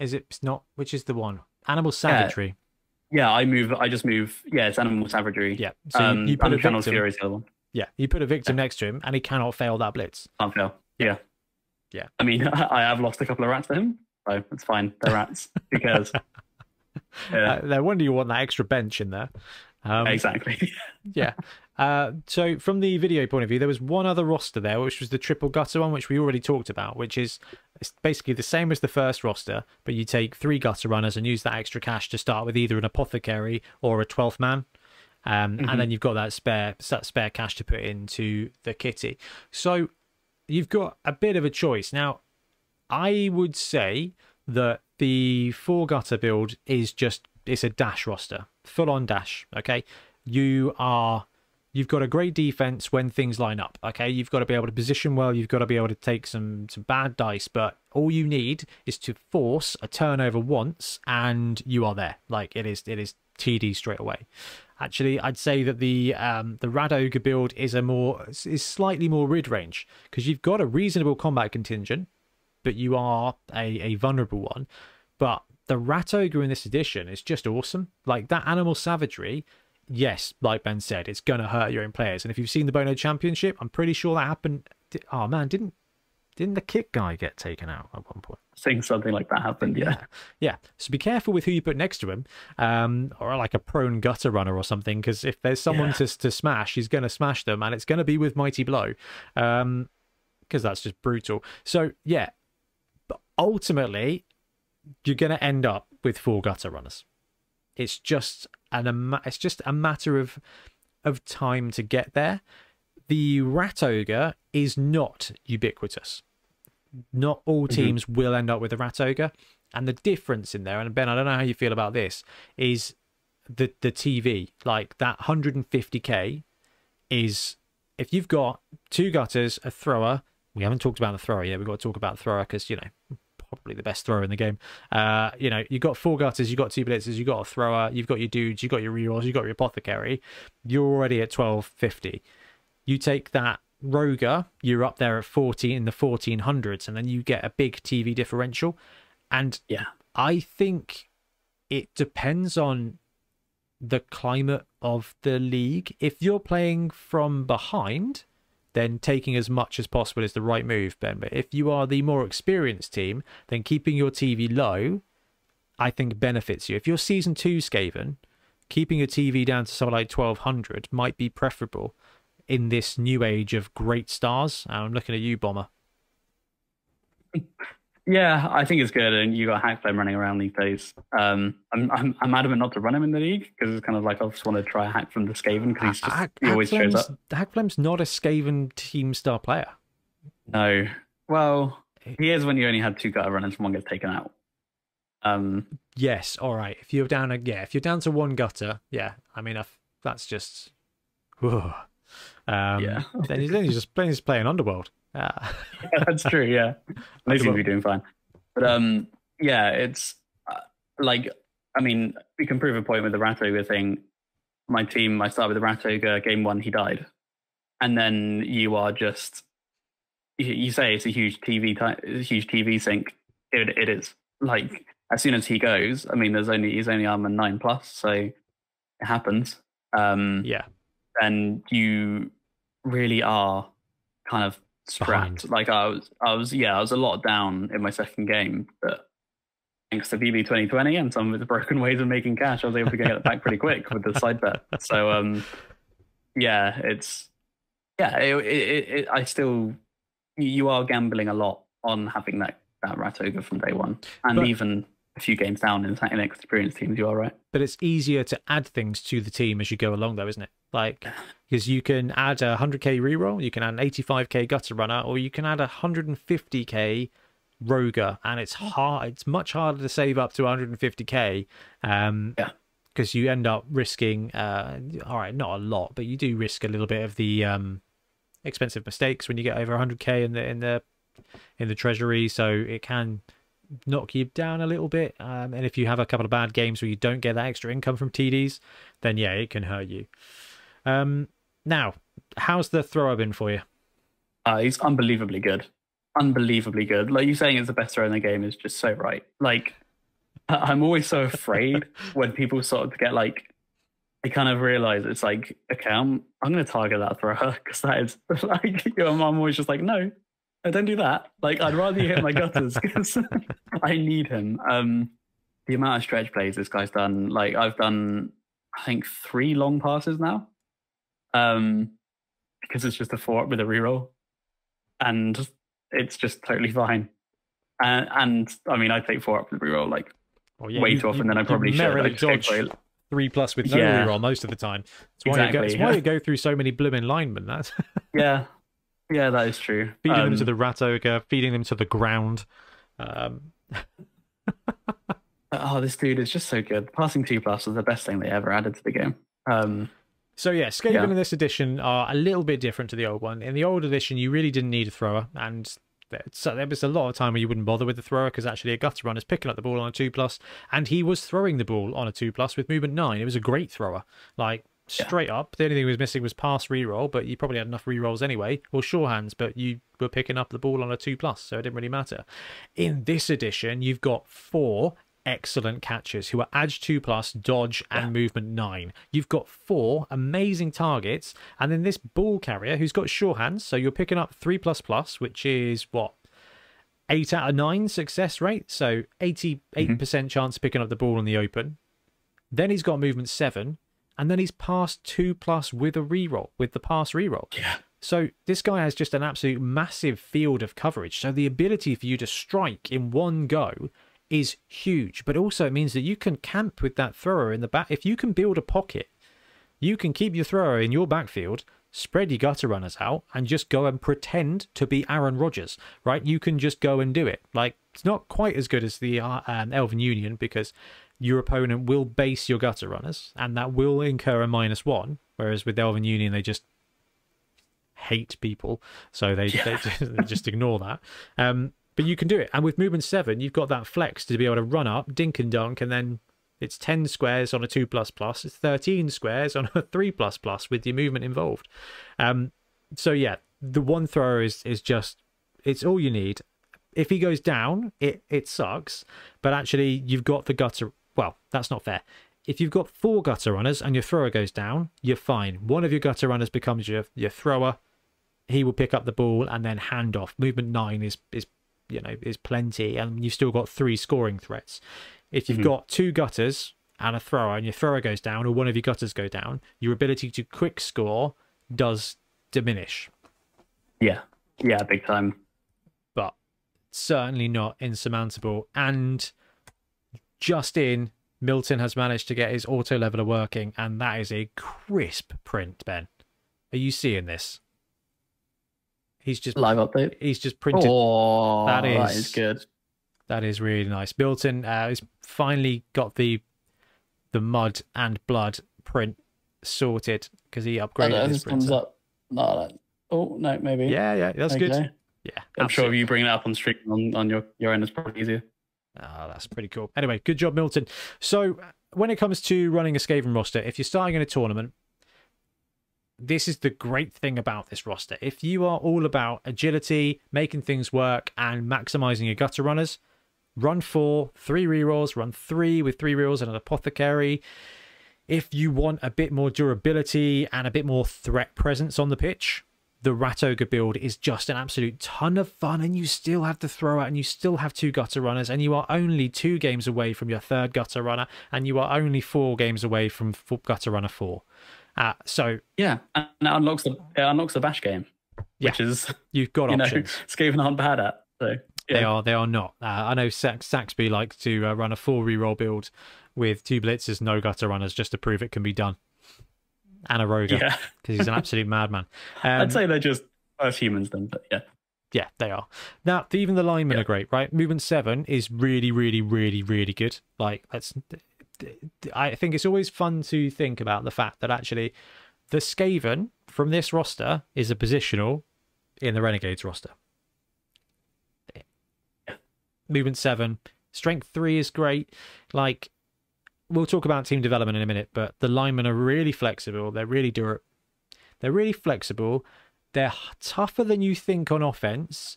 is it it's not which is the one animal savagery? Yeah, I move, I just move, yeah, it's animal savagery. Yeah. So you- um, you, put a victim. Fury the other one. Yeah, you put a victim next to him, and he cannot fail that blitz. Can't fail. Yeah. Yeah. I mean, I have lost a couple of rats to him. So it's fine. They're rats. because yeah. Uh, no wonder you want that extra bench in there. Um, exactly. yeah. Uh, so from the video point of view, there was one other roster there, which was the triple gutter one, which we already talked about, which is it's basically the same as the first roster, but you take three gutter runners and use that extra cash to start with either an apothecary or a twelfth man. Um, mm-hmm. and then you've got that spare that spare cash to put into the kitty. So you've got a bit of a choice. Now, I would say that the four gutter build is just it's a dash roster, full on dash. Okay, you are you've got a great defense when things line up. Okay, you've got to be able to position well. You've got to be able to take some some bad dice, but all you need is to force a turnover once, and you are there. Like it is, it is TD straight away. Actually, I'd say that the um, the Rat Ogre build is a more is slightly more rid range because you've got a reasonable combat contingent, but you are a, a vulnerable one. But the Rat Ogre in this edition is just awesome. Like that animal savagery, yes, like Ben said, it's gonna hurt your own players. And if you've seen the Bonehead Championship, I'm pretty sure that happened. Oh man, didn't didn't the kick guy get taken out at one point? I think something like that happened. Yeah. yeah, yeah. So be careful with who you put next to him, um, or like a prone gutter runner or something, because if there's someone yeah. to to smash, he's going to smash them, and it's going to be with mighty blow, because um, that's just brutal. So yeah, ultimately, you're going to end up with four gutter runners. It's just an it's just a matter of of time to get there. The rat ogre is not ubiquitous. Not all mm-hmm. teams mm-hmm. will end up with a rat ogre, and the difference in there, and Ben, I don't know how you feel about this, is the the TV. Like that 150k is if you've got two gutters, a thrower. We haven't talked about the thrower yet. We've got to talk about the thrower because you know probably the best thrower in the game. Uh, you know, you've got four gutters, you've got two blitzers, you've got a thrower, you've got your dudes, you've got your rerolls, you've got your apothecary. You're already at 1250. You take that Roger, you're up there at 14 in the 1400s, and then you get a big TV differential. And yeah, I think it depends on the climate of the league. If you're playing from behind, then taking as much as possible is the right move, Ben. But if you are the more experienced team, then keeping your TV low, I think benefits you. If you're season two Skaven, keeping your TV down to something like 1200 might be preferable in this new age of great stars. I'm looking at you, Bomber. Yeah, I think it's good, and you got Hakflem running around these days. Um, I'm, I'm I'm adamant not to run him in the league because it's kind of like I just want to try Hakflem the Skaven because he's just he always shows up. Hakflem's not a Skaven team star player. No, well, he is when you only had two gutter runners and one gets taken out. Um, yes, all right. If you're down, a, yeah, if you're down to one gutter, yeah. I mean, if that's just, um, yeah. then, he's, then he's just playing, he's playing Underworld. Yeah, that's true. Yeah, they seem to be doing fine. But um, yeah, it's uh, like I mean, we can prove a point with the Rat Ogre thing. My team, I started with the Rat Ogre. Game one, he died, and then you are just you say it's a huge TV a huge TV sink. It, it is like as soon as he goes. I mean, there's only he's only armor nine plus, so it happens. Um, yeah, and you really are kind of strapped. Like I was, I was, yeah, I was a lot down in my second game, but thanks to BB 2020 and some of the broken ways of making cash, I was able to get it back pretty quick with the side bet. So, um, yeah, it's yeah, it, it, it, I still you are gambling a lot on having that that rat ogre from day one, and but, even a few games down in, in experienced teams, you are right. But it's easier to add things to the team as you go along, though, isn't it? Like, because you can add a 100k reroll, you can add an 85k gutter runner, or you can add a 150k roger, and it's hard. It's much harder to save up to 150k. Um, yeah. Because you end up risking, uh, all right, not a lot, but you do risk a little bit of the um, expensive mistakes when you get over 100k in the in the in the treasury. So it can knock you down a little bit. Um, and if you have a couple of bad games where you don't get that extra income from TDs, then yeah, it can hurt you. Um, now, how's the thrower been for you? Uh, he's unbelievably good. Unbelievably good. Like you saying it's the best thrower in the game is just so right. Like I'm always so afraid when people sort of get like they kind of realize it's like, okay, I'm I'm gonna target that thrower because that is like I'm always just like, no, I don't do that. Like I'd rather you hit my gutters because I need him. Um, the amount of stretch plays this guy's done. Like I've done, I think three long passes now. Um, because it's just a four up with a reroll, and it's just totally fine. And, and I mean, I take four up with a reroll like Well, yeah, way you- too often you- than I probably should. I dodge way- three plus with no Yeah. reroll most of the time. That's why, you, go, Exactly, that's why you go through so many blooming linemen. That's yeah, yeah, that is true. feeding them to Um, the rat ogre, feeding them to the ground. Um, Oh, this dude is just so good. Passing two plus was the best thing they ever added to the game. Um, So yeah, Skaven Yeah. in this edition are a little bit different to the old one. In the old edition, you really didn't need a thrower, and there- so there was a lot of time where you wouldn't bother with the thrower because actually a gutter is picking up the ball on a two plus, and he was throwing the ball on a two plus with movement nine. It was a great thrower, like Yeah. straight up. The only thing he was missing was pass reroll, but you probably had enough rerolls anyway, or sure hands, but you were picking up the ball on a two plus, so it didn't really matter. In this edition, you've got four excellent catchers who are edge 2 plus dodge and movement 9 you've got four amazing targets and then this ball carrier who's got sure hands so you're picking up 3 plus plus which is what 8 out of 9 success rate so 88% mm-hmm. percent chance of picking up the ball in the open then he's got movement 7 and then he's passed 2 plus with a reroll with the pass reroll yeah, so this guy has just an absolute massive field of coverage. So the ability for you to strike in one go is huge, but also it means that you can camp with that thrower in the back. If you can build a pocket, you can keep your thrower in your backfield, spread your gutter runners out, and just go and pretend to be Aaron Rodgers, right? You can just go and do it. Like it's not quite as good as the uh, um, Elven Union because your opponent will base your gutter runners, and that will incur a minus one. Whereas with Elven Union, they just hate people, so they, they, just, they just ignore that. Um, but you can do it, and with movement seven, you've got that flex to be able to run up, dink and dunk, and then it's ten squares on a two plus plus, it's thirteen squares on a three plus plus with your movement involved. Um, so yeah, the one thrower is is just it's all you need. If he goes down, it it sucks, but actually you've got the gutter. Well, that's not fair. If you've got four gutter runners and your thrower goes down, you're fine. One of your gutter runners becomes your your thrower. He will pick up the ball and then hand off. Movement nine is is you know is plenty, and you've still got three scoring threats. If you've hmm. got two gutters and a thrower, and your thrower goes down, or one of your gutters go down, your ability to quick score does diminish. yeah, yeah, big time. but certainly not insurmountable. And just in, Milton has managed to get his auto leveler working, and that is a crisp print, Ben. Are you seeing this? He's just Live update. he's just printed. Oh, that that is- is good. That is really nice. Milton uh, has finally got the the mud and blood print sorted because he I upgraded know, his this comes printer. up. No, no. Oh no, maybe. Yeah, yeah, that's good. Yeah, I'm sure if you bring it up on stream on, on your your end, it's probably easier. Oh, that's pretty cool. Anyway, good job, Milton. So, when it comes to running a Skaven roster, if you're starting in a tournament, this is the great thing about this roster. If you are all about agility, making things work, and maximizing your gutter runners, run four, three rerolls, run three with three rerolls and an apothecary. If you want a bit more durability and a bit more threat presence on the pitch, the Rat Ogre build is just an absolute ton of fun, and you still have to throw out, and you still have two gutter runners, and you are only two games away from your third gutter runner, and you are only four games away from gutter runner four. Uh, so Yeah, and it unlocks the it unlocks the bash game, which is you've got you know options. Skaven aren't bad at. So They are. They are not. Uh, I know Sax, Saxby likes to uh, run a full reroll build with two blitzers, no gutter runners, just to prove it can be done. And a rogue because yeah. he's an absolute madman. Um, I'd say they're just worse humans then, but yeah. Yeah, they are. Now, even the linemen Yeah. are great, right? Movement seven is really, really, really, really good. Like, that's. I think it's always fun to think about the fact that actually the Skaven from this roster is a positional in the Renegades roster. Movement seven, strength three is great. Like, we'll talk about team development in a minute, but the linemen are really flexible. They're really durable. They're really flexible. They're tougher than you think on offense.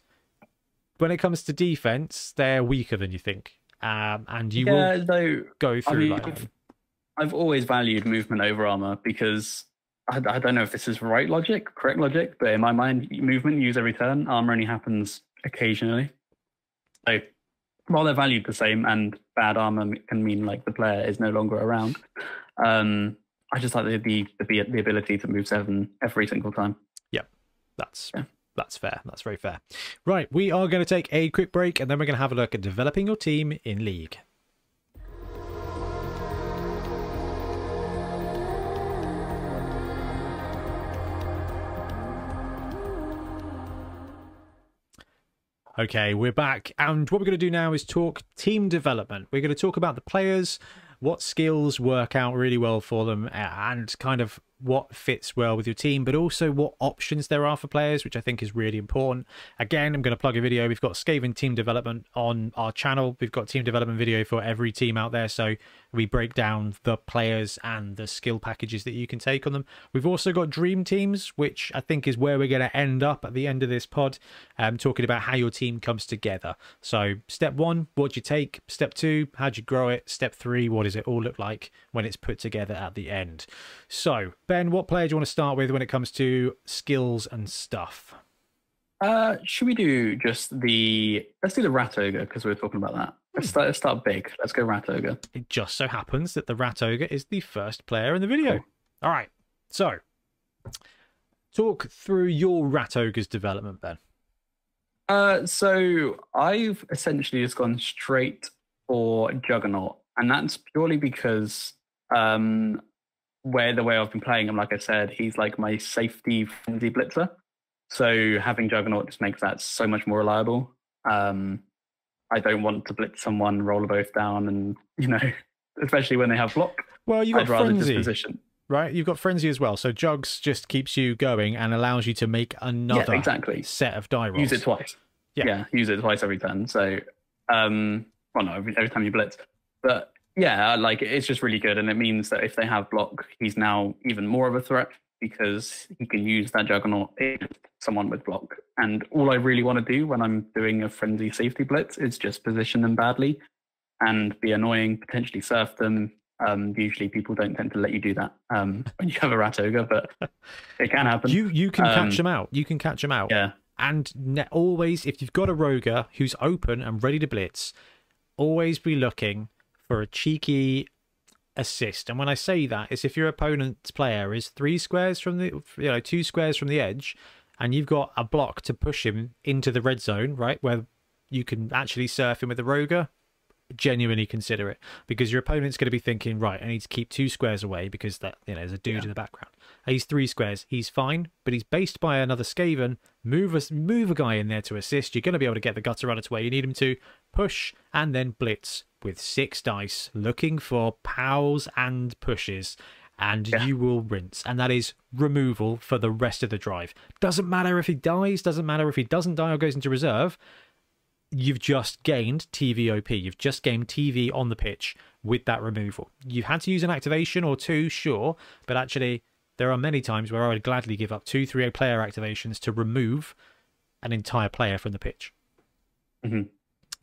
When it comes to defense, they're weaker than you think. Um, and you yeah, will though go I through mean, I've, I've always valued movement over armor because I, I don't know if this is right logic, correct logic, but in my mind, movement, use every turn, armor only happens occasionally. So while they're valued the same and bad armor can mean like the player is no longer around, um, I just like the, the the the ability to move seven every single time. Yep, that's yeah. that's fair. That's very fair. Right, we are going to take a quick break and then we're going to have a look at developing your team in League. Okay, we're back, and what we're going to do now is talk team development. We're going to talk about the players, what skills work out really well for them, and kind of what fits well with your team, but also what options there are for players, which I think is really important. Again, I'm going to plug a video. We've got Skaven team development on our channel. We've got team development video for every team out there. So we break down the players and the skill packages that you can take on them. We've also got dream teams, which I think is where we're going to end up at the end of this pod, um, talking about how your team comes together. So step one, what do you take? Step two, how do you grow it? Step three, what does it all look like when it's put together at the end? So Ben, what player do you want to start with when it comes to skills and stuff? Uh, should we do just the? Let's do the rat ogre because we are talking about that. Let's start, let's start big. Let's go rat ogre. It just so happens that the rat ogre is the first player in the video. Cool. All right. So, talk through your rat ogre's development, Ben. Uh, so I've essentially just gone straight for Juggernaut, and that's purely because um, where the way I've been playing him, like I said, he's like my safety frenzy blitzer. So having Juggernaut just makes that so much more reliable. Um, I don't want to blitz someone, roll a both down, and you know, especially when they have block. Well, you got I'd frenzy, position. right? You've got frenzy as well. So Jugs just keeps you going and allows you to make another yeah, exactly. set of die rolls. Use it twice. Yeah. yeah, use it twice every turn. So, um, well, no, every, every time you blitz. But yeah, like it's just really good, and it means that if they have block, he's now even more of a threat because he can use that juggernaut against someone with block. And all I really want to do when I'm doing a frenzy safety blitz is just position them badly and be annoying, potentially surf them. Um, usually, people don't tend to let you do that um, when you have a rat ogre, but it can happen. You you can um, catch them out. You can catch them out. Yeah. And ne- always, if you've got a roger who's open and ready to blitz, always be looking for a cheeky assist. And when I say that, it's if your opponent's player is three squares from the, you know, two squares from the edge, and you've got a block to push him into the red zone, right, where you can actually surf him with a roger. Genuinely consider it because your opponent's going to be thinking, right, I need to keep two squares away because that you know there's a dude yeah. in the background. He's three squares, he's fine, but he's based by another Skaven. Move a move a guy in there to assist. You're going to be able to get the gutter runner to where you need him to push and then blitz with six dice looking for pals and pushes and yeah. you will rinse. And that is removal for the rest of the drive. Doesn't matter if he dies doesn't matter if he doesn't die or goes into reserve. You've just gained tvop you've just gained tv on the pitch with that removal. You've had to use an activation or two sure but actually there are many times where i would gladly give up two three player activations to remove an entire player from the pitch. Mm-hmm.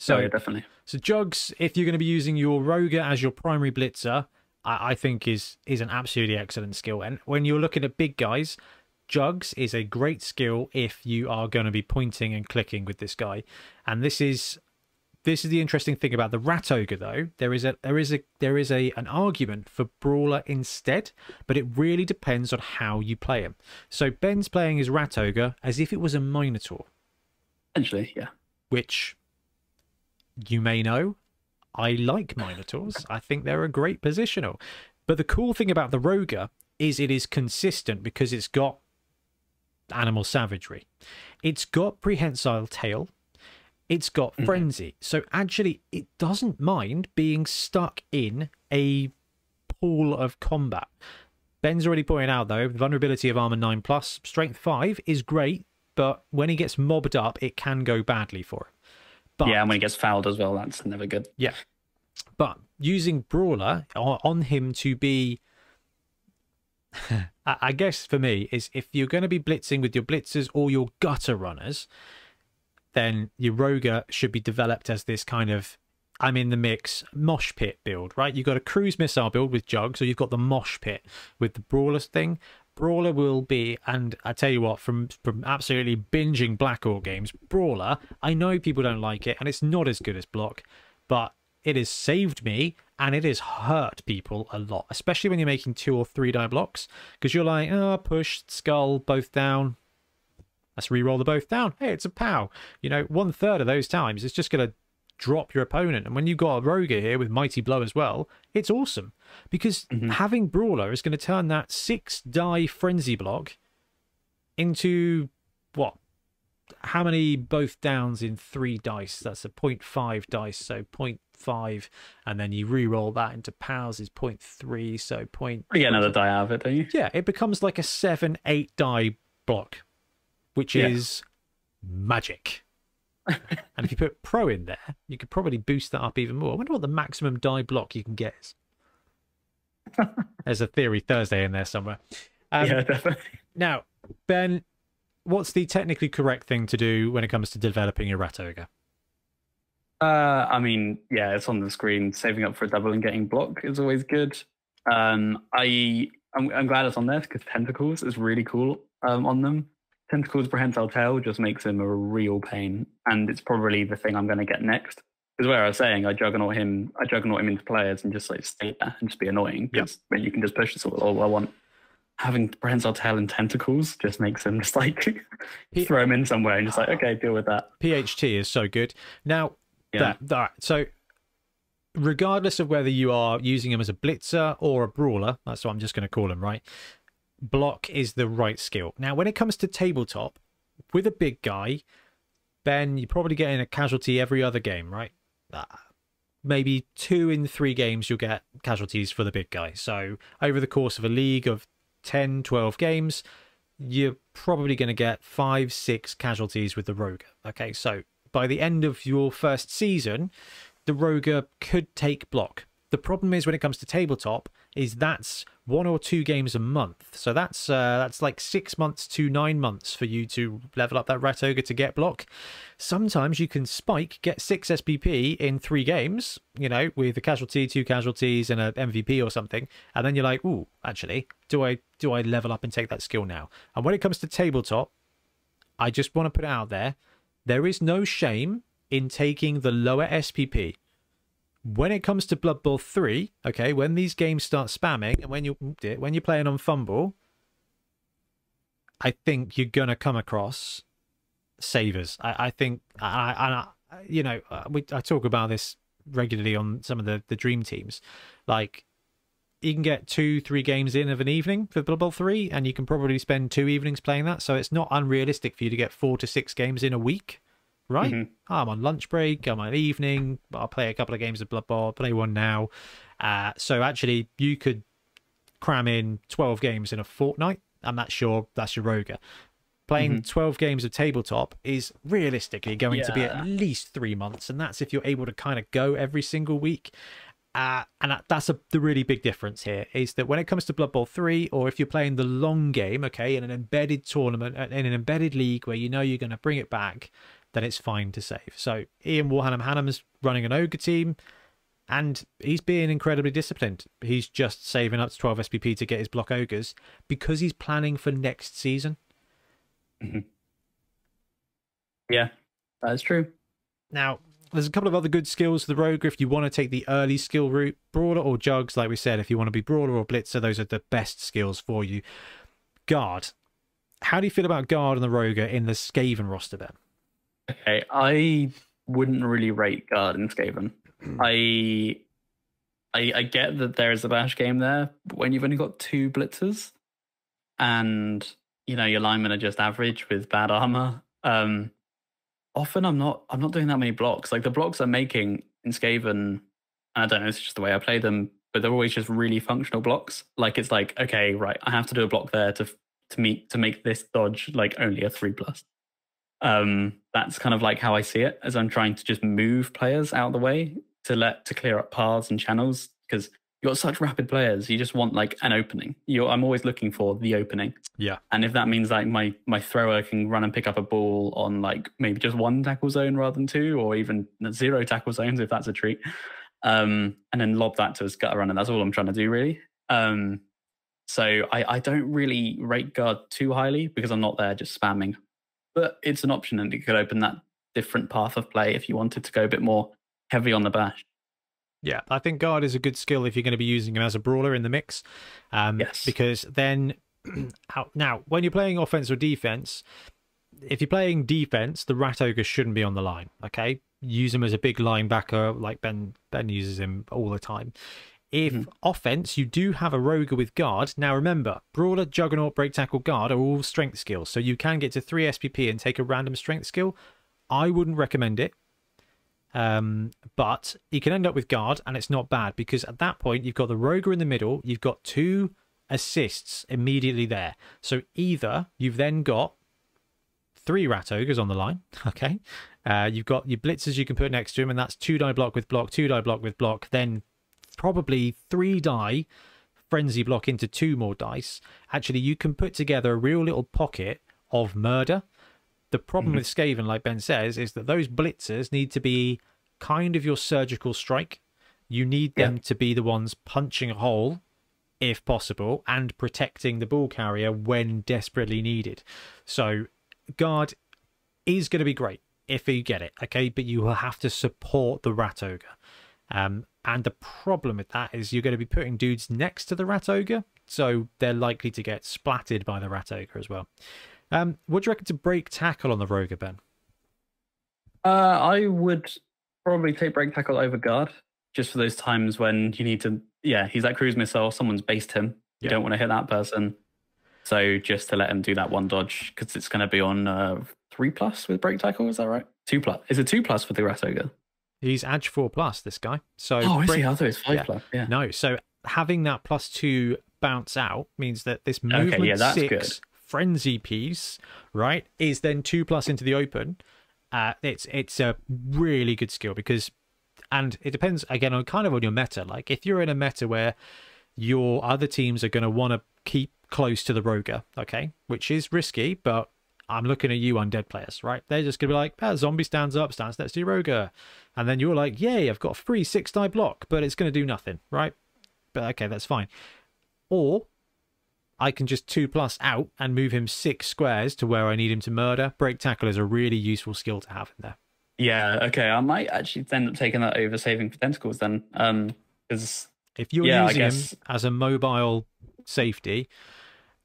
So oh, yeah, definitely. So Jugs, if you're going to be using your Roger as your primary blitzer, I, I think is is an absolutely excellent skill. And when you're looking at big guys, Jugs is a great skill if you are going to be pointing and clicking with this guy. And this is this is the interesting thing about the Rat Ogre though. There is a there is a there is a an argument for Brawler instead, but it really depends on how you play him. So Ben's playing his Rat Ogre as if it was a Minotaur. Essentially, yeah. Which you may know, I like Minotaurs. I think they're a great positional. But the cool thing about the Roger is it is consistent because it's got animal savagery. It's got prehensile tail. It's got mm-hmm. frenzy. So actually, it doesn't mind being stuck in a pool of combat. Ben's already pointing out though, the vulnerability of armor 9 plus, strength 5 is great, but when he gets mobbed up, it can go badly for him. But, yeah, and when he gets fouled as well, that's never good. Yeah. But using Brawler on him to be. I guess for me, is if you're going to be blitzing with your blitzers or your gutter runners, then your Roger should be developed as this kind of I'm in the mix mosh pit build, right? You've got a cruise missile build with jugs, or you've got the mosh pit with the brawlers thing. Brawler will be, and I tell you what, from from absolutely binging Black Orc games, Brawler, I know people don't like it, and it's not as good as Block, but it has saved me and it has hurt people a lot, especially when you're making two or three die blocks, because you're like, oh, push, skull, both down. Let's re-roll the both down. Hey, it's a pow. You know, one third of those times, it's just going to drop your opponent. And when you've got a Roger here with Mighty Blow as well, it's awesome because Mm-hmm. having Brawler is going to turn that six die frenzy block into what? How many both downs in three dice? That's a 0.5 dice, so 0.5, and then you re-roll that into powers is 0.3, so point. You get another die out of it, don't you? Yeah, it becomes like a seven, eight die block, which Yeah. is magic. and if you put pro in there, you could probably boost that up even more. I wonder what the maximum die block you can get is. There's a theory Thursday in there somewhere. Um, yeah, definitely. Now, Ben, what's the technically correct thing to do when it comes to developing your rat ogre? Uh, I mean, yeah, it's on the screen. Saving up for a double and getting block is always good. Um, I I'm, I'm glad it's on there because tentacles is really cool um, on them. Tentacles prehensile tail just makes him a real pain, and it's probably the thing I'm going to get next. Because where I was saying, I juggernaut him, I juggernaut him into players and just like stay there and just be annoying. Yeah. Because then you can just push this all, all I want. Having prehensile tail and tentacles just makes him just like He- throw him in somewhere and just like okay, deal with that. PHT is so good. Now, Yeah. that, that so regardless of whether you are using him as a blitzer or a brawler, that's what I'm just going to call him, right? Block is the right skill. Now, when it comes to tabletop, with a big guy, Ben, you're probably getting a casualty every other game, right? Uh, maybe two in three games you'll get casualties for the big guy. So over the course of a league of 10, 12 games, you're probably going to get five, six casualties with the Rogue. Okay, so by the end of your first season, the Roger could take block. The problem is when it comes to tabletop, is that's one or two games a month. So that's uh, that's like six months to nine months for you to level up that Rat Ogre to get block. Sometimes you can spike, get six SPP in three games, you know, with a casualty, two casualties, and an MVP or something, and then you're like, ooh, actually, do I do I level up and take that skill now? And when it comes to tabletop, I just want to put it out there, there is no shame in taking the lower SPP. When it comes to Blood Bowl 3, okay, when these games start spamming and when you when you're playing on FUMBBL, I think you're gonna come across savers. I, I think I, I, you know uh, we I talk about this regularly on some of the the dream teams, like you can get two, three games in of an evening for Blood Bowl 3, and you can probably spend two evenings playing that. So it's not unrealistic for you to get four to six games in a week, right? Mhm. I'm on lunch break, I'm on evening, I'll play a couple of games of Blood Bowl, play one now. Uh, so actually, you could cram in 12 games in a fortnight, and that's your, that's your Roger. Playing 12 games of tabletop is realistically going to be at least three months, and that's if you're able to kind of go every single week. Uh, and that- that's a, the really big difference here is that when it comes to Blood Bowl 3, or if you're playing the long game, okay, in an embedded tournament, in an embedded league where you know you're going to bring it back, then it's fine to save. So Ian Warhanam Hannam's running an ogre team, and he's being incredibly disciplined. He's just saving up to 12 SPP to get his block ogres because he's planning for next season. Mm-hmm. Yeah, that is true. Now, there's a couple of other good skills for the Rogue if you want to take the early skill route. Brawler or Jugs, like we said, if you want to be Brawler or Blitzer, those are the best skills for you. Guard. How do you feel about Guard and the Roger in the Skaven roster then? Okay, I wouldn't really rate Guard and Skaven. I, I I get that there is a bash game there, but when you've only got two blitzers, and you know your linemen are just average with bad armor, um, often I'm not I'm not doing that many blocks. Like the blocks I'm making in Skaven, I don't know, it's just the way I play them, but they're always just really functional blocks. Like it's like, okay, right, I have to do a block there to to meet to make this dodge like only a three plus. Um, that's kind of like how I see it, as I'm trying to just move players out of the way to let to clear up paths and channels because you've got such rapid players. You just want like an opening. You're, I'm always looking for the opening. Yeah. And if that means like my my thrower can run and pick up a ball on like maybe just one tackle zone rather than two, or even zero tackle zones if that's a treat, um, and then lob that to his gutter runner. That's all I'm trying to do really. Um, So I, I don't really rate guard too highly because I'm not there just spamming. But it's an option and it could open that different path of play if you wanted to go a bit more heavy on the bash. Yeah, I think guard is a good skill if you're going to be using him as a brawler in the mix. Um, Yes. Because then, now when you're playing offense or defense, if you're playing defense, the rat ogre shouldn't be on the line. Okay, use him as a big linebacker, like Ben Ben uses him all the time. If offense, you do have a rogue with guard. Now remember, brawler, juggernaut, break tackle, guard are all strength skills, so you can get to three SPP and take a random strength skill. I wouldn't recommend it. Um, but you can end up with guard, and it's not bad because at that point you've got the roger in the middle, you've got two assists immediately there. So either you've then got three rat ogres on the line, okay? Uh, you've got your blitzers you can put next to him, and that's two die block with block, two die block with block, then probably three die frenzy block into two more dice. Actually, you can put together a real little pocket of murder. The problem with Skaven, like Ben says, is that those blitzers need to be kind of your surgical strike. You need them to be the ones punching a hole, if possible, and protecting the ball carrier when desperately needed. So, guard is going to be great if you get it, okay? But you will have to support the rat ogre. Um, and the problem with that is you're going to be putting dudes next to the rat ogre, so they're likely to get splatted by the rat ogre as well. Um, what do you reckon to break tackle on the rogue, Ben? Uh, I would probably take break tackle over guard just for those times when you need to. Yeah, he's that cruise missile. Someone's based him. You Yeah. don't want to hit that person. So just to let him do that one dodge because it's going to be on uh, three plus with break tackle. Is that right? Two plus. Is it two plus for the rat ogre? He's Edge 4 plus, this guy. So Oh, is he? I thought it was five yeah. plus. Yeah. No, so having that plus two bounce out means that this movement yeah, that's six good. frenzy piece, right, is then two plus into the open. Uh, it's it's a really good skill because, and it depends again on kind of on your meta. Like if you're in a meta where your other teams are going to want to keep close to the roger, okay, which is risky, but I'm looking at you undead players, right? They're just gonna be like, ah, zombie stands up, stands next to your roger. And then you're like, yay, I've got a free six die block, but it's gonna do nothing, right? But okay, that's fine. Or I can just two plus out and move him six squares to where I need him to murder. Break tackle is a really useful skill to have in there. Yeah. Okay. I might actually end up taking that over saving for tentacles then. Um, because If you're Yeah, using him as a mobile safety,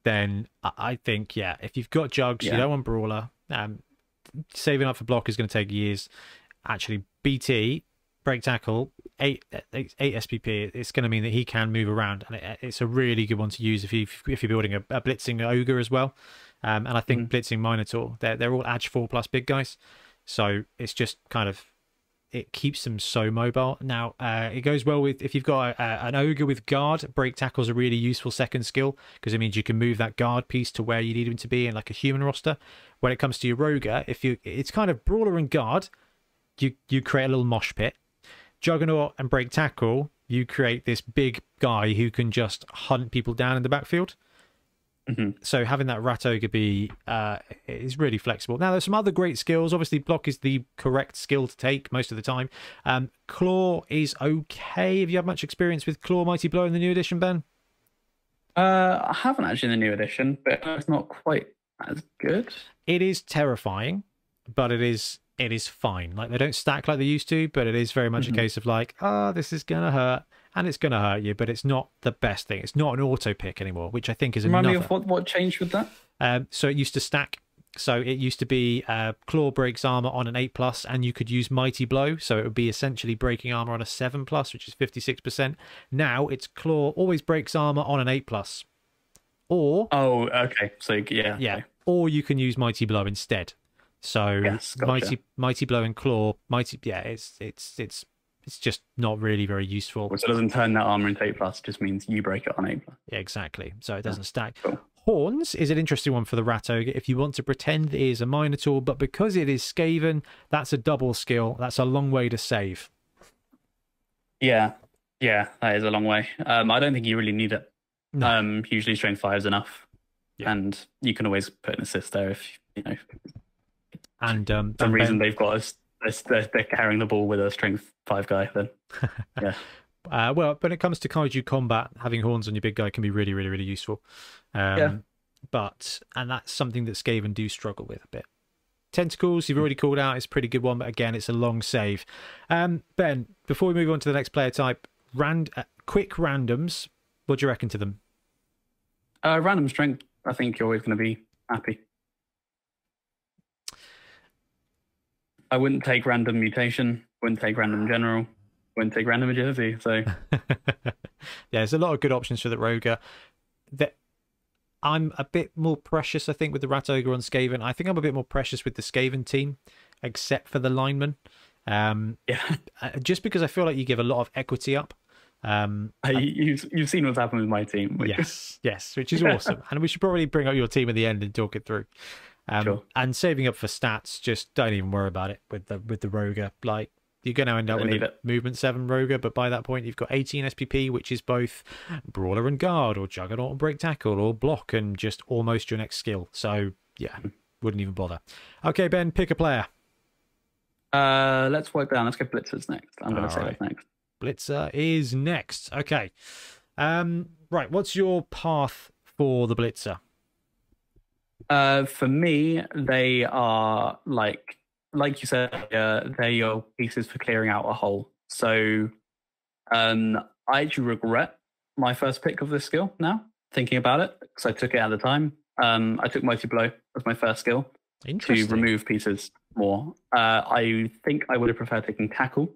then I- think yeah, if you've got jugs, you don't want brawler. Um, saving up for block is going to take years. Actually, BT break tackle eight eight, eight SPP. It's going to mean that he can move around, and it, it's a really good one to use if you if you're building a, a blitzing ogre as well. Um, and I think blitzing minotaur, they're they're all edge four plus big guys, so it's just kind of it keeps them so mobile. Now, uh, it goes well with if you've got a, an ogre with guard. Break tackle is a really useful second skill because it means you can move that guard piece to where you need him to be in like a human roster. When it comes to your roger, if you it's kind of brawler and guard, you you create a little mosh pit. Juggernaut and break tackle, you create this big guy who can just hunt people down in the backfield. Mhm. So having that rat ogre be uh, is really flexible. Now there's some other great skills. Obviously, block is the correct skill to take most of the time. Um, claw is okay. Have you had much experience with claw mighty blow in the new edition, Ben? uh, I haven't actually in the new edition, but it's not quite as good. It is terrifying, but it is it is fine. Like they don't stack like they used to, but it is very much Mhm. a case of like, oh, this is gonna hurt, and it's gonna hurt you, but it's not the best thing. It's not an auto pick anymore, which I think is Remind another. me of what, what changed with that? Um, so it used to stack. So it used to be uh, claw breaks armor on an eight plus, and you could use mighty blow. So it would be essentially breaking armor on a seven plus, which is fifty six percent. Now it's claw always breaks armor on an eight plus, or Oh, okay. So yeah, yeah, okay. or you can use mighty blow instead. So Yes, gotcha. mighty mighty blow and claw, mighty yeah, it's it's it's it's just not really very useful. Which doesn't turn that armor into eight plus. Just means you break it on eight plus. Yeah, exactly. So it doesn't stack. cool. Horns is an interesting one for the rat ogre if you want to pretend it is a minotaur, but because it is Skaven, that's a double skill. That's a long way to save. Yeah, yeah, that is a long way. Um, I don't think you really need it. No. Um, usually strength five is enough, Yeah. and you can always put an assist there if you know And um, some reason ben, they've got us. They're, they're carrying the ball with a strength five guy. Then Yeah. Uh, well, when it comes to kaiju combat, having horns on your big guy can be really, really, really useful. Um, Yeah. But and that's something that Skaven do struggle with a bit. Tentacles, you've already called out, it's a pretty good one, but again, it's a long save. Um, ben, before we move on to the next player type, rand uh, quick randoms. What do you reckon to them? Uh, random strength, I think you're always going to be happy. I wouldn't take random mutation, wouldn't take random general, wouldn't take random agility. So yeah, there's a lot of good options for the Roger. That I'm a bit more precious, I think, with the Rat Ogre on Skaven. I think I'm a bit more precious with the Skaven team, except for the lineman. Um, yeah, uh, just because I feel like you give a lot of equity up. Um, I, you've you've seen what's happened with my team. which- yes, yes, which is awesome. and we should probably bring up your team at the end and talk it through. Um, Sure. And saving up for stats, just don't even worry about it with the with the Roger. Like you're going to end up with a it. movement seven Roger, but by that point you've got 18 SPP, which is both brawler and guard, or juggernaut and break tackle, or block, and just almost your next skill. So yeah, wouldn't even bother. Okay, Ben, pick a player. Uh, let's wipe down. Let's go blitzers next. I'm going to say that next. Blitzer is next. Okay. Um, right. What's your path for the Blitzer? Uh, for me, they are like like you said, uh, they're your pieces for clearing out a hole. So, um, I actually regret my first pick of this skill now. Thinking about it, because I took it at the time. Um, I took mighty blow as my first skill to remove pieces more. Uh, I think I would have preferred taking tackle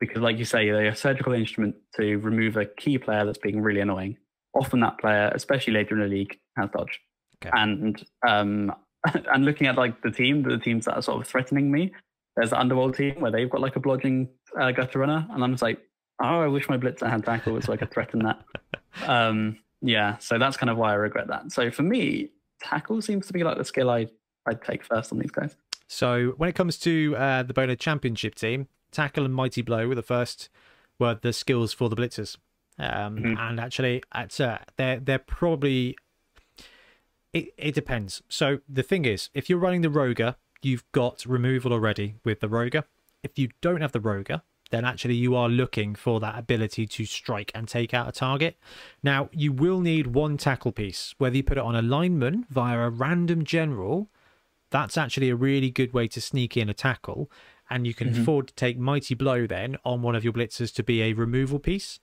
because, like you say, they're a surgical instrument to remove a key player that's being really annoying. Often that player, especially later in the league, has dodge. Okay. And um, and looking at like the team, the teams that are sort of threatening me, there's the Underworld team where they've got like a blodging uh, gutter runner, and I'm just like, oh, I wish my blitzer had tackle so I could threaten that. Um, yeah, so that's kind of why I regret that. So for me, tackle seems to be like the skill I I'd take first on these guys. So when it comes to uh, the Bonehead Championship team, tackle and mighty blow were the first were the skills for the blitzers. Um, Mhm. And actually, it's, uh, they're they're probably it, it depends. So the thing is, if you're running the Roger, you've got removal already with the Roger. If you don't have the Roger, then actually you are looking for that ability to strike and take out a target. Now, you will need one tackle piece, whether you put it on a lineman via a random general. That's actually a really good way to sneak in a tackle, and you can mm-hmm. afford to take Mighty Blow then on one of your blitzers to be a removal piece.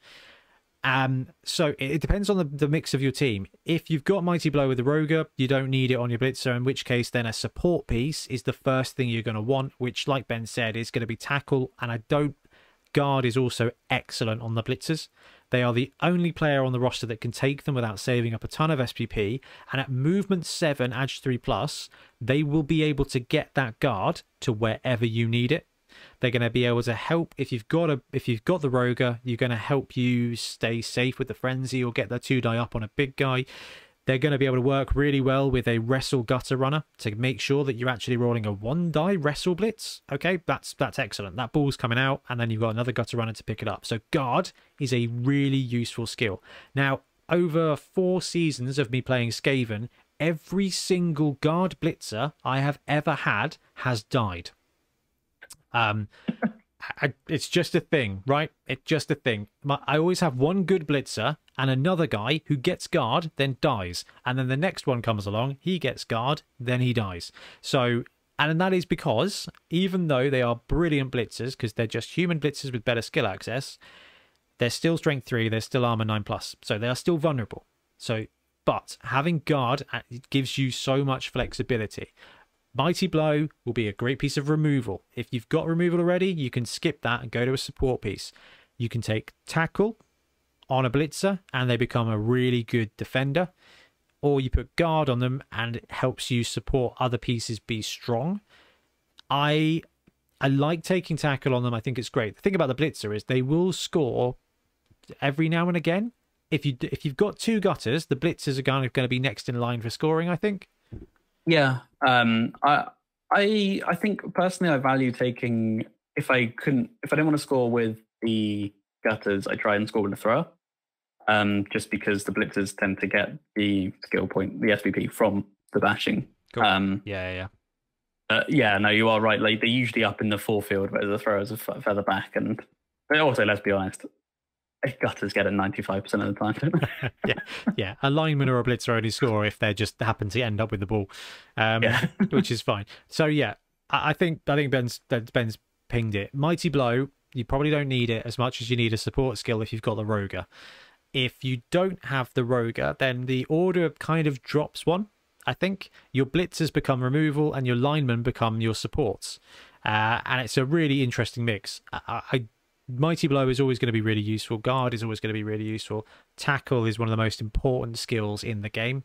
Um, so it, it depends on the, the mix of your team. If you've got Mighty Blow with the Roger, you don't need it on your Blitzer, in which case then a support piece is the first thing you're going to want, which, like Ben said, is going to be tackle. And I don't. Guard is also excellent on the Blitzers. They are the only player on the roster that can take them without saving up a ton of SPP. And at movement 7, Edge 3 plus, they will be able to get that guard to wherever you need it. They're going to be able to help if you've got a if you've got the Roger, you're going to help you stay safe with the frenzy or get the two die up on a big guy. They're going to be able to work really well with a wrestle gutter runner to make sure that you're actually rolling a one die wrestle blitz. Okay, that's that's excellent. That ball's coming out, and then you've got another gutter runner to pick it up. So guard is a really useful skill. Now, over four seasons of me playing Skaven, every single guard blitzer I have ever had has died. Um, I, it's just a thing, right? It's just a thing. My, I always have one good blitzer and another guy who gets guard, then dies, and then the next one comes along, he gets guard, then he dies. So, and that is because even though they are brilliant blitzers, because they're just human blitzers with better skill access, they're still strength three, they're still armor nine plus, so they are still vulnerable. So, but having guard uh, gives you so much flexibility. Mighty Blow will be a great piece of removal. If you've got removal already, you can skip that and go to a support piece. You can take Tackle on a Blitzer and they become a really good defender. Or you put Guard on them and it helps you support other pieces be strong. I I like taking Tackle on them. I think it's great. The thing about the Blitzer is they will score every now and again. If you if you've got two gutters, the blitzers are going to be next in line for scoring. I think. Yeah. Um, I, I, I think personally, I value taking if I couldn't, if I didn't want to score with the gutters, I try and score with the thrower. Um, just because the blitzers tend to get the skill point, the SPP from the bashing. Cool. Um, Yeah, yeah. uh, yeah, no, you are right. Like they're usually up in the forefield, whereas the throwers are f- further back. And also, let's be honest, gutters get it 95% of the time. yeah, yeah. A lineman or a blitzer only score if they just happen to end up with the ball, um, Yeah. which is fine. So yeah, I, I think I think Ben's Ben's pinged it. Mighty blow. You probably don't need it as much as you need a support skill if you've got the Roger. If you don't have the Roger, then the order kind of drops one. I think your blitzers become removal and your linemen become your supports, uh, and it's a really interesting mix. I, I Mighty Blow is always going to be really useful. Guard is always going to be really useful. Tackle is one of the most important skills in the game.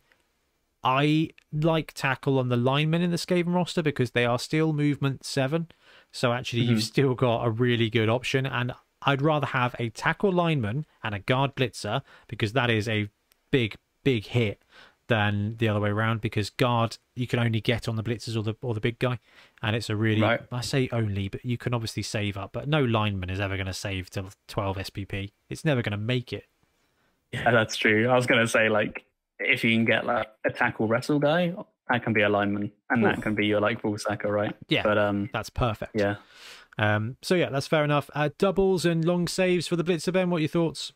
I like tackle on the linemen in the Skaven roster because they are still movement seven. So actually, you've mm-hmm. still got a really good option. And I'd rather have a tackle lineman and a guard blitzer because that is a big, big hit than the other way around because guard you can only get on the blitzers or the or the big guy and it's a really Right. I say only but you can obviously save up but no lineman is ever going to save till 12 SPP it's never going to make it yeah, that's true. I was going to say, like, if you can get like a tackle wrestle guy, that can be a lineman, and that can be your like full sacker, right? Yeah. But um, that's perfect yeah. um so yeah that's fair enough uh, doubles and long saves for the blitzer Ben what are your thoughts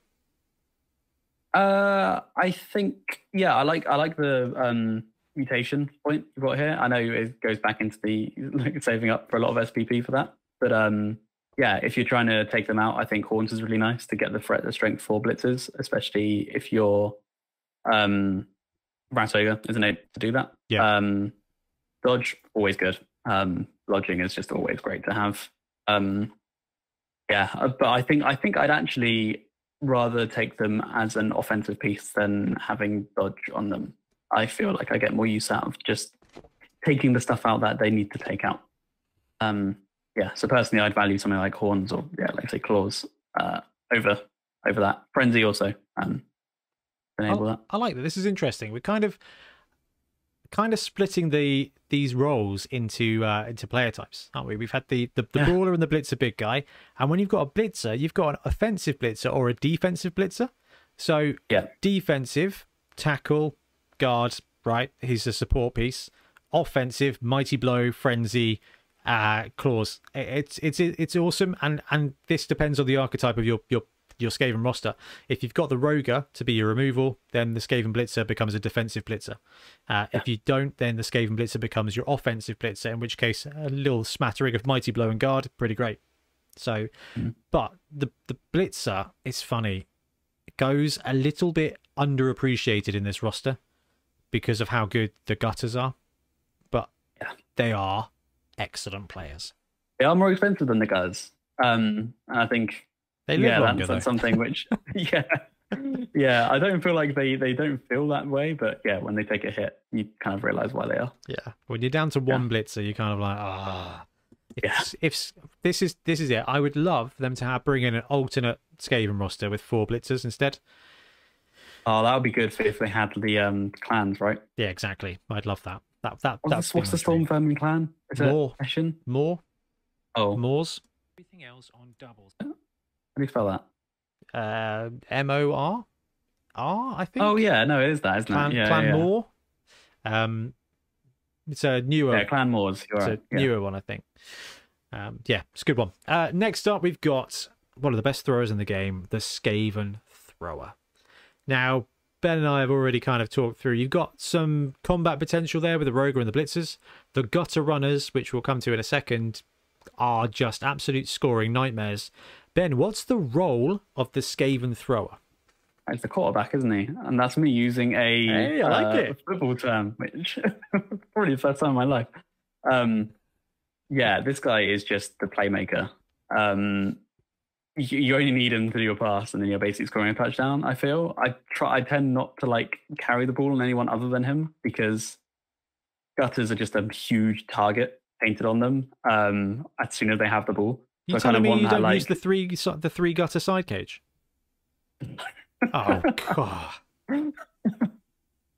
Uh, I think yeah, I like I like the um mutation point you've got here. I know it goes back into the like saving up for a lot of SPP for that, but um, yeah, if you're trying to take them out, I think horns is really nice to get the threat, the strength for blitzers, especially if you're um rat ogre isn't able to do that. Yeah. Um, dodge always good. Um, lodging is just always great to have. Um, yeah, uh, but I think I think I'd actually rather take them as an offensive piece than having dodge on them. I feel like I get more use out of just taking the stuff out that they need to take out. Um, yeah, so personally, I'd value something like horns or yeah, like say claws uh, over over that. Frenzy also um, enable that. I like that. This is interesting. We're kind of kind of splitting the these roles into uh, into player types, aren't we? We've had the the, the Yeah. brawler and the blitzer big guy, and when you've got a blitzer, you've got an offensive blitzer or a defensive blitzer. So Yeah. defensive tackle guard, right? He's a support piece. Offensive mighty blow, frenzy, uh, claws. It's it's it's awesome, and and this depends on the archetype of your your your Skaven roster. If you've got the Roger to be your removal, then the Skaven Blitzer becomes a defensive Blitzer. Uh, If you don't, then the Skaven Blitzer becomes your offensive Blitzer, in which case a little smattering of Mighty Blow and Guard, pretty great. So, but the the Blitzer is funny. It goes a little bit underappreciated in this roster because of how good the gutters are, but Yeah. they are excellent players. They are more expensive than the guys. Um, and I think They live yeah, longer that's, that's though. something which yeah, yeah. I don't feel like they they don't feel that way, but yeah, when they take a hit, you kind of realize why they are. Yeah, when you're down to one blitzer, you're kind of like, ah. If, Yeah. if this is this is it, I would love them to have bring in an alternate Skaven roster with four blitzers instead. Oh, that would be good if they had the um clans, right? Yeah, exactly. I'd love that. That that What's, that's the, what's the Storm Vermin clan? Is it More. Ashen? more Oh, Mors. Everything else on doubles. How do you spell that? Uh, M O R R. I think. Oh yeah, no, it is that, isn't Clan it? Yeah, Clan yeah. Moor. Um, it's a newer Yeah, Clan Mors. It's right. a Yeah. newer one, I think. Um, yeah, it's a good one. Uh, next up, we've got one of the best throwers in the game, the Skaven Thrower. Now, Ben and I have already kind of talked through. You've got some combat potential there with the Roger and the Blitzers. The Gutter Runners, which we'll come to in a second, are just absolute scoring nightmares. Ben, what's the role of the Skaven Thrower? It's the quarterback, isn't he? And that's me using a Hey, I like uh, it. football term, which probably the first time in my life. Um, yeah, this guy is just the playmaker. Um, you, you only need him to do a pass, and then you're basically scoring a touchdown. I feel I try. I tend not to like carry the ball on anyone other than him because gutters are just a huge target painted on them um, as soon as they have the ball. You So I kind telling of me you don't like- use the three the three gutter side cage? oh god.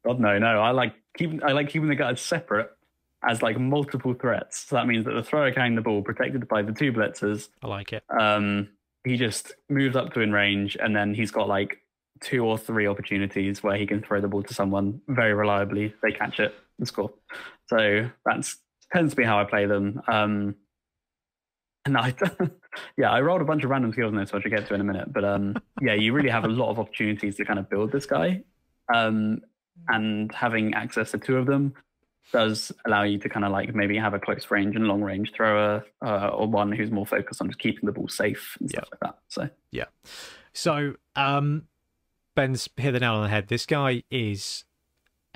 God no, no. I like keeping I like keeping the guards separate as like multiple threats. So that means that the thrower carrying the ball, protected by the two blitzers, I like it. um, he just moves up to in range, and then he's got like two or three opportunities where he can throw the ball to someone very reliably. They catch it and score. So that's tends to be how I play them. Um, And I, yeah, I rolled a bunch of random skills in this, which I'll get to in a minute. But um, yeah, you really have a lot of opportunities to kind of build this guy. Um, and having access to two of them does allow you to kind of like maybe have a close range and long range thrower, uh, or one who's more focused on just keeping the ball safe and stuff like that. So yeah. So um, Ben's hit the nail on the head. This guy is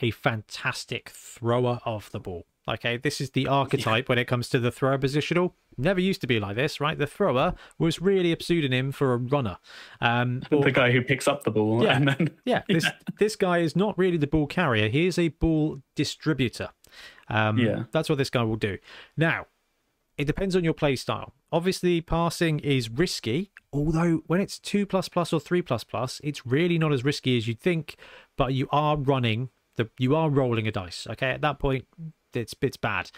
a fantastic thrower of the ball. Okay, this is the archetype yeah. when it comes to the thrower positional. Never used to be like this, right? The thrower was really a pseudonym for a runner. Um, or, the guy who picks up the ball. Yeah, then, yeah. This this guy is not really the ball carrier. He is a ball distributor. Um, yeah, that's what this guy will do. Now, it depends on your play style. Obviously, passing is risky, although when it's two plus plus or three plus plus, it's really not as risky as you'd think. But you are running the you are rolling a dice. Okay, at that point, it's it's bad.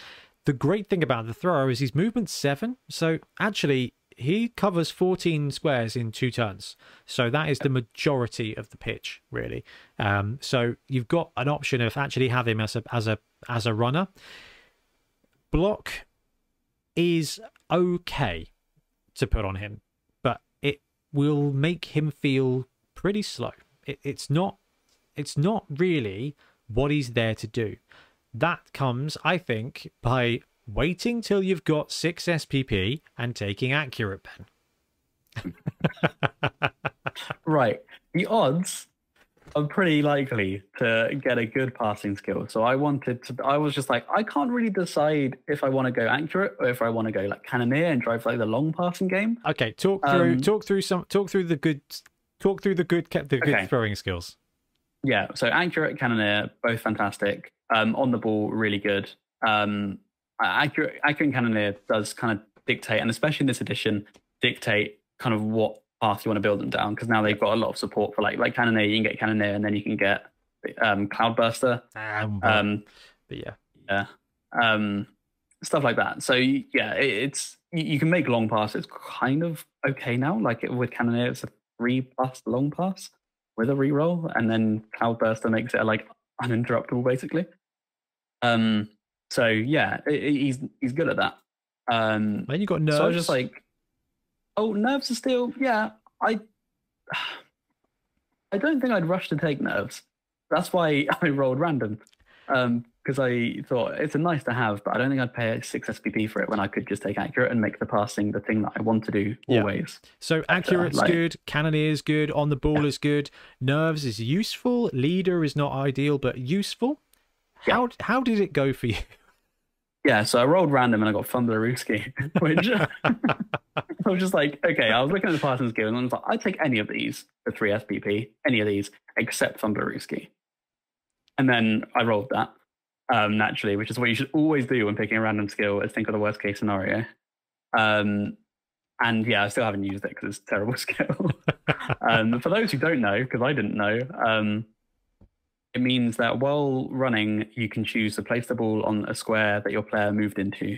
The great thing about the thrower is his movement seven, so actually he covers 14 squares in two turns. So that is the majority of the pitch, really. Um, so you've got an option of actually have him as a as a as a runner. Block is okay to put on him, but it will make him feel pretty slow. It, it's not it's not really what he's there to do. That comes, I think, by waiting till you've got six SPP and taking accurate pen. right. The odds are pretty likely to get a good passing skill. So I wanted to I was just like, I can't really decide if I want to go accurate or if I want to go like cannoneer and drive like the long passing game. Okay, talk through um, talk through some talk through the good talk through the good the good okay. throwing skills. Yeah, so accurate cannoneer, both fantastic. Um, on the ball, really good. Um, accurate, accurate cannoneer does kind of dictate, and especially in this edition, dictate kind of what path you want to build them down. Because now they've got a lot of support for like like cannoneer, you can get cannoneer, and then you can get um, cloudburster. Um, but, um, but yeah, yeah, um, stuff like that. So yeah, it, it's you, you, can make long passes kind of okay now. Like with cannoneer, it's a three plus long pass with a reroll, and then Cloudburster makes it like uninterruptible, basically. Um, so yeah, he's he's good at that. Um, then you got nerves. So I was just like, oh, nerves are still yeah. I I don't think I'd rush to take nerves. That's why I rolled random. Um, because I thought it's a nice to have, but I don't think I'd pay six SPP for it when I could just take accurate and make the passing the thing that I want to do always. Yeah. So accurate's like, good, cannoneer is good, on the ball yeah. is good, nerves is useful, leader is not ideal but useful. Yeah. How how did it go for you? Yeah, so I rolled random and I got Fumblerooskie, which I was just like, okay, I was looking at the passing skill and I was like, I'd take any of these for three SPP, any of these except Fumblerooskie. And then I rolled that um, naturally, which is what you should always do when picking a random skill is think of the worst case scenario. Um, and yeah, I still haven't used it because it's a terrible skill. um, for those who don't know, because I didn't know, um, it means that while running, you can choose to place the ball on a square that your player moved into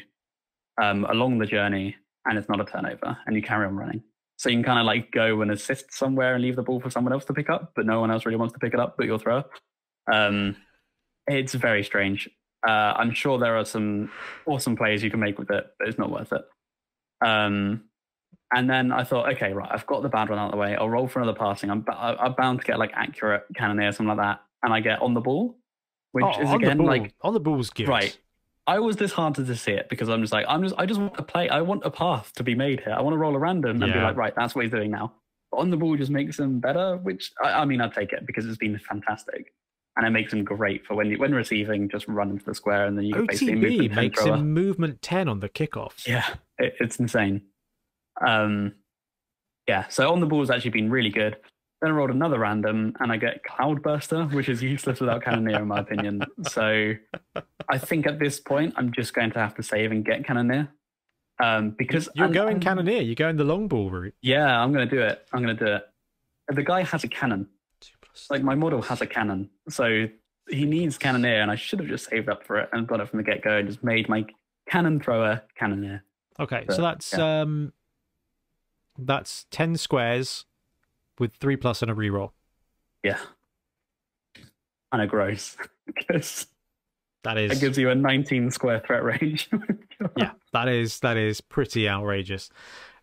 um, along the journey, and it's not a turnover, and you carry on running. So you can kind of like go and assist somewhere and leave the ball for someone else to pick up, but no one else really wants to pick it up but your thrower. Um, it's very strange. Uh, I'm sure there are some awesome plays you can make with it, but it's not worth it. Um, and then I thought, okay, right, I've got the bad one out of the way. I'll roll for another passing. I'm, I'm bound to get like accurate cannoneer or something like that, and I get on the ball, which oh, is again like on the ball's good. Right. I was disheartened to see it because I'm just like, I'm just, I just want to play. I want a path to be made here. I want to roll a random and yeah. be like, right, that's what he's doing now. But on the ball just makes him better, which I, I mean, I'd take it because it's been fantastic and it makes him great for when you, when receiving, just run into the square and then you OTB basically movement makes thrower. him movement ten on the kickoffs. Yeah, it, it's insane. Um, yeah, so on the ball has actually been really good. Then I rolled another random and I get Cloudburster, which is useless without Cannoneer, in my opinion. So I think at this point, I'm just going to have to save and get Cannoneer. Um, because you're and, going and, Cannoneer, you're going the long ball route. Yeah, I'm going to do it. I'm going to do it. The guy has a cannon. Like my model has a cannon, so he needs cannoneer, and I should have just saved up for it and got it from the get go and just made my cannon thrower cannoneer. Okay, but, so that's yeah. um, that's ten squares with three plus and a reroll. Yeah, and it gross. because that is It gives you a 19 square threat range. yeah, that is that is pretty outrageous.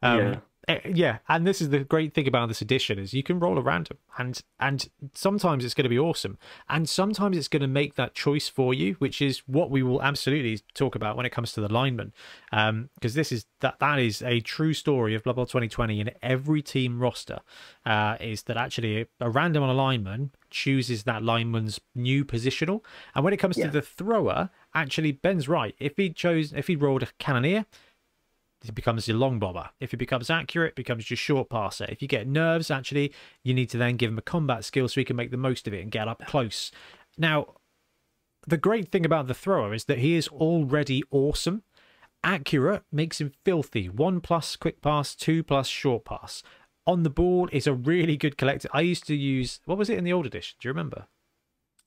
Um, Yeah. Eh, yeah, and this is the great thing about this edition is you can roll a random, and and sometimes it's going to be awesome, and sometimes it's going to make that choice for you, which is what we will absolutely talk about when it comes to the lineman, because this is that that is a true story of Blood Bowl 2020 in every team roster, uh, is that actually a random on a lineman chooses that lineman's new positional, and when it comes Yeah. to the thrower, actually Ben's right. If he chose, if he rolled a cannoneer, it becomes your long bomber. If it becomes accurate, it becomes your short passer. If you get nerves, actually, you need to then give him a combat skill so he can make the most of it and get up close. Now, the great thing about the thrower is that he is already awesome. Accurate makes him filthy. One plus quick pass, two plus short pass. On the ball is a really good collector. I used to use what was it in the old edition? Do you remember?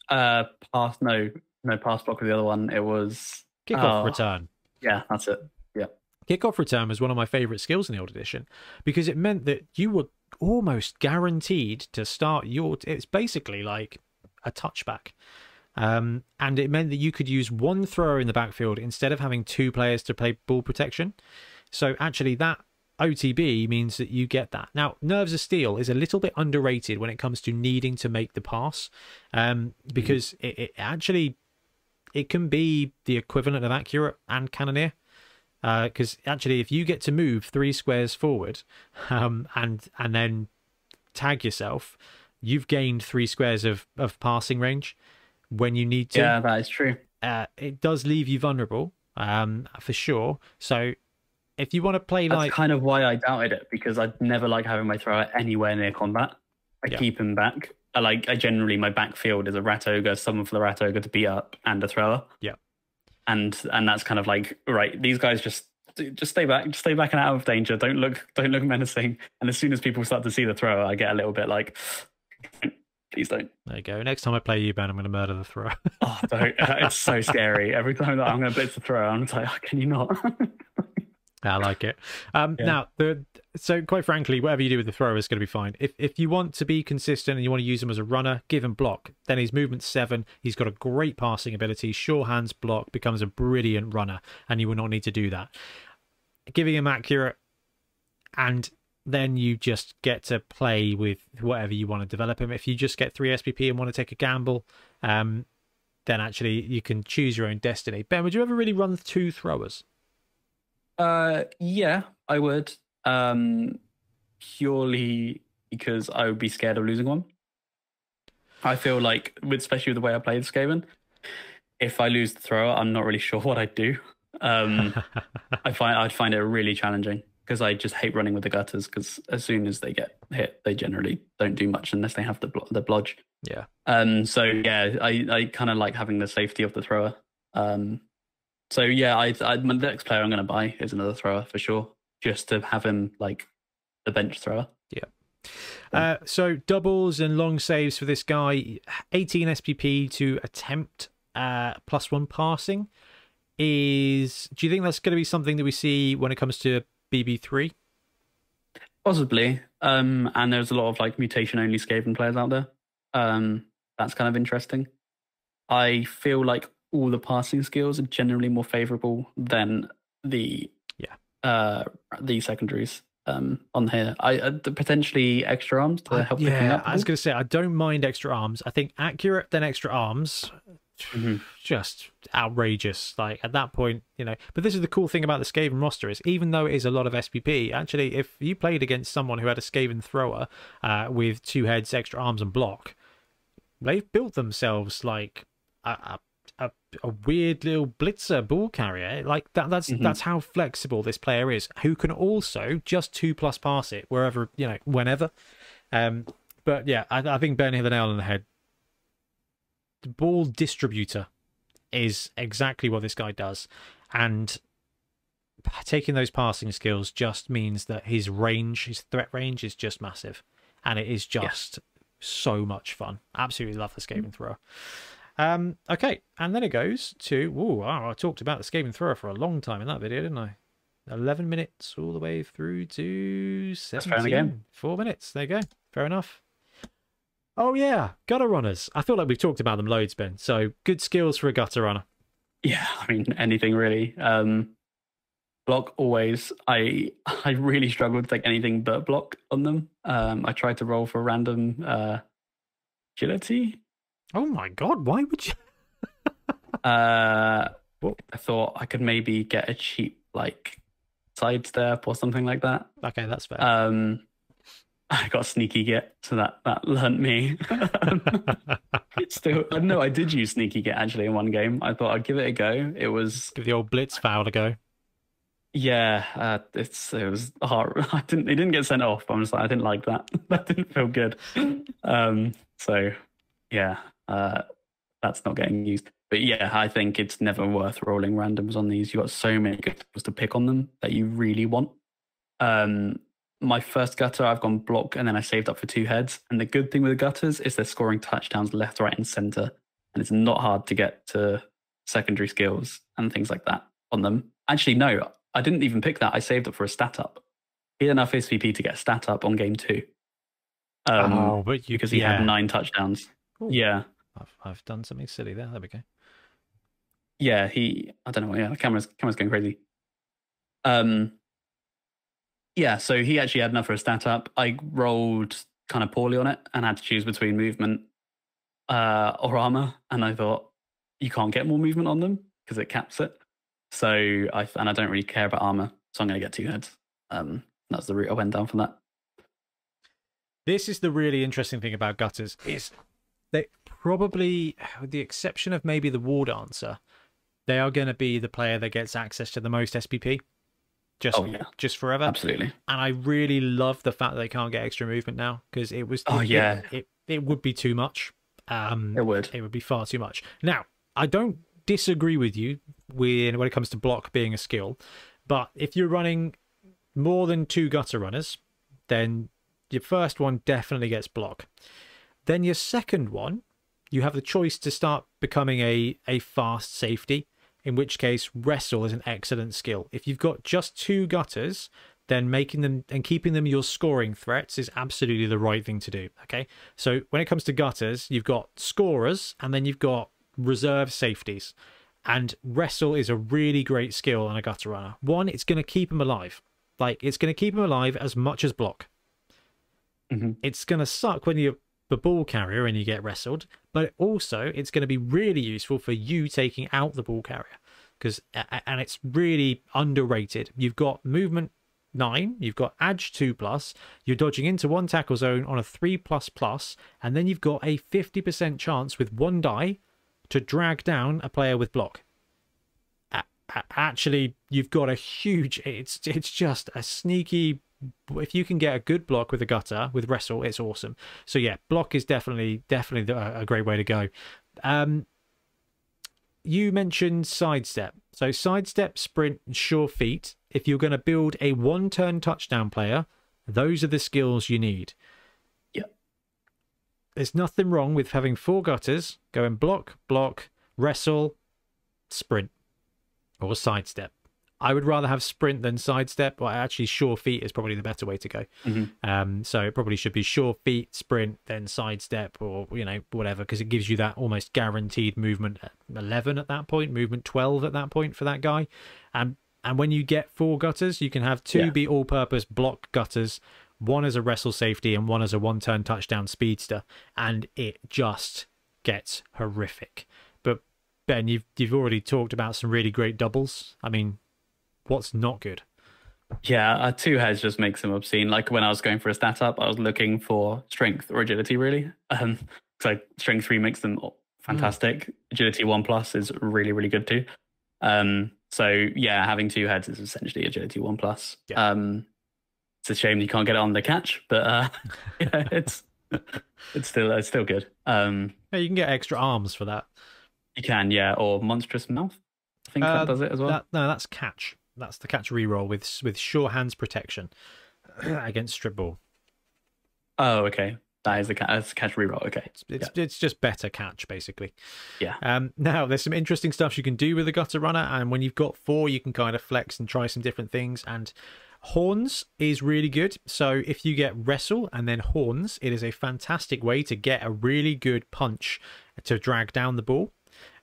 uh, pass, no, no pass block with the other one. It was, Kickoff Oh. return. yeah, that's it. Kickoff return was one of my favorite skills in the old edition because it meant that you were almost guaranteed to start your. It's basically like a touchback. Um, and it meant that you could use one thrower in the backfield instead of having two players to play ball protection. So actually, that OTB means that you get that. Now, Nerves of Steel is a little bit underrated when it comes to needing to make the pass, um, because it, it actually it can be the equivalent of accurate and cannoneer because actually if you get to move three squares forward um, and and then tag yourself you've gained three squares of, of passing range when you need to Yeah, that is true. uh, it does leave you vulnerable um, for sure so if you want to play like That's like kind of why I doubted it because I'd never like having my thrower anywhere near combat. I Yeah. keep him back. I like I generally my backfield is a rat ogre, someone for the rat ogre to beat up, and a thrower. Yeah. And and that's kind of like right. These guys just just stay back, just stay back and out of danger. Don't look, don't look menacing. And as soon as people start to see the thrower, I get a little bit like, please don't. there you go next time i play you ben i'm going to murder the thrower Oh, don't. it's so scary. Every time that I'm going to blitz the thrower, I'm just like, oh, can you not? I like it. Um, Yeah. Now, the so quite frankly, whatever you do with the thrower is going to be fine. If if you want to be consistent and you want to use him as a runner, give him block. Then his movement seven. He's got a great passing ability. Sure hands block becomes a brilliant runner, and you will not need to do that. Giving him accurate, and then you just get to play with whatever you want to develop him. If you just get three SPP and want to take a gamble, um, then actually you can choose your own destiny. Ben, would you ever really run two throwers? Uh, yeah, I would. Um, purely because I would be scared of losing one. I feel like, with especially with the way I play the Skaven, if I lose the thrower, I'm not really sure what I'd do. Um, I find I'd find it really challenging because I just hate running with the gutters. Because as soon as they get hit, they generally don't do much unless they have the blo- the blodge. yeah. Um, so yeah, I, I kind of like having the safety of the thrower. Um, so yeah, I, I my next player I'm going to buy is another thrower for sure, just to have him like the bench thrower. Yeah. Uh, so doubles and long saves for this guy. 18 SPP to attempt uh, plus one passing is. Do you think that's going to be something that we see when it comes to BB3? Possibly. Um, and there's a lot of like mutation only Skaven players out there. Um, that's kind of interesting. I feel like all the passing skills are generally more favorable than the. Uh the secondaries um on here. I uh, the- potentially extra arms to help picking yeah, up. I was going to say I don't mind extra arms. I think accurate then extra arms. Mhm. Just outrageous. Like at that point, you know. But this is the cool thing about the Skaven roster is even though it is a lot of SPP, actually, if you played against someone who had a Skaven thrower uh, with two heads, extra arms, and block, they've built themselves like a, a, a, a weird little blitzer ball carrier. Like that. That's Mhm. that's how flexible this player is. Who can also just two plus pass it wherever you know, whenever. Um, but yeah, I, I think Ben hit the nail on the head. The ball distributor is exactly what this guy does, and taking those passing skills just means that his range, his threat range, is just massive, and it is just so much fun. Absolutely love the Skaven thrower. Um, okay, and then it goes to. Ooh, wow, I talked about the Skaven thrower for a long time in that video, didn't I? 11 minutes all the way through to 17. the. Four minutes. There you go. Fair enough. Oh, yeah. Gutter runners. I feel like we've talked about them loads, Ben. So good skills for a gutter runner. Yeah, I mean anything really. Um, block always. I I really struggle to take anything but block on them. Um, I tried to roll for random uh, agility. Oh my god! Why would you? uh, I thought I could maybe get a cheap like sidestep or something like that. Okay, that's fair. Um, I got sneaky git, so that that learnt me. Still, no, I did use sneaky git actually in one game. I thought I'd give it a go. It was give the old blitz foul a go. Yeah, uh, it's it was hard. I didn't. It didn't get sent off. I'm just like I didn't like that. that didn't feel good. Um, so yeah, uh, that's not getting used. But yeah, I think it's never worth rolling randoms on these. You've got so many good tools to pick on them that you really want. Um, my first gutter, I've gone block and then I saved up for two heads. And the good thing with the gutters is they're scoring touchdowns left, right, and center. And it's not hard to get to secondary skills and things like that on them. Actually, no, I didn't even pick that. I saved up for a stat up. He had enough SPP to get a stat up on game two. Um, oh, but you, because he yeah. had nine touchdowns. Ooh, yeah. I've, I've done something silly there. There we go. Yeah, he, I don't know. Yeah, the camera's, camera's going crazy. Um, yeah, so he actually had enough for a stat up. I rolled kind of poorly on it and had to choose between movement uh, or armor. And I thought, you can't get more movement on them because it caps it. So I and I don't really care about armor, so I'm going to get two heads. Um, that's the route I went down from that. This is the really interesting thing about gutters is they probably, with the exception of maybe the war dancer, they are going to be the player that gets access to the most SPP. Just, oh, yeah. just forever. Absolutely. And I really love the fact that they can't get extra movement now because it was. Oh it, yeah. It, it, it would be too much. Um, it would. It would be far too much. Now I don't disagree with you when when it comes to block being a skill, but if you're running more than two gutter runners, then your first one definitely gets block. Then your second one, you have the choice to start becoming a a fast safety. In which case, wrestle is an excellent skill. If you've got just two gutters, then making them and keeping them your scoring threats is absolutely the right thing to do. Okay. So when it comes to gutters, you've got scorers and then you've got reserve safeties. And wrestle is a really great skill on a gutter runner. One, it's going to keep him alive. Like, it's going to keep him alive as much as block. Mm-hmm. It's going to suck when you're the ball carrier and you get wrestled, but also it's going to be really useful for you taking out the ball carrier because and it's really underrated. You've got movement nine, you've got edge two plus, you're dodging into one tackle zone on a three plus plus, and then you've got a fifty percent chance with one die to drag down a player with block. Actually, you've got a huge. It's it's just a sneaky. If you can get a good block with a gutter with wrestle, it's awesome. So yeah, block is definitely definitely a great way to go. Um, you mentioned sidestep. So sidestep, sprint, sure feet. If you're going to build a one-turn touchdown player, those are the skills you need there's nothing wrong with having four gutters going block, block, wrestle, sprint, or sidestep. I would rather have sprint than sidestep, but actually, sure feet is probably the better way to go. Mm-hmm. Um, so it probably should be sure feet, sprint, then sidestep, or you know whatever, because it gives you that almost guaranteed movement at eleven at that point, movement twelve at that point for that guy, and and when you get four gutters, you can have two yeah. be all-purpose block gutters one as a wrestle safety and one as a one turn touchdown speedster, and it just gets horrific. But Ben, you've you've already talked about some really great doubles. I mean, what's not good? Yeah, uh, two heads just makes them obscene. Like when I was going for a stat up, I was looking for strength or agility, really. Um, so strength three makes them fantastic. Mm. Agility one plus is really, really good too. Um, so yeah, having two heads is essentially agility one plus. Yeah. Um, it's a shame you can't get it on the catch, but uh, yeah, it's it's still it's still good. Um, yeah, you can get extra arms for that. You can, yeah, or monstrous mouth. I think uh, that does it as well. That, no, that's catch. That's the catch reroll with with sure hands protection against strip ball. Oh, okay. That is the catch, that's the catch reroll. Okay, it's it's, yeah. it's, just better catch basically. Yeah. Um. Now there's some interesting stuff you can do with the gutter runner, and when you've got four, you can kind of flex and try some different things. And Horns is really good. So if you get wrestle and then horns, it is a fantastic way to get a really good punch to drag down the ball.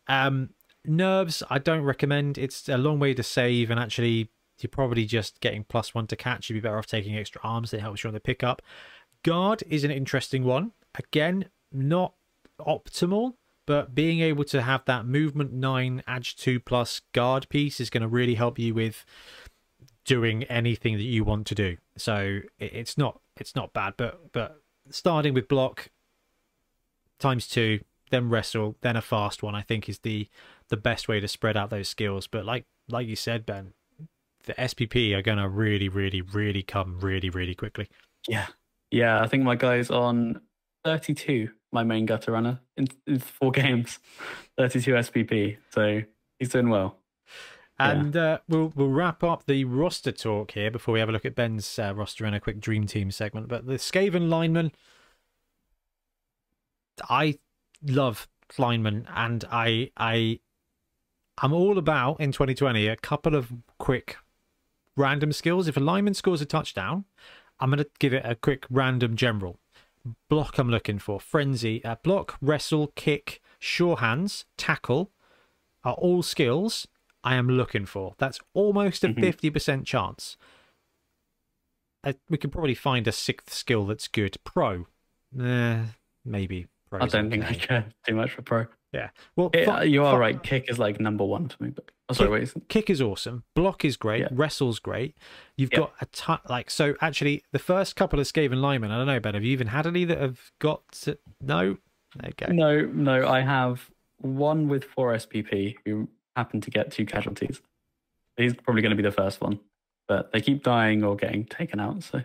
Um, nerves, I don't recommend. It's a long way to save, and actually, you're probably just getting plus one to catch. You'd be better off taking extra arms. It helps you on the pickup. Guard is an interesting one. Again, not optimal, but being able to have that movement nine, edge two plus guard piece is going to really help you with doing anything that you want to do. So it's not it's not bad, but but starting with block times two, then wrestle, then a fast one, I think is the the best way to spread out those skills. But like like you said, Ben, the SPP are gonna really, really, really come really, really quickly. Yeah, yeah. I think my guy's on thirty-two. My main gutter runner in, in four games, thirty-two SPP. So he's doing well. And yeah. uh, we'll we'll wrap up the roster talk here before we have a look at Ben's uh, roster and a quick dream team segment. But the Skaven lineman, I love lineman, and I I I'm all about in 2020 a couple of quick random skills. If a lineman scores a touchdown, I'm going to give it a quick random general block. I'm looking for frenzy, uh, block, wrestle, kick, sure hands, tackle are all skills I am looking for. That's almost a mm-hmm. 50% chance. Uh, we could probably find a sixth skill that's good. Pro, eh, maybe. I don't think I care too much for pro. Yeah. Well, it, you are right. Kick is like number one for me. But oh, sorry, kick, wait. Kick is awesome. Block is great. Yeah. Wrestle's great. You've yeah. got a ton. Like so, actually, the first couple of Skaven linemen. I don't know, Ben. Have you even had any that have got? To, no. Okay. No, no. I have one with four SPP who happened to get two casualties. He's probably going to be the first one, but they keep dying or getting taken out. So,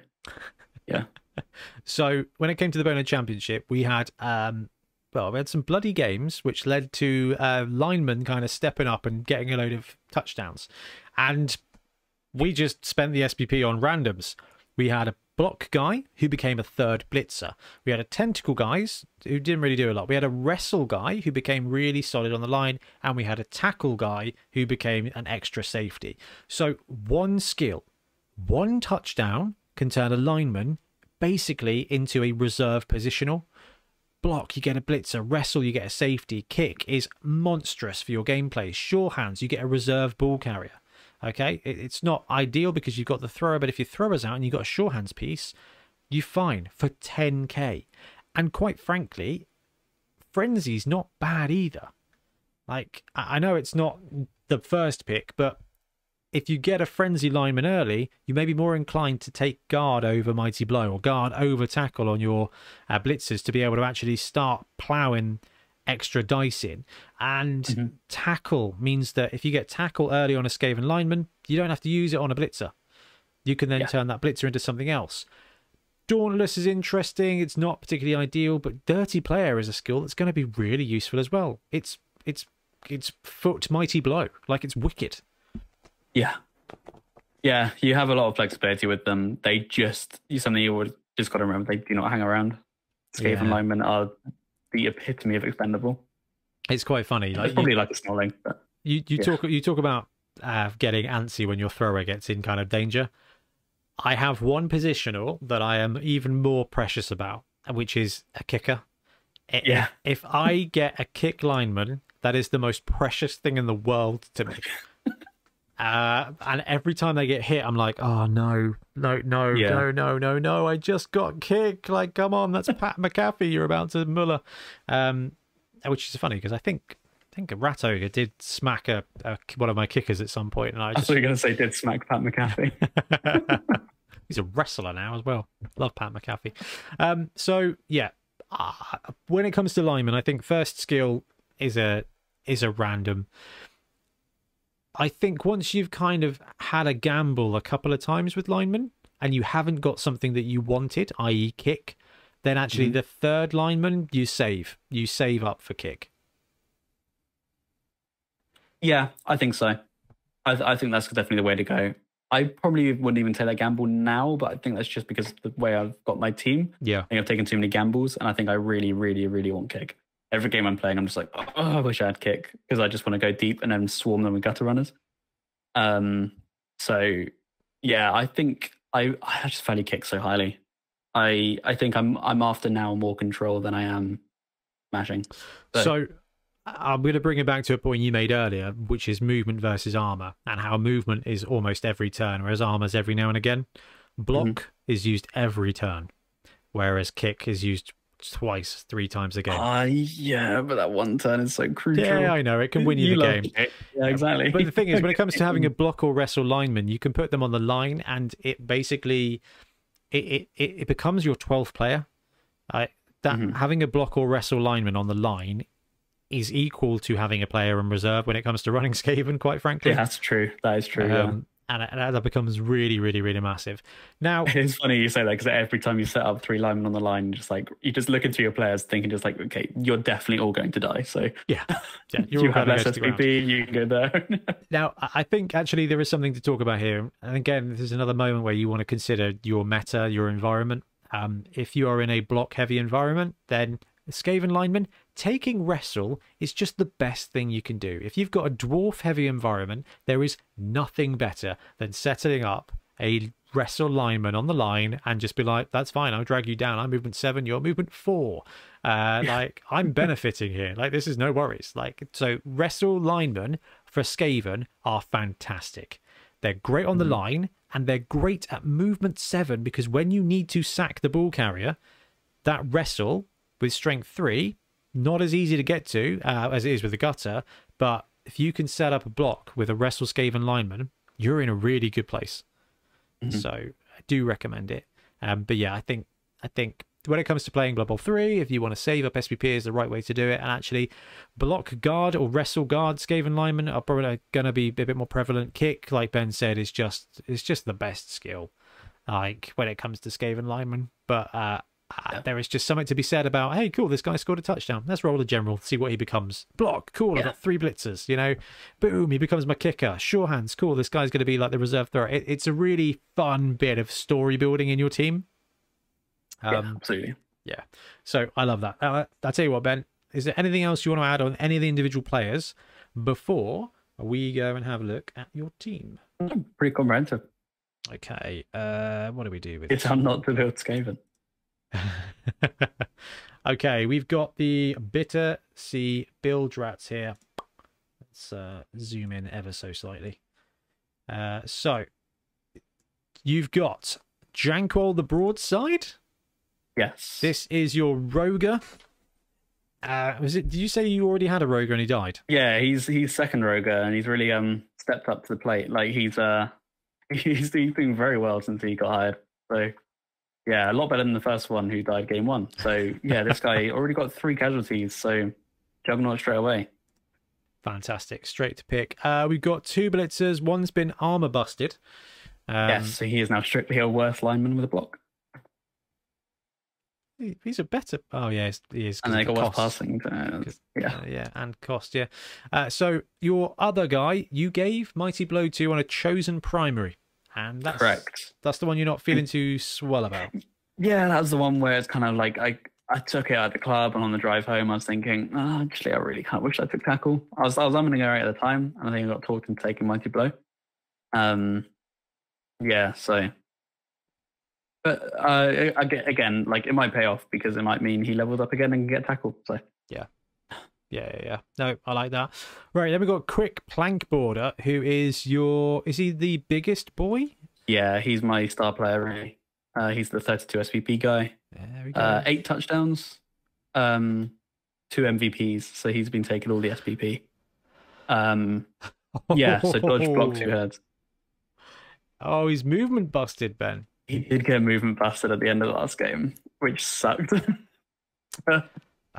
yeah. so when it came to the Bonehead Championship, we had um, well, we had some bloody games which led to uh, linemen kind of stepping up and getting a load of touchdowns, and we just spent the SPP on randoms. We had a block guy who became a third blitzer. We had a tentacle guys who didn't really do a lot. We had a wrestle guy who became really solid on the line, and we had a tackle guy who became an extra safety. So one skill, one touchdown can turn a lineman basically into a reserve positional. Block, you get a blitzer. Wrestle, you get a safety. Kick is monstrous for your gameplay. Sure hands, you get a reserve ball carrier. Okay, it's not ideal because you've got the thrower, but if your thrower's out and you've got a sure hands piece, you're fine for 10k. And quite frankly, Frenzy's not bad either. Like, I know it's not the first pick, but if you get a frenzy lineman early, you may be more inclined to take guard over mighty blow or guard over tackle on your uh, blitzers to be able to actually start plowing extra dice in. And mm-hmm. tackle means that if you get tackle early on a Skaven lineman, you don't have to use it on a blitzer. You can then yeah. turn that blitzer into something else. Dauntless is interesting. It's not particularly ideal, but Dirty Player is a skill that's going to be really useful as well. It's it's it's foot mighty blow, like it's wicked. Yeah, yeah. You have a lot of flexibility with them. They just something you would just got to remember. They do not hang around. Skaven yeah. linemen are the epitome of expendable. It's quite funny. Like, it's probably you, like a Smalling. But, you you yeah. talk you talk about uh, getting antsy when your thrower gets in kind of danger. I have one positional that I am even more precious about, which is a kicker. Yeah. If I get a kick lineman, that is the most precious thing in the world to me. Uh, and every time they get hit, I'm like, oh no, no, no, yeah. no, no, no, no! I just got kicked. Like, come on, that's Pat McAfee. You're about to Muller, um, which is funny because I think I think Rat did smack a, a, one of my kickers at some point, and I, just... I thought you were going to say did smack Pat McAfee. He's a wrestler now as well. Love Pat McAfee. Um, so yeah, uh, when it comes to lineman, I think first skill is a is a random. I think once you've kind of had a gamble a couple of times with linemen and you haven't got something that you wanted, i.e., kick, then actually mm-hmm. the third lineman you save. You save up for kick. Yeah, I think so. I, th- I think that's definitely the way to go. I probably wouldn't even take that gamble now, but I think that's just because the way I've got my team. Yeah. I think I've taken too many gambles, and I think I really, really, really want kick every game I'm playing, I'm just like, oh, I wish I had kick because I just want to go deep and then swarm them with gutter runners. Um, so yeah, I think I I just value kick so highly. I I think I'm I'm after now more control than I am mashing. So, so I'm going to bring it back to a point you made earlier, which is movement versus armor, and how movement is almost every turn, whereas armor's every now and again. Block Mm-hmm. is used every turn, whereas kick is used twice, three times a game. Ah, yeah, but that one turn is so crucial. yeah, I know it can win you, the game. Yeah, exactly. But the thing is, when it comes to having a block or wrestle lineman, you can put them on the line, and it basically it it, it becomes your twelfth player. Uh, that Mhm. having a block or wrestle lineman on the line is equal to having a player in reserve when it comes to running Skaven. Quite frankly, yeah, that's true. That is true. yeah. And, and that becomes really, really, really massive. Now, It's funny you say that because every time you set up three linemen on the line, just like you just look into your players, thinking just like, okay, you're definitely all going to die. So yeah, yeah, you're you all have going less go to the ground. SPP, you can go there. Now, I think actually there is something to talk about here. And again, this is another moment where you want to consider your meta, your environment. Um, if you are in a block heavy environment, then Skaven lineman, taking wrestle is just the best thing you can do. If you've got a dwarf heavy environment, there is nothing better than setting up a wrestle lineman on the line and just be like, that's fine, I'll drag you down. I'm movement seven, you're movement four. Uh, like, I'm benefiting here. Like, this is no worries. Like, so wrestle linemen for Skaven are fantastic. They're great on the line and they're great at movement seven because when you need to sack the ball carrier, that wrestle with strength three, not as easy to get to uh, as it is with the gutter, but if you can set up a block with a wrestle Skaven lineman, you're in a really good place. So I do recommend it. Um, but yeah, I think I think when it comes to playing Blood Bowl 3, if you want to save up SPP is the right way to do it. And actually, block guard or wrestle guard Skaven linemen are probably going to be a bit more prevalent. Kick, like Ben said, is just is just the best skill, like when it comes to Skaven linemen. But uh, uh, there is just something to be said about, hey, cool, this guy scored a touchdown. Let's roll a general, see what he becomes. Block, cool, I've got three blitzers, you know. Boom, he becomes my kicker. Sure hands, cool, this guy's going to be like the reserve thrower. It, it's a really fun bit of story building in your team. yeah, Um, absolutely. yeah. So I love that. Uh, I'll tell you what, Ben, is there anything else you want to add on any of the individual players before we go and have a look at your team? Pretty comprehensive. Okay. Uh, what do we do with it It's how not to build Skaven. okay, we've got the bitter sea bilge rats here. Let's uh, zoom in ever so slightly. Uh, so you've got Jankwall the Broadside. Yes. This is your Roger. Uh, was it? Did you say you already had a Roger and he died? Yeah, he's he's second Roger and he's really um stepped up to the plate. Like he's uh he's, he's doing very well since he got hired. So yeah, a lot better than the first one who died game one. So yeah, this guy already got three casualties. So juggernaut straight away. Fantastic, straight to pick. Uh, we've got two blitzers. One's been armor busted. Um, yes, so he is now strictly a worse lineman with a block, he- he's a better. Oh yeah, he is. and he got worse passing. Uh, yeah, Uh, yeah, and cost, yeah. Uh, so your other guy, you gave Mighty Blow to on a chosen primary, and that's correct. That's the one you're not feeling too swell about. Yeah, that was the one where it's kind of like I I took it at the club and on the drive home I was thinking, oh, actually I really kind of wish I took tackle. I was I was umming and ahhing at the time, and I think I got talked into taking mighty blow. Um, yeah, so. But uh, I get again, like it might pay off because it might mean he levels up again and can get tackled. So Yeah, yeah, yeah. No, I like that. Right, then we've got Quick Plank Border, who is your. Is he the biggest boy? yeah, he's my star player. Really, uh, he's the 32 SPP guy. There we go. Uh, eight touchdowns, um, two MVPs. So he's been taking all the SPP. Um, yeah, so dodge block two heads. Oh, he's movement busted, Ben. He did get movement busted at the end of the last game, which sucked. it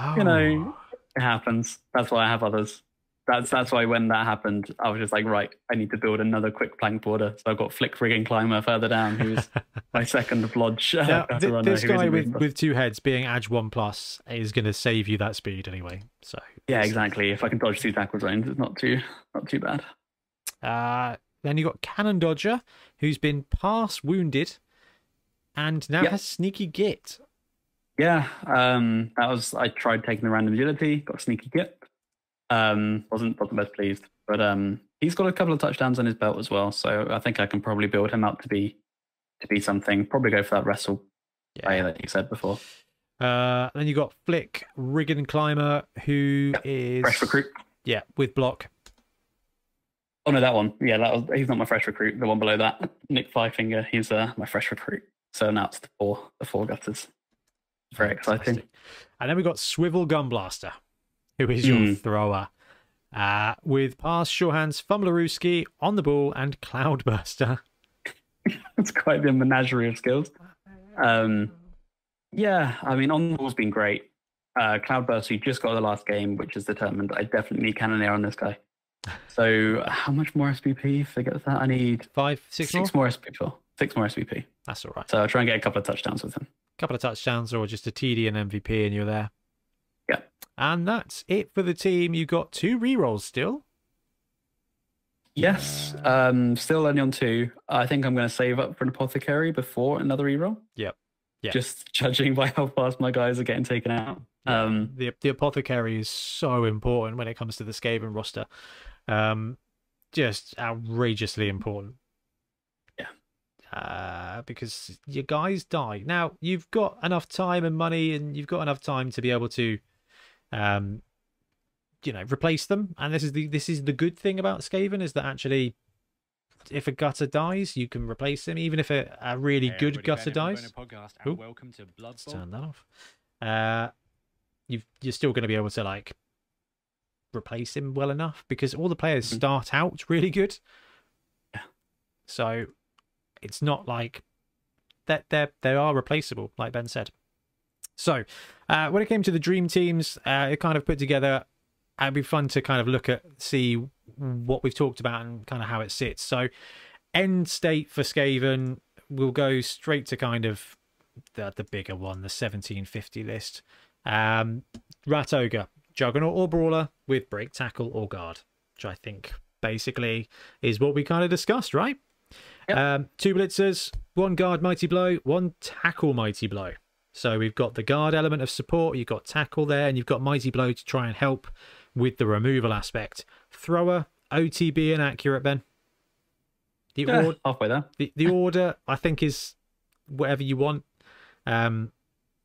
Oh. You know, happens. That's why I have others. That's that's why when that happened, I was just like, right, I need to build another quick plank border. So I've got Flick Frigging Climber further down, who's my second lodge. Now, th- this guy with, with two heads being Edge 1 Plus is going to save you that speed anyway. So Yeah, exactly. If I can dodge two tackle zones, it's not too not too bad. Uh, then you got Cannon Dodger, who's been pass wounded and now Yep. has sneaky git. Yeah, um, that was I tried taking the random agility, got a sneaky git. Um, wasn't wasn't best pleased, but um, he's got a couple of touchdowns on his belt as well, so I think I can probably build him up to be to be something. Probably go for that wrestle play Yeah. that you said before. Uh, then you got Flick Riggin Climber, who is Fresh recruit. Yeah, with block. Oh no, that one. Yeah, that was. He's not my fresh recruit. The one below that, Nick Fivefinger. He's uh, my fresh recruit. So now it's the four, the four gutters. Very exciting. And then we've got Swivel Gunblaster, who is your Mm. thrower. Uh, with pass, sure hands, on the ball, and Cloudburster. it's quite the menagerie of skills. Um, yeah, I mean, on the ball's been great. Uh, Cloudburst, who just got the last game, which is determined. I definitely need Cannoneer on this guy. So, how much more SPP? Forget that. I need Five, six, six, more? more SPP. Six more SPP. That's all right. So I'll try and get a couple of touchdowns with him. Couple of touchdowns or just a TD and MVP, and you're there. Yeah. And that's it for the team. You got two rerolls still. Yes, um, still only on two. I think I'm going to save up for an apothecary before another reroll. Yep. Yeah. Just judging by how fast my guys are getting taken out. Um, The the apothecary is so important when it comes to the Skaven roster. Um, just outrageously important. Uh, because your guys die. Now you've got enough time and money, and you've got enough time to be able to, um, you know, replace them. And this is the this is the good thing about Skaven is that actually, if a gutter dies, you can replace him, even if a, a really Hey good gutter Ben dies. Ooh. welcome to Blood Let's turn that off. Uh, you've you're still going to be able to like replace him well enough because all the players Mhm. start out really good. So it's not like that they're they are replaceable, like Ben said. So uh, when it came to the dream teams, uh, it kind of put together. It'd be fun to kind of look at see what we've talked about and kind of how it sits. So end state for Skaven, we'll go straight to kind of the the bigger one, the 1750 list. Um, Rat Ogre, Juggernaut or Brawler with break, tackle, or guard, which I think basically is what we kind of discussed, right? Yep. Um, two blitzers, one guard mighty blow, one tackle mighty blow. So we've got the guard element of support, you've got tackle there, and you've got mighty blow to try and help with the removal aspect. Thrower, OTB, and accurate, Ben. The yeah, ord- halfway there. the the order I think is whatever you want. Um,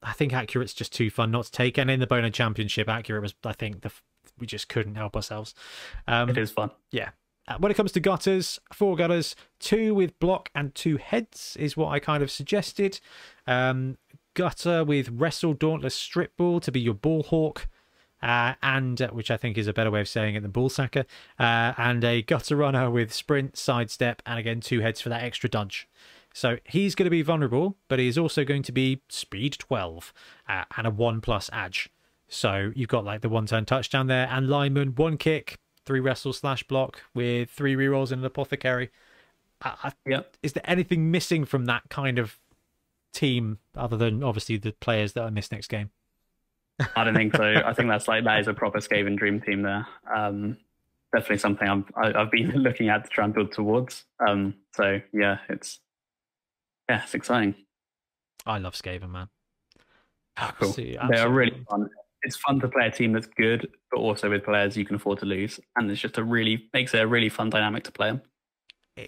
I think accurate's just too fun not to take, and in the Bonehead Championship, accurate was I think the we just couldn't help ourselves. Um, It is fun. yeah. Uh, when it comes to gutters, four gutters, two with block and two heads is what I kind of suggested. Um, gutter with wrestle, dauntless, strip ball to be your ball hawk. Uh, and uh, which I think is a better way of saying it than ball sacker, uh, and a gutter runner with sprint, sidestep, and again two heads for that extra dodge. So he's going to be vulnerable, but he is also going to be speed 12 uh, and a 1 plus edge. So you've got like the one turn touchdown there, and lineman, one kick, three wrestle slash block with three rerolls and an apothecary. I, I, Yep. is there anything missing from that kind of team other than obviously the players that I missed next game? I don't think so. I think that's like that is a proper Skaven dream team there. Um, definitely something I'm, I, I've been looking at to try and build towards. Um, so yeah, it's yeah, it's exciting. I love Skaven, man. Cool. See, They are really fun. It's fun to play a team that's good, but also with players you can afford to lose, and it's just a really makes it a really fun dynamic to play them.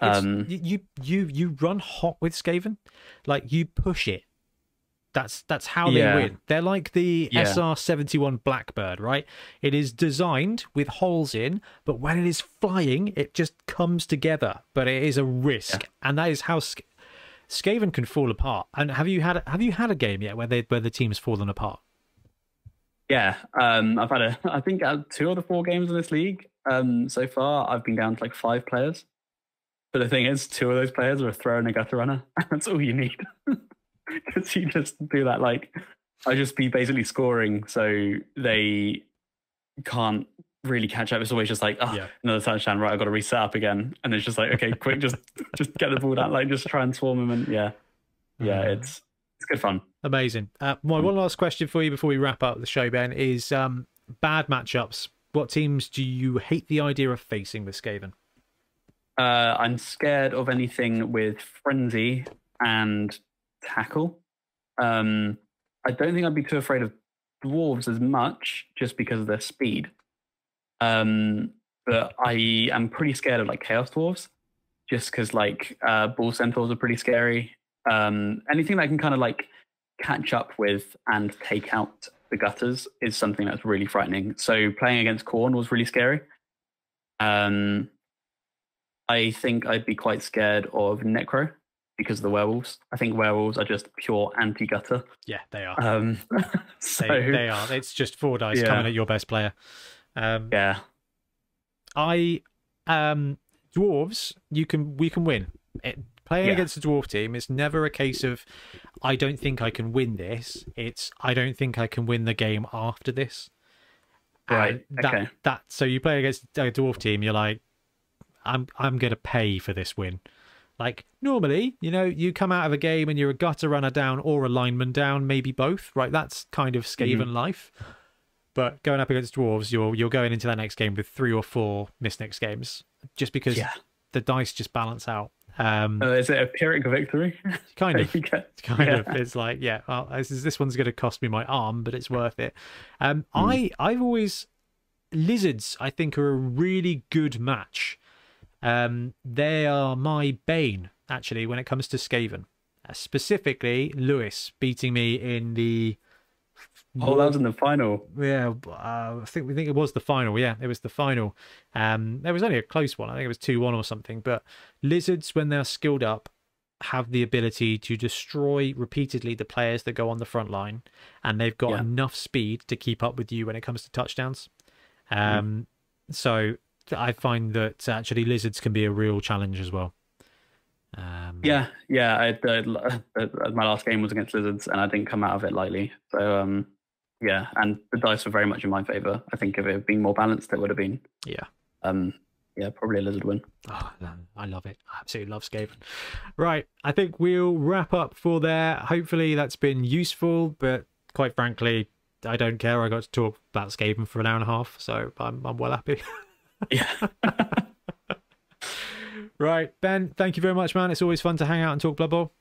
Um, you you you run hot with Skaven, like you push it. That's that's how they win. They're like the Yeah. SR seventy one Blackbird, right? It is designed with holes in, but when it is flying, it just comes together. But it is a risk, and that is how Sk- Skaven can fall apart. And have you had have you had a game yet where they where the team's fallen apart? Yeah, um, I've had a I think of two of the four games in this league um, so far, I've been down to like five players. But the thing is, two of those players are a thrower and a gutter runner. That's all you need. Because you just do that like I just be basically scoring, so they can't really catch up. It's always just like, oh, Yeah. another touchdown. Right, I've got to reset up again, and it's just like, okay, quick, just just get the ball down, like just try and swarm him, and yeah, yeah, Uh, it's it's good fun. Amazing. Uh, my one last question for you before we wrap up the show, Ben, is um, bad matchups. What teams do you hate the idea of facing with Skaven? Uh, I'm scared of anything with frenzy and tackle. Um, I don't think I'd be too afraid of dwarves as much, just because of their speed. Um, but I am pretty scared of like chaos dwarves, just because like uh, bull centaurs are pretty scary. Um, anything that can kind of like catch up with and take out the gutters is something that's really frightening. So playing against Khorne was really scary. Um, I think I'd be quite scared of Necro because of the werewolves. I think werewolves are just pure anti gutter. Yeah, they are. Um, so, they, they are. It's just four dice Yeah. coming at your best player. Um, yeah, I um dwarves you can we can win it, playing Yeah. against a dwarf team it's never a case of i don't think i can win this it's i don't think i can win the game after this Right, And that, okay. that so you play against a dwarf team you're like i'm i'm gonna pay for this win like normally you know you come out of a game and you're a gutter runner down or a lineman down maybe both right that's kind of Mm-hmm. skaven life but going up against dwarves, you're you're going into that next game with three or four missed next games, just because yeah. the dice just balance out. Um, Uh, is it a Pyrrhic victory? kind of, get- kind yeah. of. It's like, yeah, well, this, is, this one's going to cost me my arm, but it's worth it. Um, Hmm. I I've always lizards. I think are a really good match. Um, they are my bane actually when it comes to Skaven. Uh, specifically, Lewis beating me in the Oh, that was in the final. yeah, uh, I think we think it was the final. Yeah, it was the final. Um, there was only a close one. I think it was two one or something. But lizards, when they're skilled up, have the ability to destroy repeatedly the players that go on the front line, and they've got Yeah. enough speed to keep up with you when it comes to touchdowns. Hmm. Um, so I find that actually lizards can be a real challenge as well. Um, Yeah, yeah. I, uh, my last game was against Lizards, and I didn't come out of it lightly. So, um, yeah, and the dice were very much in my favor. I think if it had been more balanced, it would have been, yeah. um, yeah, probably a Lizard win. Oh, I love it. I absolutely love Skaven. Right, I think we'll wrap up for there. Hopefully that's been useful, but quite frankly, I don't care. I got to talk about Skaven for an hour and a half, so I'm I'm well happy. Yeah. right, Ben, thank you very much, man. It's always fun to hang out and talk Blood Bowl.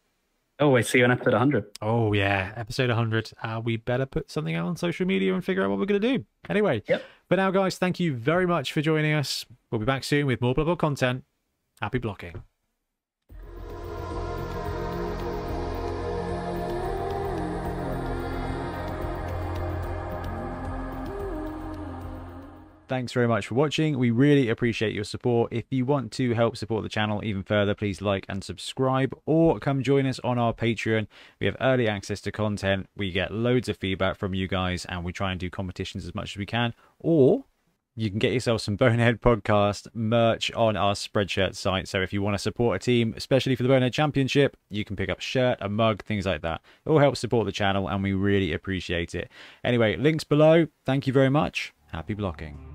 Oh, wait, see you on episode 100. Oh yeah, episode 100. Uh, we better put something out on social media and figure out what we're going to do. Anyway, Yep. but now, guys, thank you very much for joining us. We'll be back soon with more Bowl content. Happy blocking. Thanks very much for watching. We really appreciate your support. If you want to help support the channel even further, please like and subscribe or come join us on our Patreon. We have early access to content. We get loads of feedback from you guys and we try and do competitions as much as we can. Or you can get yourself some Bonehead Podcast merch on our Spreadshirt site. So if you want to support a team, especially for the Bonehead Championship, you can pick up a shirt, a mug, things like that. It all helps support the channel and we really appreciate it. Anyway, links below. Thank you very much. Happy blocking.